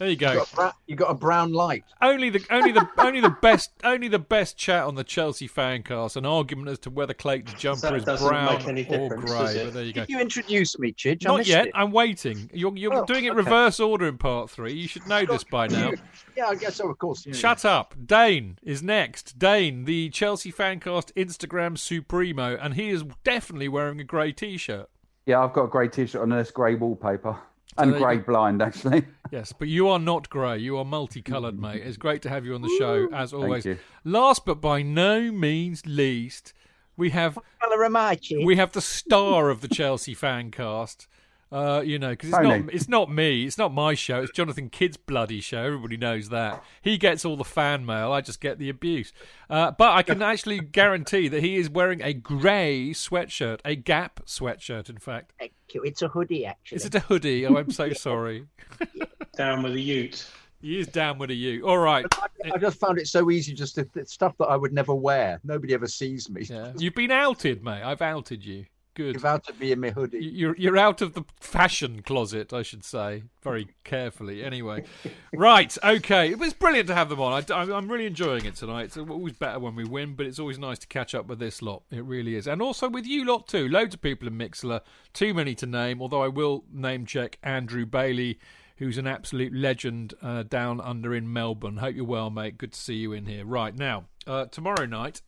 There you You go. got, bra- you got a brown light. Only the only the only the best only the best chat on the Chelsea fancast. An argument as to whether Clayton's jumper That is doesn't brown or grey. But there you go. Did you introduce me, Chidge? I Not missed yet. it. I'm waiting. You're you're Oh, doing it okay. reverse order in part three. You should know this by now. Yeah, I guess so. Of course. Yeah, Shut up. Dane is next. Dane, the Chelsea fancast Instagram supremo, and he is definitely wearing a grey t-shirt. Yeah, I've got a grey t-shirt on this grey wallpaper and grey blind actually. Yes, but you are not grey. You are multicoloured, mm. mate. It's great to have you on the show, as always. you. Last but by no means least, we have Colour am I, we have the star of the Chelsea fan cast. Uh, you know, because it's Tony. not it's not me, it's not my show. It's Jonathan Kydd's bloody show. Everybody knows that. He gets all the fan mail. I just get the abuse. Uh, but I can actually guarantee that he is wearing a grey sweatshirt, a Gap sweatshirt. In fact, Thank you. It's a hoodie, actually. is it a hoodie? Oh, I'm so sorry. Down with the ute. He is down with a U. All right. I just found it so easy, just to, stuff that I would never wear. Nobody ever sees me. Yeah. You've been outed, mate. I've outed you. Good. You've outed me in my hoodie. You're you're out of the fashion closet, I should say, very carefully. Anyway, right, okay. It was brilliant to have them on. I, am really enjoying it tonight. It's always better when we win, but it's always nice to catch up with this lot. It really is, and also with you lot too. Loads of people in Mixlr, too many to name. Although I will name check Andrew Bailey, who's an absolute legend uh, down under in Melbourne. Hope you're well, mate. Good to see you in here. Right now, uh, tomorrow night.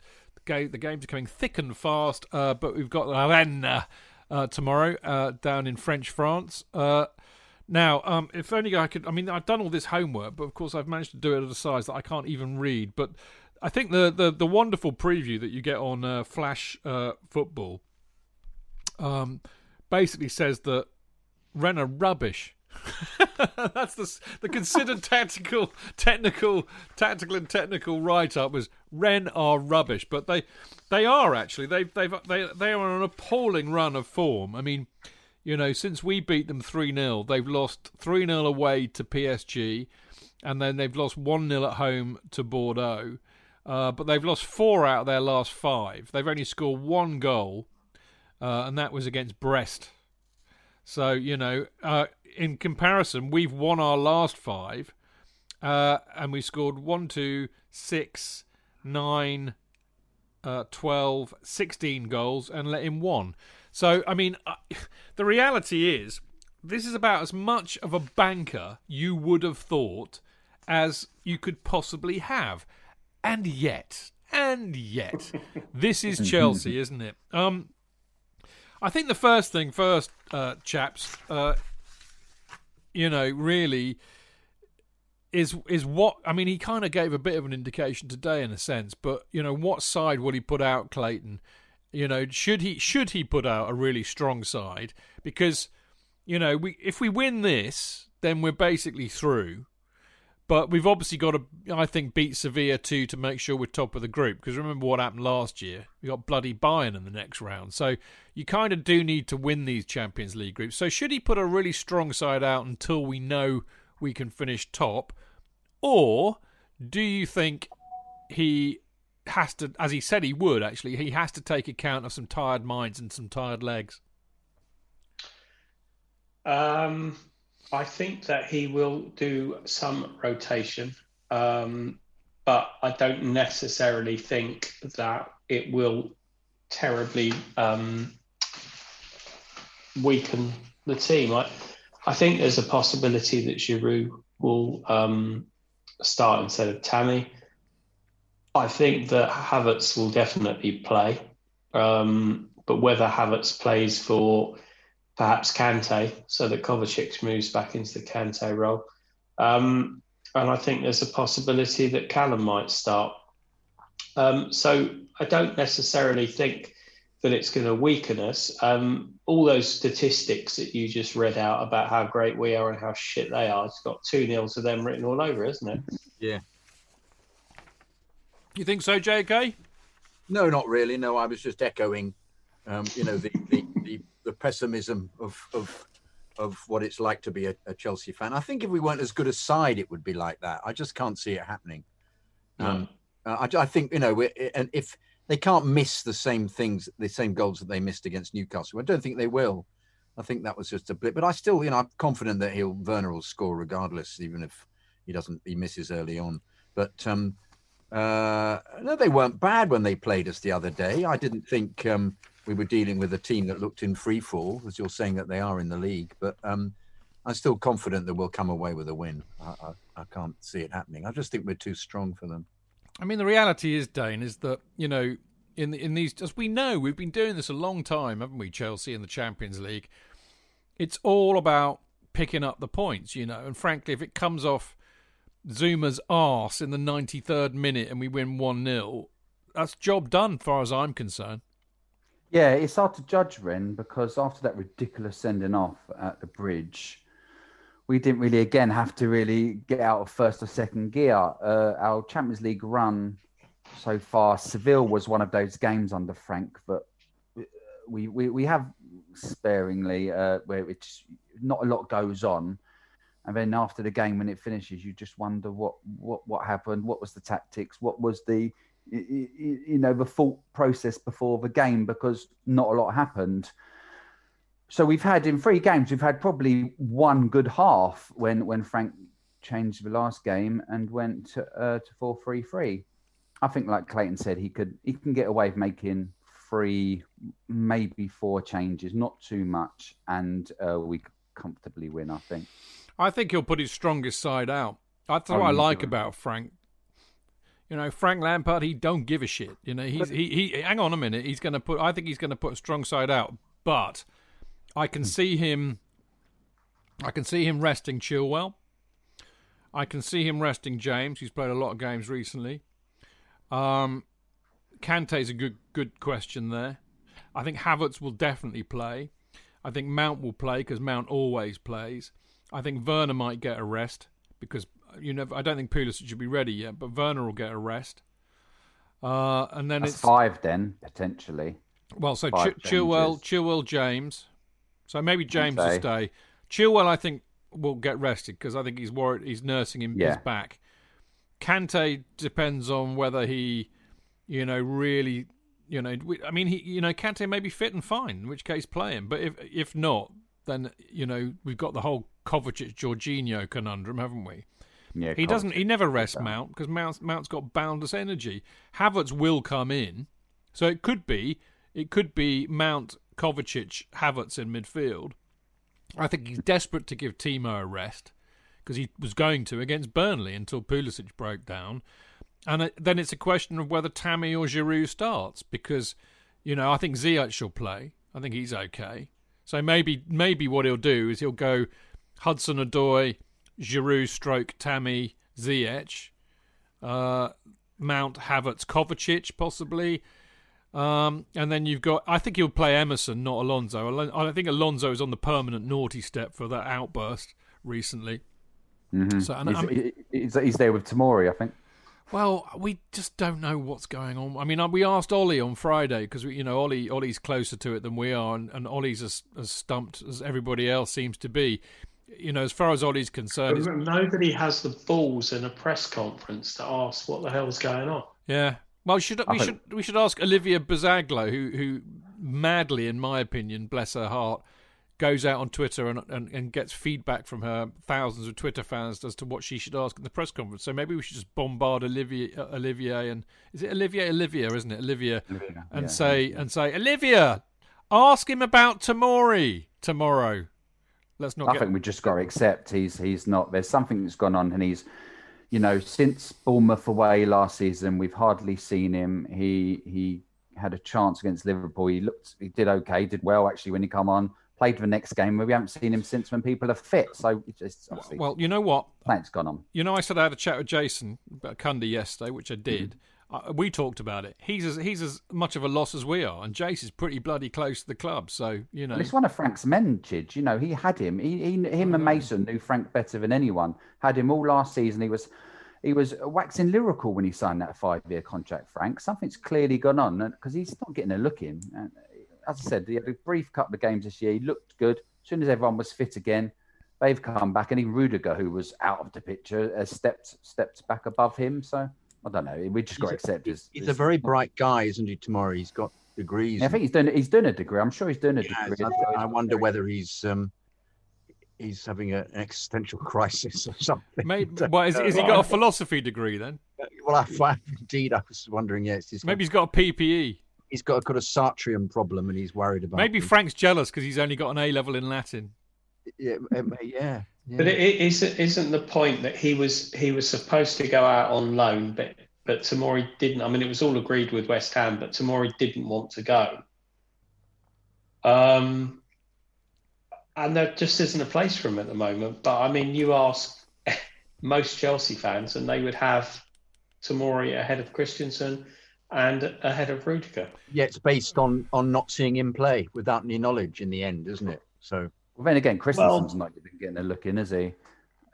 The games are coming thick and fast, uh, but we've got La Rennes uh, tomorrow uh, down in French France. Uh, now, um, if only I could. I mean, I've done all this homework, but of course, I've managed to do it at a size that I can't even read. But I think the the, the wonderful preview that you get on uh, Flash uh, Football um, basically says that Rennes are rubbish. That's the the considered tactical, technical, tactical and technical write up was Rennes are rubbish, but they they are actually they they've they they are on an appalling run of form. I mean, you know, since we beat them three 0 they've lost three 0 away to PSG, and then they've lost one 0 at home to Bordeaux. Uh, but they've lost four out of their last five. They've only scored one goal, uh, and that was against Brest. So you know, uh, in comparison, we've won our last five, uh, and we scored one, two, six, nine, uh, 12, 16 goals, and let in one. So I mean, uh, the reality is, this is about as much of a banker you would have thought as you could possibly have, and yet, and yet, this is Chelsea, isn't it? Um. I think the first thing first, uh, chaps. Uh, you know, really is is what I mean. He kind of gave a bit of an indication today, in a sense, but you know, what side will he put out, Clayton? You know, should he should he put out a really strong side? Because you know, we if we win this, then we're basically through. But we've obviously got to, I think, beat Sevilla too to make sure we're top of the group. Because remember what happened last year? We got bloody Bayern in the next round. So you kind of do need to win these Champions League groups. So should he put a really strong side out until we know we can finish top? Or do you think he has to, as he said he would actually, he has to take account of some tired minds and some tired legs? Um, I think that he will do some rotation, um, but I don't necessarily think that it will terribly um, weaken the team. I, I think there's a possibility that Giroud will um, start instead of Tammy. I think that Havertz will definitely play, um, but whether Havertz plays for perhaps Kante, so that Kovacic moves back into the Kante role. Um, and I think there's a possibility that Callum might start. Um, so I don't necessarily think that it's going to weaken us. Um, all those statistics that you just read out about how great we are and how shit they are, it's got 2 0 to them written all over, isn't it? Yeah. You think so, JK? No, not really. No, I was just echoing, um, you know, the, the, the pessimism of of of what it's like to be a, a, Chelsea fan. I think if we weren't as good a side, it would be like that. I just can't see it happening. No. Um, uh, I, I, think you know, and if they can't miss the same things, the same goals that they missed against Newcastle, I don't think they will. I think that was just a blip, but I still, you know, I'm confident that he'll Werner will score regardless, even if he doesn't, he misses early on. But um, uh, no, they weren't bad when they played us the other day. I didn't think um, we were dealing with a team that looked in free fall, as you're saying that they are in the league. But um, I'm still confident that we'll come away with a win. I, I, I, can't see it happening. I just think we're too strong for them. I mean, the reality is, Dane, is that you know, in in these, as we know, we've been doing this a long time, haven't we? Chelsea in the Champions League. It's all about picking up the points, you know. And frankly, if it comes off Zouma's arse in the 93rd minute and we win one 0 that's job done, far as I'm concerned. Yeah, it's hard to judge Rennes because after that ridiculous sending off at the bridge, we didn't really again have to really get out of first or second gear. Uh, our Champions League run so far, Seville was one of those games under Frank that we we, we have sparingly uh, where it's not a lot goes on, and then after the game when it finishes, you just wonder what what what happened, what was the tactics, what was the you know the thought process before the game because not a lot happened. So we've had in three games we've had probably one good half when when frank changed the last game and went to, uh, to 4-3-3 i think like clayton said he could he can get away with making three maybe four changes not too much and uh, we could comfortably win i think. I think he'll put his strongest side out. That's what oh, I like about Frank you know, Frank Lampard, he don't give a shit. You know, he's he, he hang on a minute. He's going to put. I think he's going to put a strong side out, but I can see him. I can see him resting Chilwell. I can see him resting James. He's played a lot of games recently. Um, Kante's a good good question there. I think Havertz will definitely play. I think Mount will play because Mount always plays. I think Werner might get a rest because you know, I don't think Pulisic should be ready yet, but Werner will get a rest. Uh, and then That's it's five then potentially. Well, so Ch- Chilwell, Chilwell, James. So maybe James will stay. Chilwell, I think, will get rested because I think he's worried. He's nursing him yeah. his back. Kante depends on whether he, you know, really, you know, I mean, he, you know, Kante may be fit and fine, in which case play him. But if if not, then you know we've got the whole Kovacic Jorginho conundrum, haven't we? Yeah, he doesn't. He never rests Mount because Mount, Mount's got boundless energy. Havertz will come in, so it could be it could be Mount, Kovacic, Havertz in midfield. I think he's desperate to give Timo a rest because he was going to against Burnley until Pulisic broke down, and then it's a question of whether Tammy or Giroud starts because you know I think Ziyech will play. I think he's okay. So maybe maybe what he'll do is he'll go Hudson Odoi, Giroud, stroke Tammy, Ziyech, uh, Mount Havertz, Kovacic possibly. Um, and then you've got, I think he'll play Emerson, not Alonso. I think Alonso is on the permanent naughty step for that outburst recently. Mm-hmm. So and, he's, I mean, he's, he's, there with Tomori, I think. Well, we just don't know what's going on. I mean, uh, we asked Ollie on Friday because you know Ollie Ollie's closer to it than we are, and, and Ollie's as, as stumped as everybody else seems to be. You know, as far as Ollie's concerned, nobody has the balls in a press conference to ask what the hell's going on. Yeah, well, should we should we should ask Olivia Bazaglo, who who madly, in my opinion, bless her heart, goes out on Twitter and, and, and gets feedback from her thousands of Twitter fans as to what she should ask in the press conference. So maybe we should just bombard Olivia, uh, Olivier and is it Olivia, Olivia, isn't it, Olivia, Olivia and yeah, say yeah. and say Olivia, ask him about Tomori tomorrow. Let's not. I get... think we just got to accept he's he's not. There's something that's gone on, and he's, you know, since Bournemouth away last season, we've hardly seen him. He he had a chance against Liverpool. He looked, he did okay, did well actually when he come on played the next game. But we haven't seen him since when people are fit. So it's well, you know what? Thanks, gone on. You know, I said I had a chat with Jason about Cundy yesterday, which I did. Mm. Uh, we talked about it. He's as he's as much of a loss as we are, and Jace is pretty bloody close to the club. So you know, it's one of Frank's men, Chidge. You know, he had him. He, he him and Mason knew Frank better than anyone. Had him all last season. He was he was waxing lyrical when he signed that five year contract. Frank, something's clearly gone on because he's not getting a look in And as I said, he had a brief couple of games this year. He looked good. As soon as everyone was fit again, they've come back. And even Rudiger, who was out of the picture, has stepped stepped back above him. So I don't know. We just got to accept his. He's a very bright guy, isn't he? Tomorrow he's got degrees. Yeah, I think he's doing he's doing a degree. I'm sure he's doing a degree. I, I wonder whether he's um, he's having a, an existential crisis or something. Maybe, well, is, is he got a philosophy degree then? Well, I, I, indeed, I was wondering. Yes, maybe he's got a PPE he's got a kind of Sartrean problem and he's worried about. Maybe Frank's jealous because he's only got an A level in Latin. Yeah, yeah, yeah. But it, isn't, isn't the point that he was he was supposed to go out on loan, but but Tomori didn't. I mean, it was all agreed with West Ham, but Tomori didn't want to go. Um, and there just isn't a place for him at the moment. But I mean, you ask most Chelsea fans, and they would have Tomori ahead of Christensen and ahead of Rudiger. Yeah, it's based on on not seeing him play without any knowledge in the end, isn't it? So well, then again, Christensen's well, not even getting a look in, is he?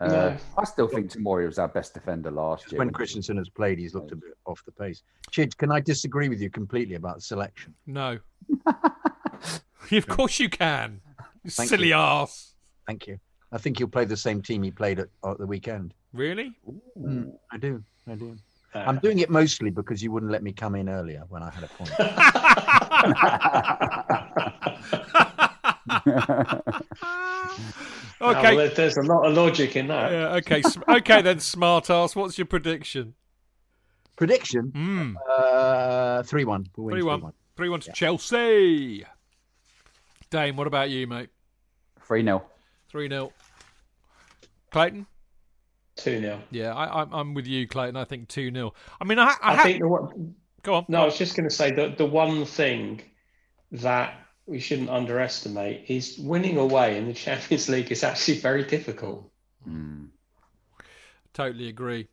Uh, no. I still think Tomori was our best defender last year. When Christensen has played, he's looked a bit off the pace. Chid, can I disagree with you completely about the selection? No. of course you can. You silly you. ass. Thank you. I think he'll play the same team he played at, at the weekend. Really? Mm, I do. I do. Uh, I'm doing it mostly because you wouldn't let me come in earlier when I had a point. okay, well, there's a lot of logic in that. Yeah, okay, okay then, smart ass. What's your prediction? Prediction? Mm. Uh, three one. Three one. Three one to yeah. Chelsea. Dane, what about you, mate? Three 0 Three 0 Clayton. 2 0. Yeah, I, am with you, Clayton. I think 2 0. I mean, I, I, I think the one. Go on. No, I was just going to say that the one thing that we shouldn't underestimate is winning away in the Champions League is actually very difficult. Mm. Totally agree.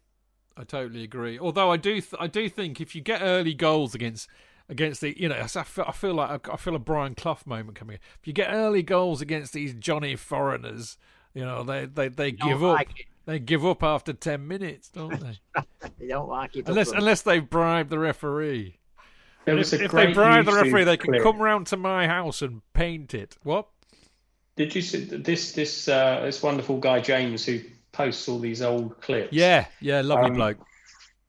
I totally agree. Although I do, th- I do think if you get early goals against against the, you know, I feel, I feel like I feel a Brian Clough moment coming. If you get early goals against these Johnny foreigners, you know, they they, they give up. Like they give up after ten minutes, don't they? they don't like it. Unless unless they bribe the referee. If, if they bribe the referee, they can clip. come round to my house and paint it. What? Did you see this this uh, this wonderful guy James who posts all these old clips? Yeah, yeah, lovely um, bloke.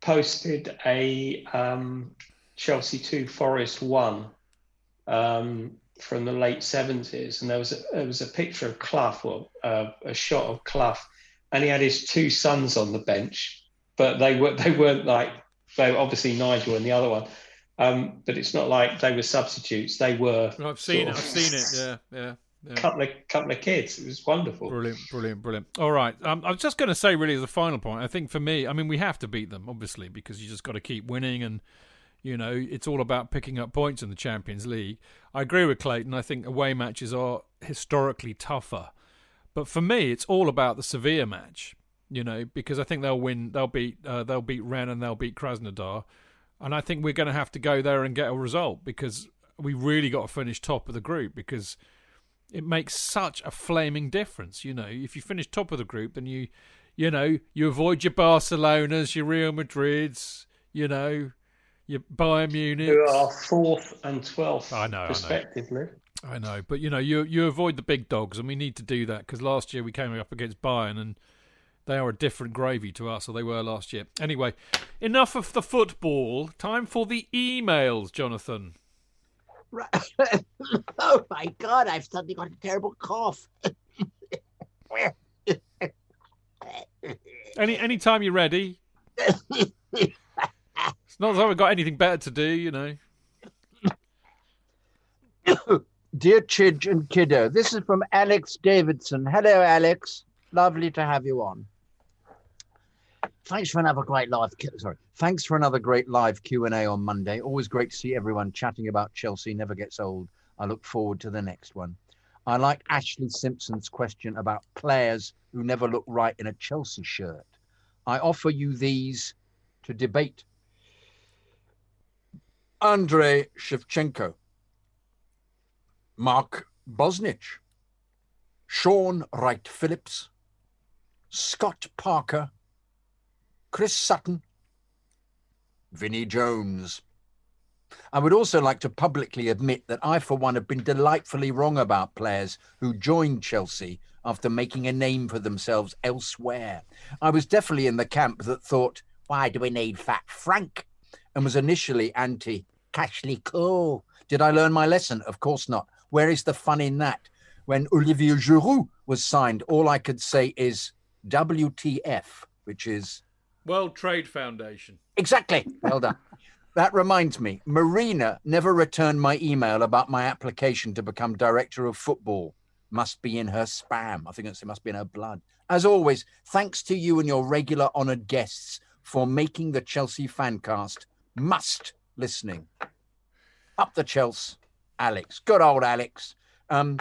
Posted a um, Chelsea two Forest one um, from the late seventies, and there was a, there was a picture of Clough, or uh, a shot of Clough and he had his two sons on the bench, but they were they weren't like they were obviously Nigel and the other one. Um, but it's not like they were substitutes. They were. I've seen it. I've seen it. Yeah, yeah. Yeah. Couple of couple of kids. It was wonderful. Brilliant, brilliant, brilliant. All right. Um, I was just going to say, really, as a final point, I think for me, I mean, we have to beat them, obviously, because you just got to keep winning, and You know, it's all about picking up points in the Champions League. I agree with Clayton. I think away matches are historically tougher. But for me, it's all about the Sevilla match. You know, because I think they'll win. They'll beat. Uh, they'll beat Rennes and they'll beat Krasnodar. And I think we're going to have to go there and get a result because we really got to finish top of the group because it makes such a flaming difference. You know, if you finish top of the group, then you, you know, you avoid your Barcelonas, your Real Madrids, you know, your Bayern Munich. Who are fourth and twelfth, I know, I know. respectively. I know, but you know, you you avoid the big dogs, and we need to do that because last year we came up against Bayern, and they are a different gravy to us, or they were last year. Anyway, enough of the football. Time for the emails, Jonathan. Right. oh my god, I've suddenly got a terrible cough. Any any time you're ready. it's not as though we've got anything better to do, you know. Dear Chidge and Kiddo, this is from Alex Davidson. Hello, Alex. Lovely to have you on. Thanks for another great live. Sorry, thanks for another great live Q and A on Monday. Always great to see everyone chatting about Chelsea. Never gets old. I look forward to the next one. I like Ashley Simpson's question about players who never look right in a Chelsea shirt. I offer you these to debate. Andrei Shevchenko, Mark Bosnich, Shaun Wright Phillips, Scott Parker, Chris Sutton, Vinnie Jones. I would also like to publicly admit that I, for one, have been delightfully wrong about players who joined Chelsea after making a name for themselves elsewhere. I was definitely in the camp that thought, why do we need Fat Frank? And was initially anti Cashley Cole. Did I learn my lesson? Of course not. Where is the fun in that? When Olivier Giroud was signed, all I could say is WTF, which is World Trade Foundation. Exactly. Well done. that reminds me, Marina never returned my email about my application to become director of football. Must be in her spam. I think it must be in her blood. As always, thanks to you and your regular honoured guests for making the Chelsea fancast must listening. Up the Chelsea, Alex. Good old Alex. Um,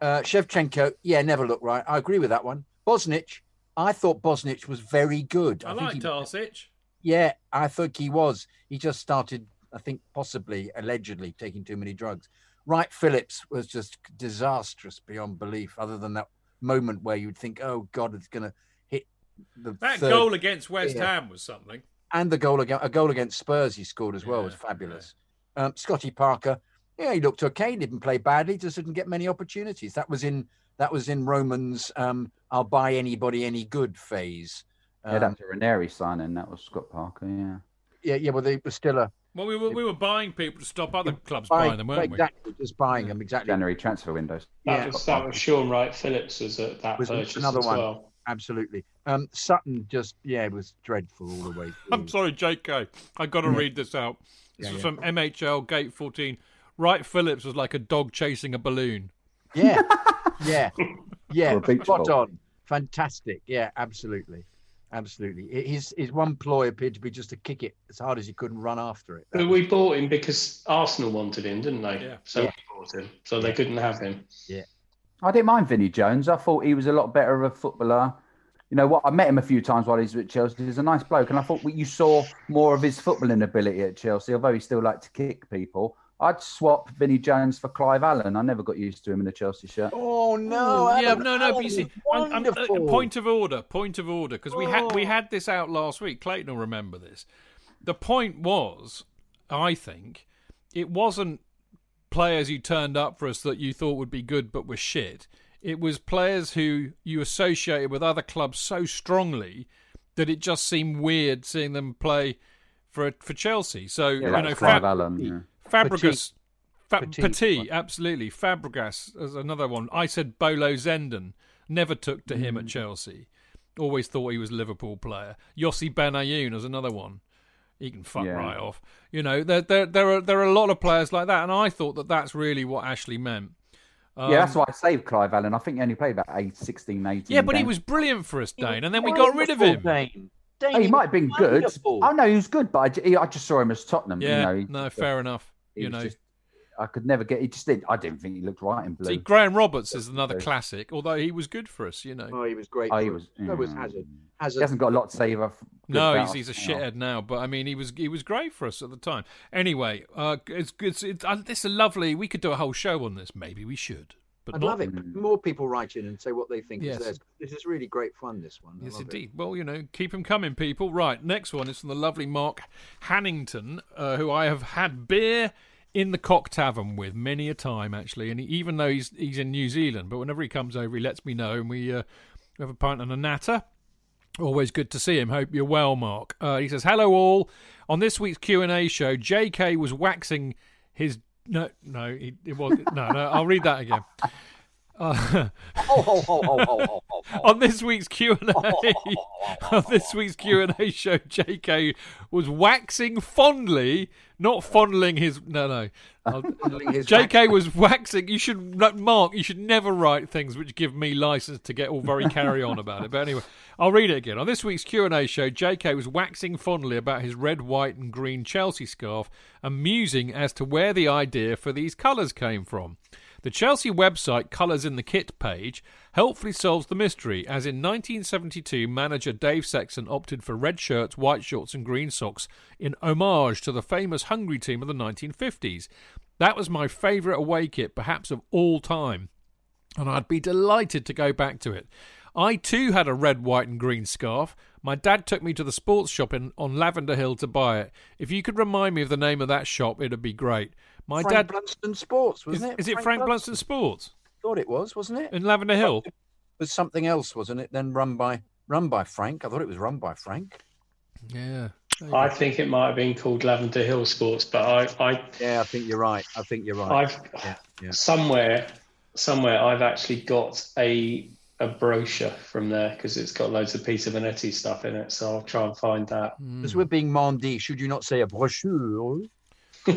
uh, Shevchenko, yeah, never looked right. I agree with that one. Bosnich, I thought Bosnich was very good. I, think like he- Tarsic. yeah, I think he was. He just started, I think, possibly, allegedly taking too many drugs. Wright Phillips was just disastrous beyond belief, other than that moment where you'd think, oh, God, it's going to hit the That third. goal against West Yeah. Ham was something. And the goal against, a goal against Spurs he scored as well was Yeah, fabulous. Um, Scotty Parker, yeah, he looked okay. He didn't play badly, just didn't get many opportunities. That was in that was in Roman's um, "I'll buy anybody any good" phase. yeah, Um, that's a Ranieri signing. That was Scott Parker. Yeah. yeah, yeah. Well, they were still a Well, we were we were buying people to stop other clubs buying, buying them, weren't we? exactly, just buying them exactly. January transfer windows. That Yeah. was that was Shaun Wright Phillips was at that Was purchase another as one. well. Absolutely. Um, Sutton just yeah, it was dreadful all the way. we? I'm sorry, JK. I got to read this out. This Yeah, was yeah. from MHL Gate 14. Wright Phillips was like a dog chasing a balloon. Yeah, yeah, yeah. Or a beach Spot ball. on. Fantastic. Yeah, absolutely, absolutely. His his one ploy appeared to be just to kick it as hard as he could and run after it. But we bought him because Arsenal wanted him, didn't they? Yeah. So Yeah. we bought him. So they couldn't have him. Yeah. I didn't mind Vinnie Jones. I thought he was a lot better of a footballer. You know what? I met him a few times while he was at Chelsea. He's a nice bloke, and I thought you saw more of his footballing ability at Chelsea. Although he still liked to kick people, I'd swap Vinnie Jones for Clive Allen. I never got used to him in a Chelsea shirt. Oh no! yeah, no, no. But you see, I'm- I'm- uh, wonderful. point of order, point of order, because we had we Oh. had this out last week. Clayton will remember this. The point was, I think, it wasn't players who turned up for us that you thought would be good but were shit. It was players who you associated with other clubs so strongly that it just seemed weird seeing them play for for Chelsea. So Yeah, you like know, Clive Fab- Allen. Yeah. Fabregas, Fa- Petit. Petit, absolutely. Fabregas is another one. I said Bolo Zenden. Never took to Mm. him at Chelsea. Always thought he was a Liverpool player. Yossi Benayoun is another one. He can fuck Yeah. right off. You know, there, there, there are there are a lot of players like that, and I thought that that's really what Ashley meant. Um, yeah, that's why I saved Clive Allen. I think he only played about eight, 16, 18 Yeah, but he was brilliant for us, Dayne, and then we got rid of him. Dayne. Oh, he might have been good. Wonderful. Oh no, he was good, but I, I just saw him as Tottenham. Yeah, you know, he- no, fair enough. He You know, just- I could never get. He just did. I didn't think he looked right in blue. see, Graham Roberts is another classic, although he was good for us. You know, Oh, he was great. oh, he was. us. So was mm. Hazard. He Hazard. hasn't got a lot to say about. no, he's, he's a now. shithead now, but I mean, he was he was great for us at the time. Anyway, uh, it's it's, it's uh, this is lovely. We could do a whole show on this. Maybe we should, but I'd not love it. More people write in and say what they think Yes. is theirs. This is really great fun. This one. I Yes, love it. indeed. Well, you know, keep them coming, people. Right, next one is from the lovely Mark Hannington, uh, who I have had beer in the Cock Tavern with many a time, actually. And he, even though he's he's in New Zealand, but whenever he comes over, he lets me know, and we uh, have a pint and a natter. Always good to see him. Hope you're well, Mark. Uh, he says, "Hello all. On this week's Q and A show, J.K. was waxing his no, no, he, it was no, no. I'll read that again." Uh, Oh, oh, oh, oh, oh, oh, oh, oh. on this week's Q and A, on this week's Q and A show, J.K. was waxing fondly, not fondling his. No, no. I'll- Fondling his J.K. was waxing. You should, Mark. You should never write things which give me license to get all very carry on about it. But anyway, I'll read it again. On this week's Q and A show, J.K. was waxing fondly about his red, white, and green Chelsea scarf, and musing as to where the idea for these colours came from. The Chelsea website Colours in the Kit page helpfully solves the mystery, as in 1972, manager Dave Sexton opted for red shirts, white shorts, and green socks in homage to the famous Hungary team of the 1950s. That was my favourite away kit, perhaps of all time, and I'd be delighted to go back to it. I too had a red, white, and green scarf. My dad took me to the sports shop in, on Lavender Hill to buy it. If you could remind me of the name of that shop, it'd be great. My Frank dad. Blunston Sports, wasn't it? is it Frank Blunston Sports Thought it was, wasn't it? in Lavender Hill? It was something else, wasn't it? Then run by run by Frank. I thought it was run by Frank. Yeah. I go. think it might have been called Lavender Hill Sports, but I, I Yeah, I think you're right. I think you're right. I've Yeah, yeah. somewhere somewhere I've actually got a a brochure from there because it's got loads of Peter Bonetti stuff in it. So I'll try and find that. Hmm. As we're being Mondy, should you not say a brochure?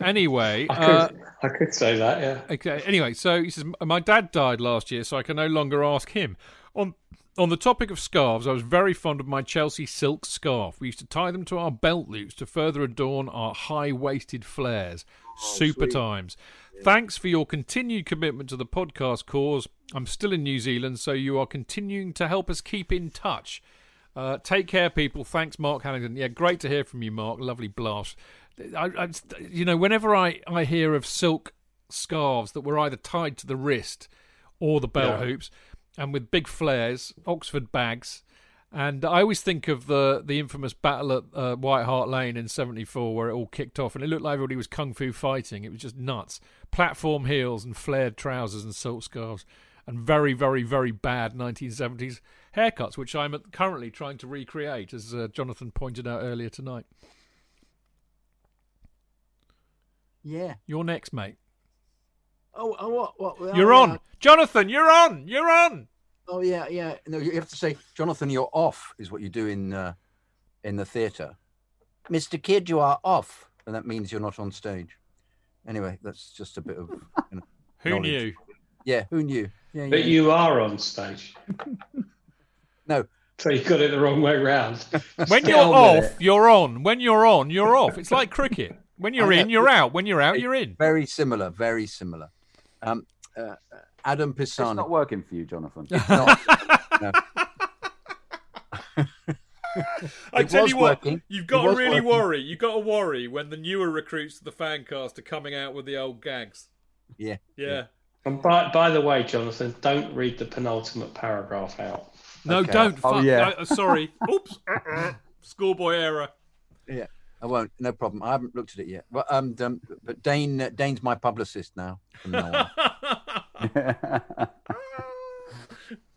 Anyway, I uh, could, I could say that, yeah. okay. Anyway, so he says my dad died last year, so I can no longer ask him. On on the topic of scarves, I was very fond of my Chelsea silk scarf. We used to tie them to our belt loops to further adorn our high waisted flares. Super sweet. times. Thanks for your continued commitment to the podcast cause. I'm still in New Zealand, so you are continuing to help us keep in touch. Uh, take care, people. Thanks, Mark Hannington. Yeah, great to hear from you, Mark. Lovely blast. I, I, you know, whenever I, I hear of silk scarves that were either tied to the wrist or the belt Yeah. hoops, and with big flares, Oxford bags, and I always think of the the infamous battle at uh, White Hart Lane in '74, where it all kicked off, and it looked like everybody was kung fu fighting. It was just nuts. Platform heels and flared trousers and silk scarves, and very, very, very bad 1970s haircuts, which I'm currently trying to recreate, as uh, Jonathan pointed out earlier tonight. Yeah. You're next, mate. Oh, oh what? what oh, You're yeah. on, Jonathan. You're on. You're on. Oh, yeah, yeah. No, you have to say, Jonathan, you're off, is what you do in uh, in the theatre. Mr. Kydd, you are off, and that means you're not on stage. Anyway, that's just a bit of. You know, Who Knowledge. knew? yeah, who knew? Yeah, But yeah. you are on stage. No. So you got it the wrong way round. When you're off, you're on. When you're on, you're off. It's like cricket. When you're I in, you're out. When you're out, you're in. Very similar, very similar. Um, uh, Adam It's not working for you, Jonathan. not- no. I It tell was you what, working. you've got to really working. worry. You've got to worry when the newer recruits to the fan cast are coming out with the old gags. Yeah. Yeah. And by, by the way, Jonathan, don't read the penultimate paragraph out. No, Okay. don't. Oh, Fuck. yeah. Uh, sorry. Oops. Uh-uh. Schoolboy error. Yeah, I won't. No problem. I haven't looked at it yet. But um, um but Dayne uh, Dayne's my publicist now. From now.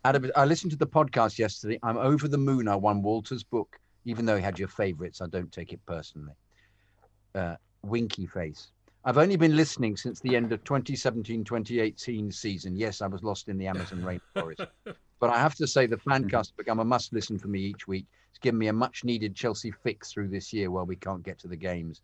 Adam, I listened to the podcast yesterday. I'm over the moon. I won Walter's book, even though he had your favourites. I don't take it personally. Uh, winky face. I've only been listening since the end of 2017-2018 season. Yes, I was lost in the Amazon rainforest. But I have to say the fancast has become a must listen for me each week. It's given me a much needed Chelsea fix through this year while we can't get to the games.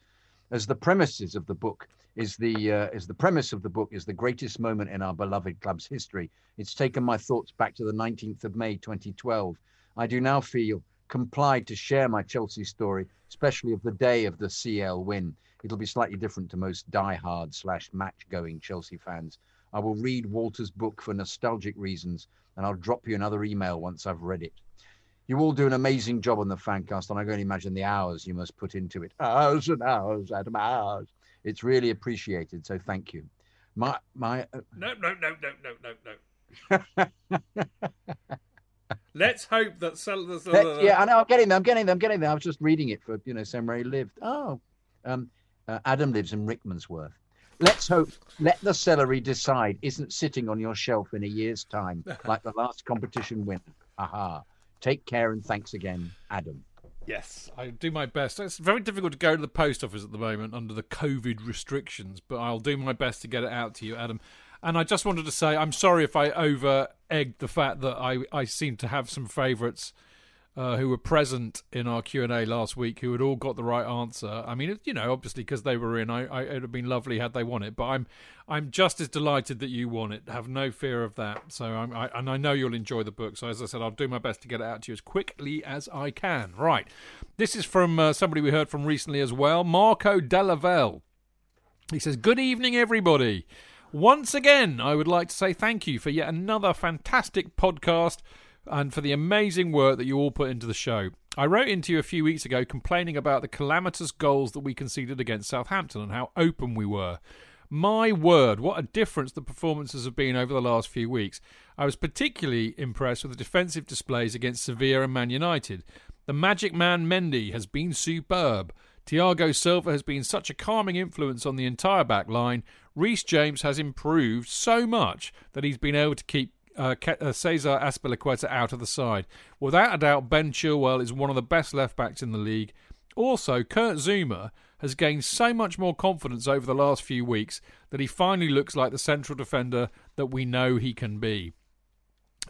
As the premises of the book is the uh, as the premise of the book is the greatest moment in our beloved club's history. It's taken my thoughts back to the 19th of May 2012. I do now feel complied to share my Chelsea story, especially of the day of the CL win. It'll be slightly different to most die-hard slash match-going Chelsea fans. I will read Walter's book for nostalgic reasons, and I'll drop you another email once I've read it. You all do an amazing job on the fancast, and I can only imagine the hours you must put into it. Hours and hours, Adam, hours. It's really appreciated, so thank you. My my. Uh, No, no, no, no, no, no, no. Let's hope that. Sel- the- the- Let- yeah, I know. I'm getting there. I'm getting there. I'm getting there. I was just reading it for you know somewhere he lived. Oh, um, uh, Adam lives in Rickmansworth. Let's hope. Let the celery decide isn't sitting on your shelf in a year's time like the last competition winner. Aha. Take care and thanks again, Adam. Yes, I do my best. It's very difficult to go to the post office at the moment under the COVID restrictions, but I'll do my best to get it out to you, Adam. And I just wanted to say I'm sorry if I over egged the fact that I, I seem to have some favourites uh, who were present in our Q and A last week who had all got the right answer. I mean, you know, obviously because they were in, I, I it'd have been lovely had they won it. But I'm I'm just as delighted that you won it. Have no fear of that. So I'm, I and I know you'll enjoy the book. So as I said, I'll do my best to get it out to you as quickly as I can. Right, this is from uh, somebody we heard from recently as well, Marco Delavelle. He says, Good evening, everybody. Once again, I would like to say thank you for yet another fantastic podcast and for the amazing work that you all put into the show. I wrote into you a few weeks ago complaining about the calamitous goals that we conceded against Southampton and how open we were. My word, what a difference the performances have been over the last few weeks. I was particularly impressed with the defensive displays against Sevilla and Man United. The magic man Mendy has been superb. Thiago Silva has been such a calming influence on the entire back line. Reece James has improved so much that he's been able to keep uh, uh, Cesar Azpilicueta out of the side. Without a doubt, Ben Chilwell is one of the best left backs in the league. Also, Kurt Zouma has gained so much more confidence over the last few weeks that he finally looks like the central defender that we know he can be.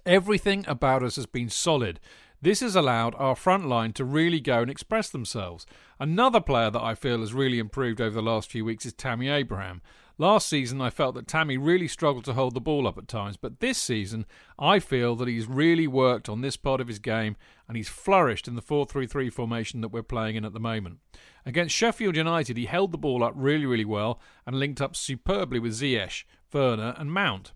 Everything about us has been solid. This has allowed our front line to really go and express themselves. Another player that I feel has really improved over the last few weeks is Tammy Abraham. Last season, I felt that Tammy really struggled to hold the ball up at times, but this season, I feel that he's really worked on this part of his game and he's flourished in the 4 3 3 formation that we're playing in at the moment. Against Sheffield United, he held the ball up really, really well and linked up superbly with Ziyech, Werner, and Mount.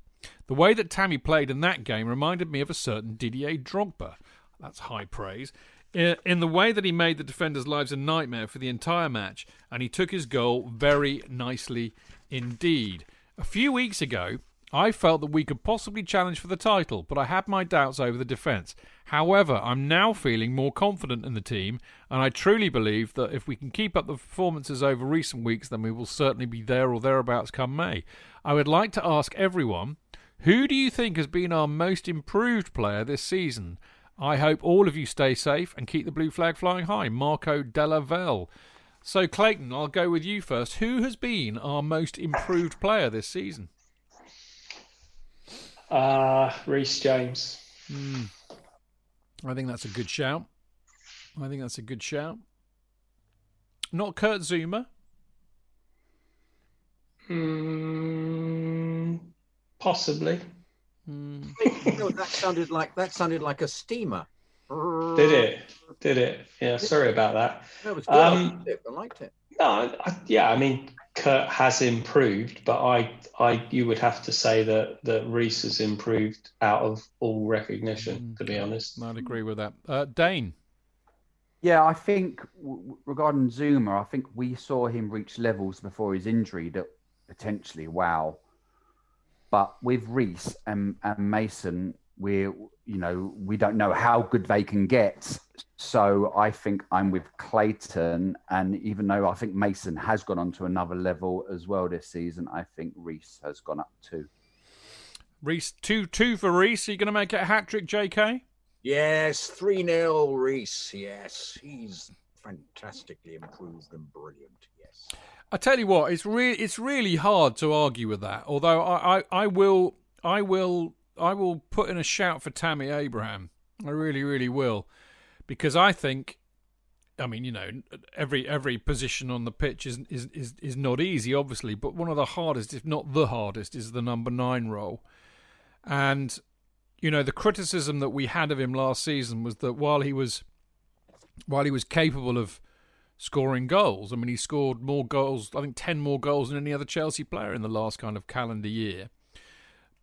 The way that Tammy played in that game reminded me of a certain Didier Drogba. That's high praise. In the way that he made the defenders' lives a nightmare for the entire match, and he took his goal very nicely indeed. A few weeks ago, I felt that we could possibly challenge for the title, but I had my doubts over the defence. However, I'm now feeling more confident in the team, and I truly believe that if we can keep up the performances over recent weeks, then we will certainly be there or thereabouts come May. I would like to ask everyone who do you think has been our most improved player this season? I hope all of you stay safe and keep the blue flag flying high. Marco Delavelle. So, Clayton, I'll go with you first. Who has been our most improved player this season? Uh, Reece James. I think that's a good shout. I think that's a good shout. Not Kurt Zouma. Mm, possibly. You know, that sounded like that sounded like a steamer. Did it? Did it? Yeah. Sorry about that. No, it was good. I Um, liked it. I liked it. No, I, yeah. I mean, Kurt has improved, but I, I, you would have to say that that Reece has improved out of all recognition. To be honest. I'd agree with that. Uh, Dayne. Yeah, I think w- w- regarding Zouma, I think we saw him reach levels before his injury that potentially wow. But with Reece and, and Mason, we're you know we don't know how good they can get. So I think I'm with Clayton, and even though I think Mason has gone on to another level as well this season, I think Reece has gone up too. Reece, two two for Reece. Are you going to make it a hat trick, JK? Yes, 3 0 Reece. Yes, he's fantastically improved and brilliant. Yes. I tell you what, it's really it's really hard to argue with that. Although I, I, I will I will I will put in a shout for Tammy Abraham. I really really will, because I think, I mean you know every every position on the pitch is is is, is not easy obviously, but one of the hardest, if not the hardest, is the number nine role, and you know the criticism that we had of him last season was that while he was while he was capable of scoring goals. I mean, he scored more goals, I think 10 more goals than any other Chelsea player in the last kind of calendar year.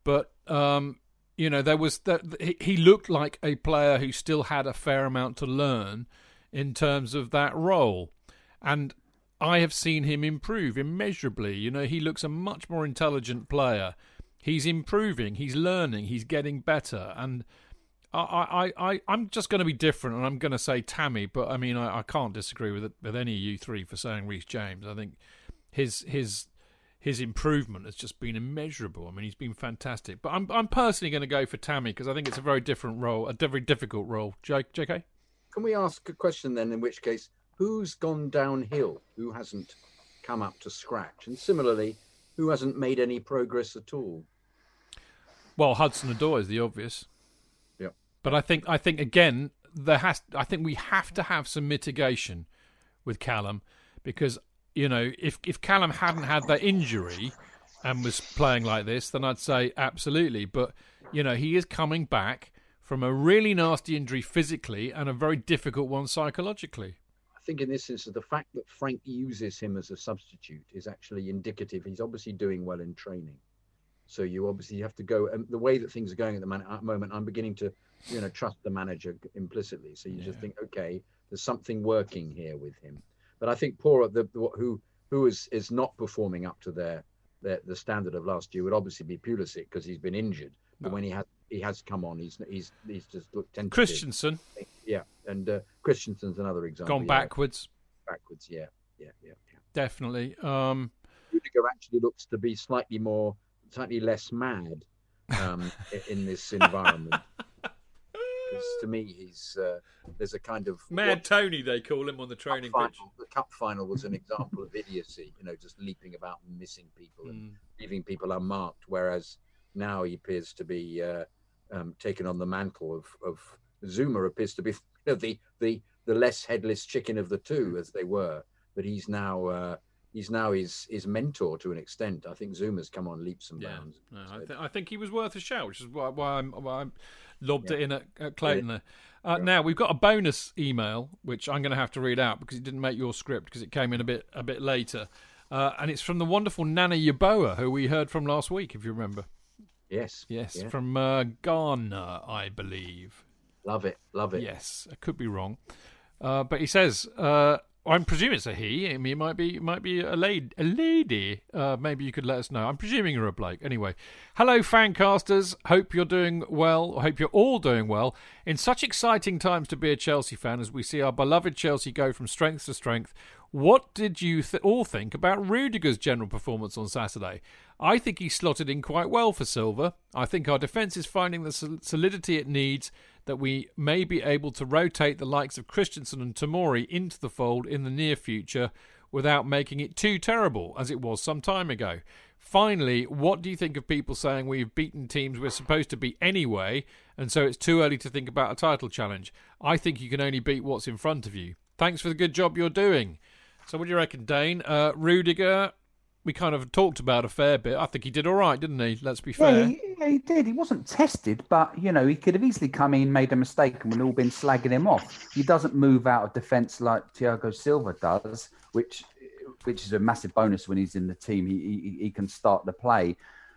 But, um, you know, there was that he looked like a player who still had a fair amount to learn in terms of that role. And I have seen him improve immeasurably. You know, he looks a much more intelligent player. He's improving, he's learning, he's getting better. And I, I, I, I'm just going to be different, and I'm going to say Tammy. But I mean, I, I can't disagree with it, with any of you three for saying Reece James. I think his his his improvement has just been immeasurable. I mean, he's been fantastic. But I'm I'm personally going to go for Tammy because I think it's a very different role, a very difficult role. J- JK. Can we ask a question then? In which case, who's gone downhill? Who hasn't come up to scratch? And similarly, who hasn't made any progress at all? Well, Hudson Odoi is the obvious. Yeah. But I think I think again there has I think we have to have some mitigation with Callum because you know if if Callum hadn't had that injury and was playing like this then I'd say absolutely but you know he is coming back from a really nasty injury physically and a very difficult one psychologically. I think in this instance the fact that Frank uses him as a substitute is actually indicative he's obviously doing well in training. So you obviously have to go and the way that things are going at the moment I'm beginning to you know trust the manager implicitly. So you yeah. just think, okay, there's something working here with him. But I think poor the, the who who is is not performing up to their their the standard of last year would obviously be Pulisic because he's been injured. But no. when he has he has come on, he's he's he's just looked tentative. Christensen, yeah, and uh, Christensen's another example. Gone backwards. Backwards, yeah, yeah, yeah, yeah. Definitely. Um, Rudiger actually looks to be slightly more, slightly less mad um, in this environment because to me he's uh, there's a kind of Mad what, Tony they call him on the training final, pitch. The cup final was an example of idiocy, you know, just leaping about and missing people and mm. leaving people unmarked. Whereas now he appears to be uh, um, taken on the mantle of, of Zouma appears to be you know, the the the less headless chicken of the two, as they were. But he's now. Uh, he's now his his mentor to an extent. I think Zouma's come on leaps and bounds. Yeah, no, I, th- I, think he was worth a shout, which is why, why I'm, why I'm lobbed yeah. it in at, at Clayton there. Uh, yeah. Now we've got a bonus email which I'm going to have to read out because it didn't make your script because it came in a bit a bit later, uh, and it's from the wonderful Nana Yaboa who we heard from last week, if you remember. Yes. Yes, yeah. from uh, Ghana, I believe. Love it, love it. Yes, I could be wrong, uh, but he says. Uh, I'm presuming it's a he. I mean, it might be, it might be a lady. A lady. Uh, maybe you could let us know. I'm presuming you're a bloke. Anyway, hello, fancasters. Hope you're doing well. Hope you're all doing well. In such exciting times to be a Chelsea fan, as we see our beloved Chelsea go from strength to strength, what did you th- all think about Rudiger's general performance on Saturday? I think he slotted in quite well for Silva. I think our defence is finding the solidity it needs that we may be able to rotate the likes of Christensen and Tomori into the fold in the near future without making it too terrible as it was some time ago. Finally, what do you think of people saying we've beaten teams we're supposed to beat anyway, and so it's too early to think about a title challenge? I think you can only beat what's in front of you. Thanks for the good job you're doing. So, what do you reckon, Dayne? Uh, Rudiger, we kind of talked about a fair bit. I think he did all right, didn't he? Let's be fair. Yeah, he, yeah, he did. He wasn't tested, but you know, he could have easily come in, made a mistake, and we've all been slagging him off. He doesn't move out of defence like Thiago Silva does, which which is a massive bonus when he's in the team. He he, he can start the play.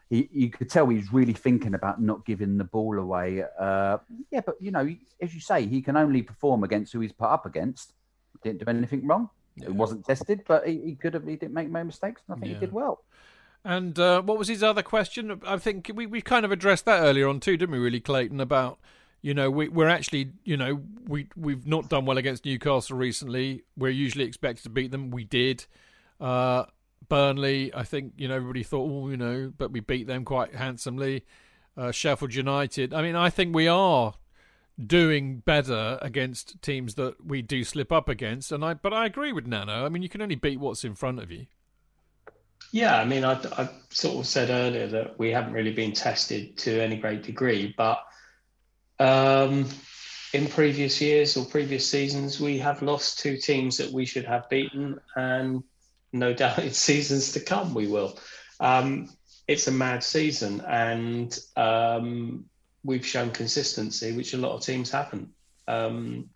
He, you could tell he's really thinking about not giving the ball away. Uh, yeah, but you know, as you say, he can only perform against who he's put up against. Didn't do anything wrong. Yeah. It wasn't tested, but he, he, could have. He didn't make no mistakes, and I think yeah. he did well. And uh, what was his other question? I think we, we kind of addressed that earlier on too, didn't we? Really, Clayton, about you know we, we're actually you know we we've not done well against Newcastle recently. We're usually expected to beat them. We did. Uh, Burnley, I think you know everybody thought, oh, you know, but we beat them quite handsomely. Uh, Sheffield United. I mean, I think we are doing better against teams that we do slip up against. And I, but I agree with Nana. I mean, you can only beat what's in front of you. Yeah, I mean, I, I sort of said earlier that we haven't really been tested to any great degree, but um, in previous years or previous seasons, we have lost two teams that we should have beaten, and no doubt in seasons to come we will. Um, it's a mad season, and um, we've shown consistency, which a lot of teams haven't. Um,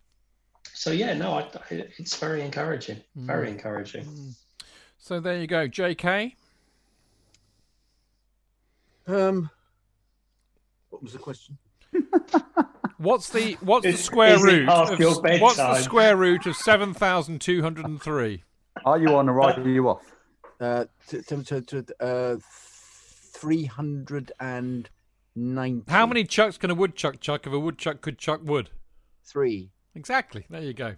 so yeah, no, I, it's very encouraging. Very Mm. encouraging. So there you go, J.K. Um, what was the question? What's the what's the square root? Of, what's the square root of seven thousand two hundred and three? Are you on or right or are you off? Uh, to, to, to, to, uh, three hundred and ninety. How many chucks can a woodchuck chuck if a woodchuck could chuck wood? Three. Exactly. There you go.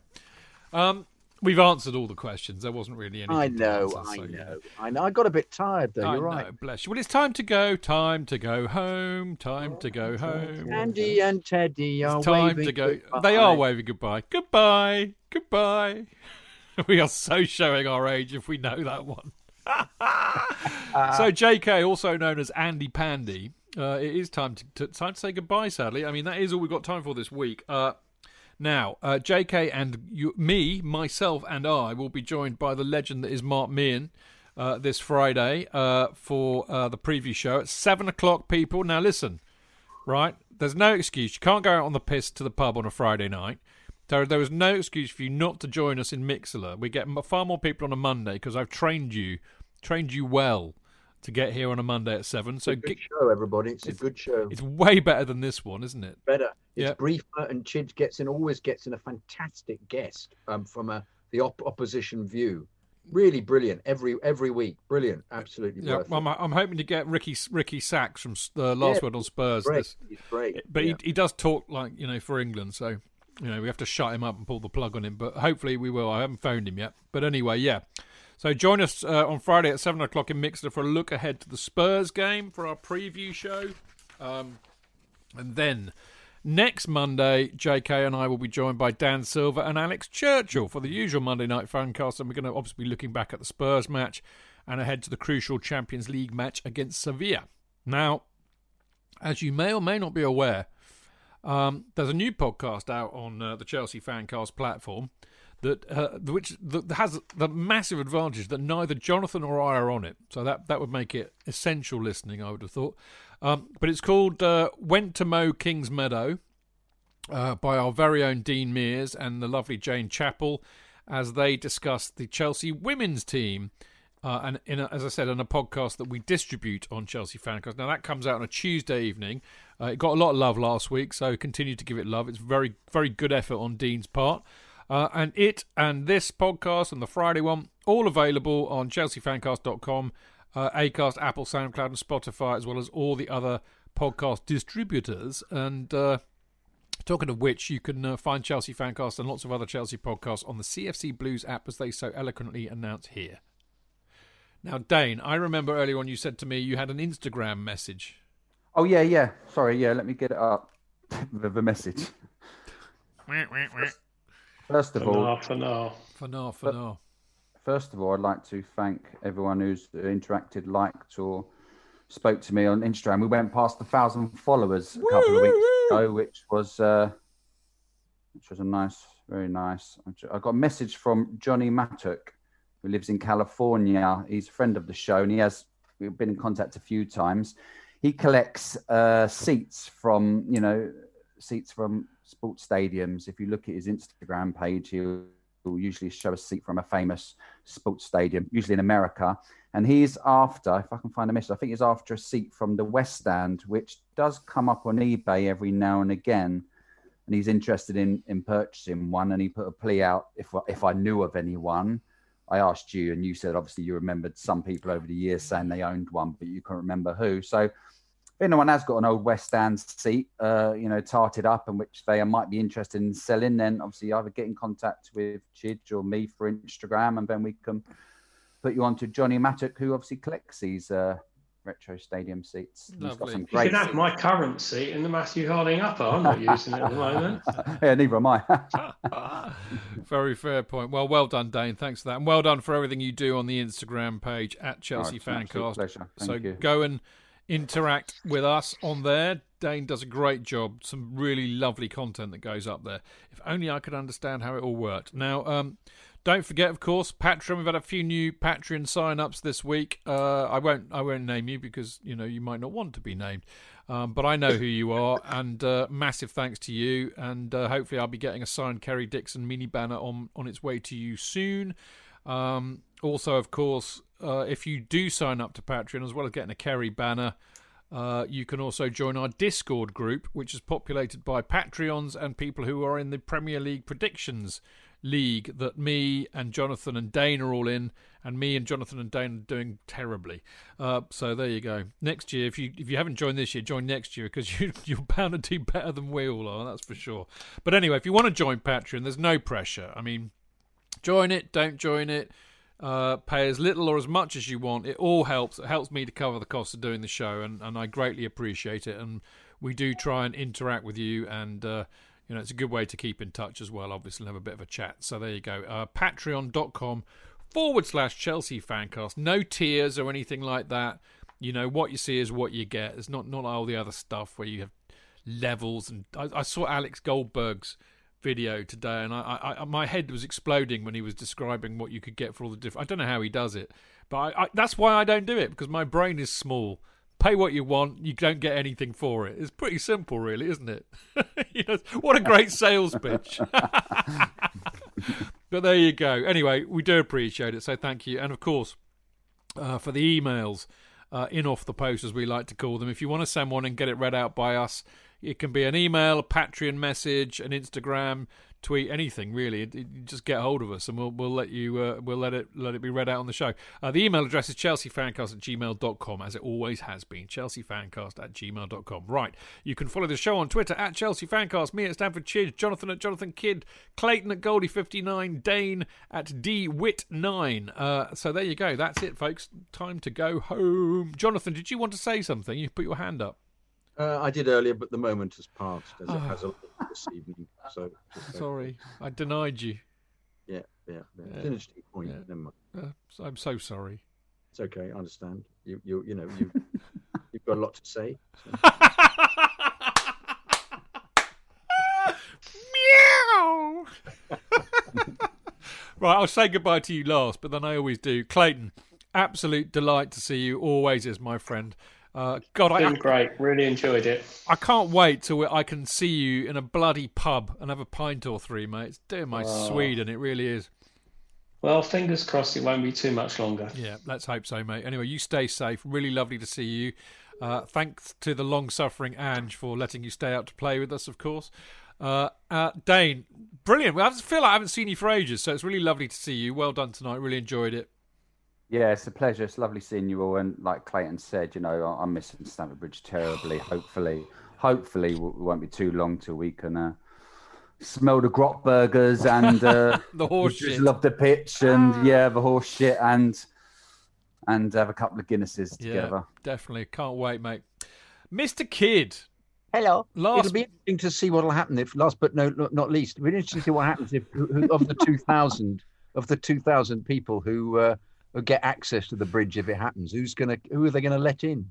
Um, we've answered all the questions. There wasn't really anything. I know, answer, I so, yeah. know, I know. I got a bit tired though. I You're know, right. bless you. Well, it's time to go. Time to go home. Time to go home. Andy and Teddy are It's time waving to go. goodbye. They are waving goodbye. Goodbye. Goodbye. we are so showing our age if we know that one. so J.K., also known as Andy Pandy, uh, it is time to, to time to say goodbye. Sadly, I mean that is all we've got time for this week. Uh, now, uh, J.K. and you, me, myself, and I will be joined by the legend that is Mark Meehan uh, this Friday uh, for uh, the preview show at seven o'clock. People, now listen, right? There's no excuse. You can't go out on the piss to the pub on a Friday night. There is no excuse for you not to join us in Mixlr. We get far more people on a Monday because I've trained you, trained you well to get here on a Monday at seven. So Good get, show, everybody. It's, a good show. it's way better than this one, isn't it? better. It's Yeah. briefer, and Chidge gets in always gets in a fantastic guest um, from a the op- opposition view. Really brilliant every every week. Brilliant, absolutely Yeah, I'm. I'm hoping to get Ricky Ricky Sachs from the last Yeah, word on Spurs. Great, this- he's great. but yeah. he, he does talk like you know for England, so you know we have to shut him up and pull the plug on him. But hopefully we will. I haven't phoned him yet. But anyway, yeah. So join us uh, on Friday at seven o'clock in Mixlr for a look ahead to the Spurs game for our preview show, um, and then. Next Monday, JK and I will be joined by Dan Silver and Alex Churchill for the usual Monday night fancast, and we're going to obviously be looking back at the Spurs match and ahead to the crucial Champions League match against Sevilla. Now, as you may or may not be aware, um, there's a new podcast out on uh, the Chelsea Fancast platform that uh, which that has the massive advantage that neither Jonathan or I are on it. So that that would make it essential listening, I would have thought. Um, but it's called uh, "Went to Mow Kings Meadow" uh, by our very own Dean Mears and the lovely Jane Chapel, as they discuss the Chelsea women's team. Uh, and a, as I said, on a podcast that we distribute on Chelsea Fancast. Now that comes out on a Tuesday evening. Uh, it got a lot of love last week, so continue to give it love. It's very, very good effort on Dean's part. Uh, and it and this podcast and the Friday one all available on chelseafancast.com, uh, Acast, Apple, SoundCloud, and Spotify, as well as all the other podcast distributors. And uh, Talking of which, you can uh, find Chelsea Fancast and lots of other Chelsea podcasts on the CFC Blues app, as they so eloquently announce here. Now, Dayne, I remember earlier on you said to me you had an Instagram message. Oh yeah, yeah. Sorry, yeah. Let me get it up. the, the message. First of For all, now, for now. For now, for now. First of all, I'd like to thank everyone who's interacted, liked, or spoke to me on Instagram. We went past the thousand followers a couple of weeks ago, which was uh, which was a nice, very nice. I got a message from Johnny Mattock, who lives in California. He's a friend of the show, and he has we've been in contact a few times. He collects uh, seats from you know seats from sports stadiums. If you look at his Instagram page, he'll usually show a seat from a famous sports stadium, usually in America. And he's after, if I can find a message, I think he's after a seat from the West Stand, which does come up on eBay every now and again. And he's interested in in purchasing one. And he put a plea out if if I knew of anyone. I asked you, and you said obviously you remembered some people over the years saying they owned one, but you can't remember who. So anyone has got an old West Stand seat, uh, you know, tarted up and which they might be interested in selling, then obviously either get in contact with Chidge or me for Instagram, and then we can put you on to Johnny Mattock, who obviously collects these uh, retro stadium seats. He's got Lovely. some You great. can have my current seat in the Matthew Harding upper. I'm not using it at the moment. yeah, neither am I. Very fair point. Well, well done, Dayne. Thanks for that. And well done for everything you do on the Instagram page at Chelsea Oh, it's Fancast. pleasure. Thank so you. go and interact with us on there. Dayne does a great job. Some really lovely content that goes up there. If only I could understand how it all worked. Now, um, Don't forget, of course, Patreon. We've had a few new Patreon sign-ups this week. Uh, I won't, I won't name you because you know you might not want to be named, um, but I know who you are, and uh, massive thanks to you. And uh, hopefully, I'll be getting a signed Kerry Dixon mini banner on on its way to you soon. Um, also, of course, uh, if you do sign up to Patreon, as well as getting a Kerry banner. Uh, you can also join our Discord group, which is populated by Patreons and people who are in the Premier League predictions league that me and Jonathan and Dayne are all in, and me and Jonathan and Dayne are doing terribly. Uh, so there you go. Next year, if you if you haven't joined this year, join next year because you you're bound to do better than we all are. That's for sure. But anyway, if you want to join Patreon, there's no pressure. I mean, join it, don't join it. Uh, pay as little or as much as you want. It all helps. It helps me to cover the cost of doing the show, and, and I greatly appreciate it. And we do try and interact with you, and uh, you know it's a good way to keep in touch as well. Obviously, have a bit of a chat. So there you go. Uh, Patreon.com forward slash Chelsea Fancast. No tiers or anything like that. You know what you see is what you get. It's not not all the other stuff where you have levels. And I, I saw Alex Goldberg's video today, and I, I, my head was exploding when he was describing what you could get for all the different. I don't know how he does it, but I, I, that's why I don't do it because my brain is small. Pay what you want, you don't get anything for it. It's pretty simple, really, isn't it? what a great sales pitch. but there you go. Anyway, we do appreciate it, so thank you, and of course, uh, for the emails. Uh, in off the post, as we like to call them. If you want to send one and get it read out by us, it can be an email, a Patreon message, an Instagram tweet, anything really. Just get hold of us, and we'll we'll let you uh, we'll let it let it be read out on the show. Uh, the email address is chelseafancast at gmail.com, as it always has been. Chelseafancast at gmail.com. Right, you can follow the show on Twitter at chelseafancast, me at Stamford Chidge, Jonathan at Jonathan Kydd, Clayton at Goldie59, Dayne at DWit9. Uh, so there you go. That's it, folks. Time to go home. Jonathan, did you want to say something? You put your hand up. Uh, I did earlier, but the moment has passed, as oh. it has a this evening. So sorry, I denied you. Yeah, yeah, yeah. yeah. interesting point. Yeah. Never mind. Uh, I'm so sorry. It's okay. I understand. You, you, you know, you, you've got a lot to say. So. Meow. right, I'll say goodbye to you last, but then I always do. Clayton, absolute delight to see you. Always is, my friend. Uh, God, I, great. Really enjoyed it. I can't wait till I can see you in a bloody pub and have a pint or three, mate. It's doing my oh. Sweden. It really is. Well, fingers crossed it won't be too much longer. Yeah, let's hope so, mate. Anyway, you stay safe. Really lovely to see you. Uh, thanks to the long suffering Ange for letting you stay out to play with us, of course. Uh, uh, Dayne, brilliant. I feel like I haven't seen you for ages, so it's really lovely to see you. Well done tonight. Really enjoyed it. Yeah, it's a pleasure. It's lovely seeing you all. And like Clayton said, you know, I'm missing Stamford Bridge terribly. hopefully, hopefully, it won't be too long till we can uh, smell the grot burgers and uh, the horse shit. Love the pitch and ah. yeah, the horse shit and and have a couple of Guinnesses together. Yeah, definitely. Can't wait, mate. Mr. Kydd. Hello. Last... It'll be interesting to see what will happen if, last but no, not least, it'll be interesting to see what happens if who, of the 2,000 of the 2,000 people who uh, get access to the bridge if it happens? Who's gonna? Who are they going to let in?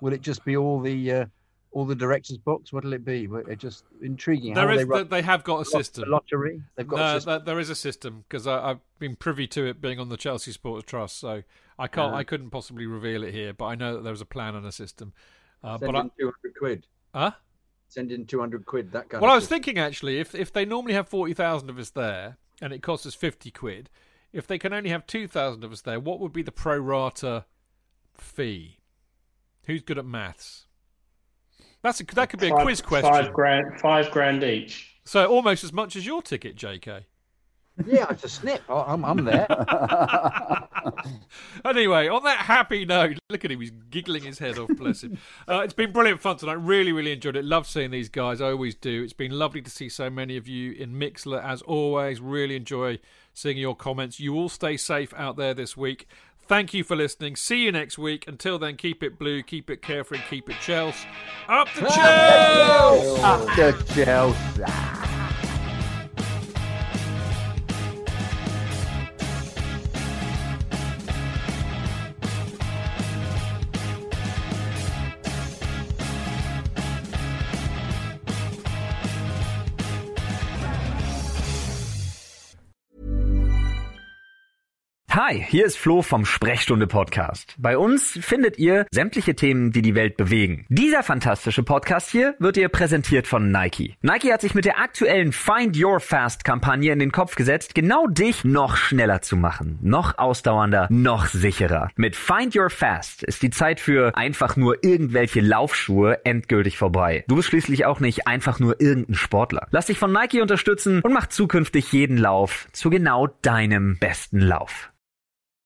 Will it just be all the uh, all the directors' box? What'll it be? It's just intriguing. There is, they, they, have got a system. lottery. They've got. No, there is a system because I've been privy to it being on the Chelsea Supporters Trust, so I can't. I couldn't possibly reveal it here, but I know that there was a plan and a system. Uh, but in two hundred quid. Huh? Send in two hundred quid. That kind. Well, I was system. thinking actually, if if they normally have forty thousand of us there, and it costs us fifty quid, if they can only have 2,000 of us there, what would be the pro rata fee? Who's good at maths? That's a, that could be a quiz question. Five grand, five grand each. So almost as much as your ticket, JK. Yeah, it's a snip. I'm, I'm there. anyway, on that happy note, look at him. He's giggling his head off, bless him. Uh, it's been brilliant fun tonight. Really, really enjoyed it. Love seeing these guys. I always do. It's been lovely to see so many of you in Mixlr, as always. Really enjoy seeing your comments. You all stay safe out there this week. Thank you for listening. See you next week. Until then, keep it blue, keep it carefree, keep it Chelsea. Up the Chelsea! Up the Chelsea! Hi, hier ist Flo vom Sprechstunde Podcast. Bei uns findet ihr sämtliche Themen, die die Welt bewegen. Dieser fantastische Podcast hier wird ihr präsentiert von Nike. Nike hat sich mit der aktuellen Find Your Fast Kampagne in den Kopf gesetzt, genau dich noch schneller zu machen, noch ausdauernder, noch sicherer. Mit Find Your Fast ist die Zeit für einfach nur irgendwelche Laufschuhe endgültig vorbei. Du bist schließlich auch nicht einfach nur irgendein Sportler. Lass dich von Nike unterstützen und mach zukünftig jeden Lauf zu genau deinem besten Lauf.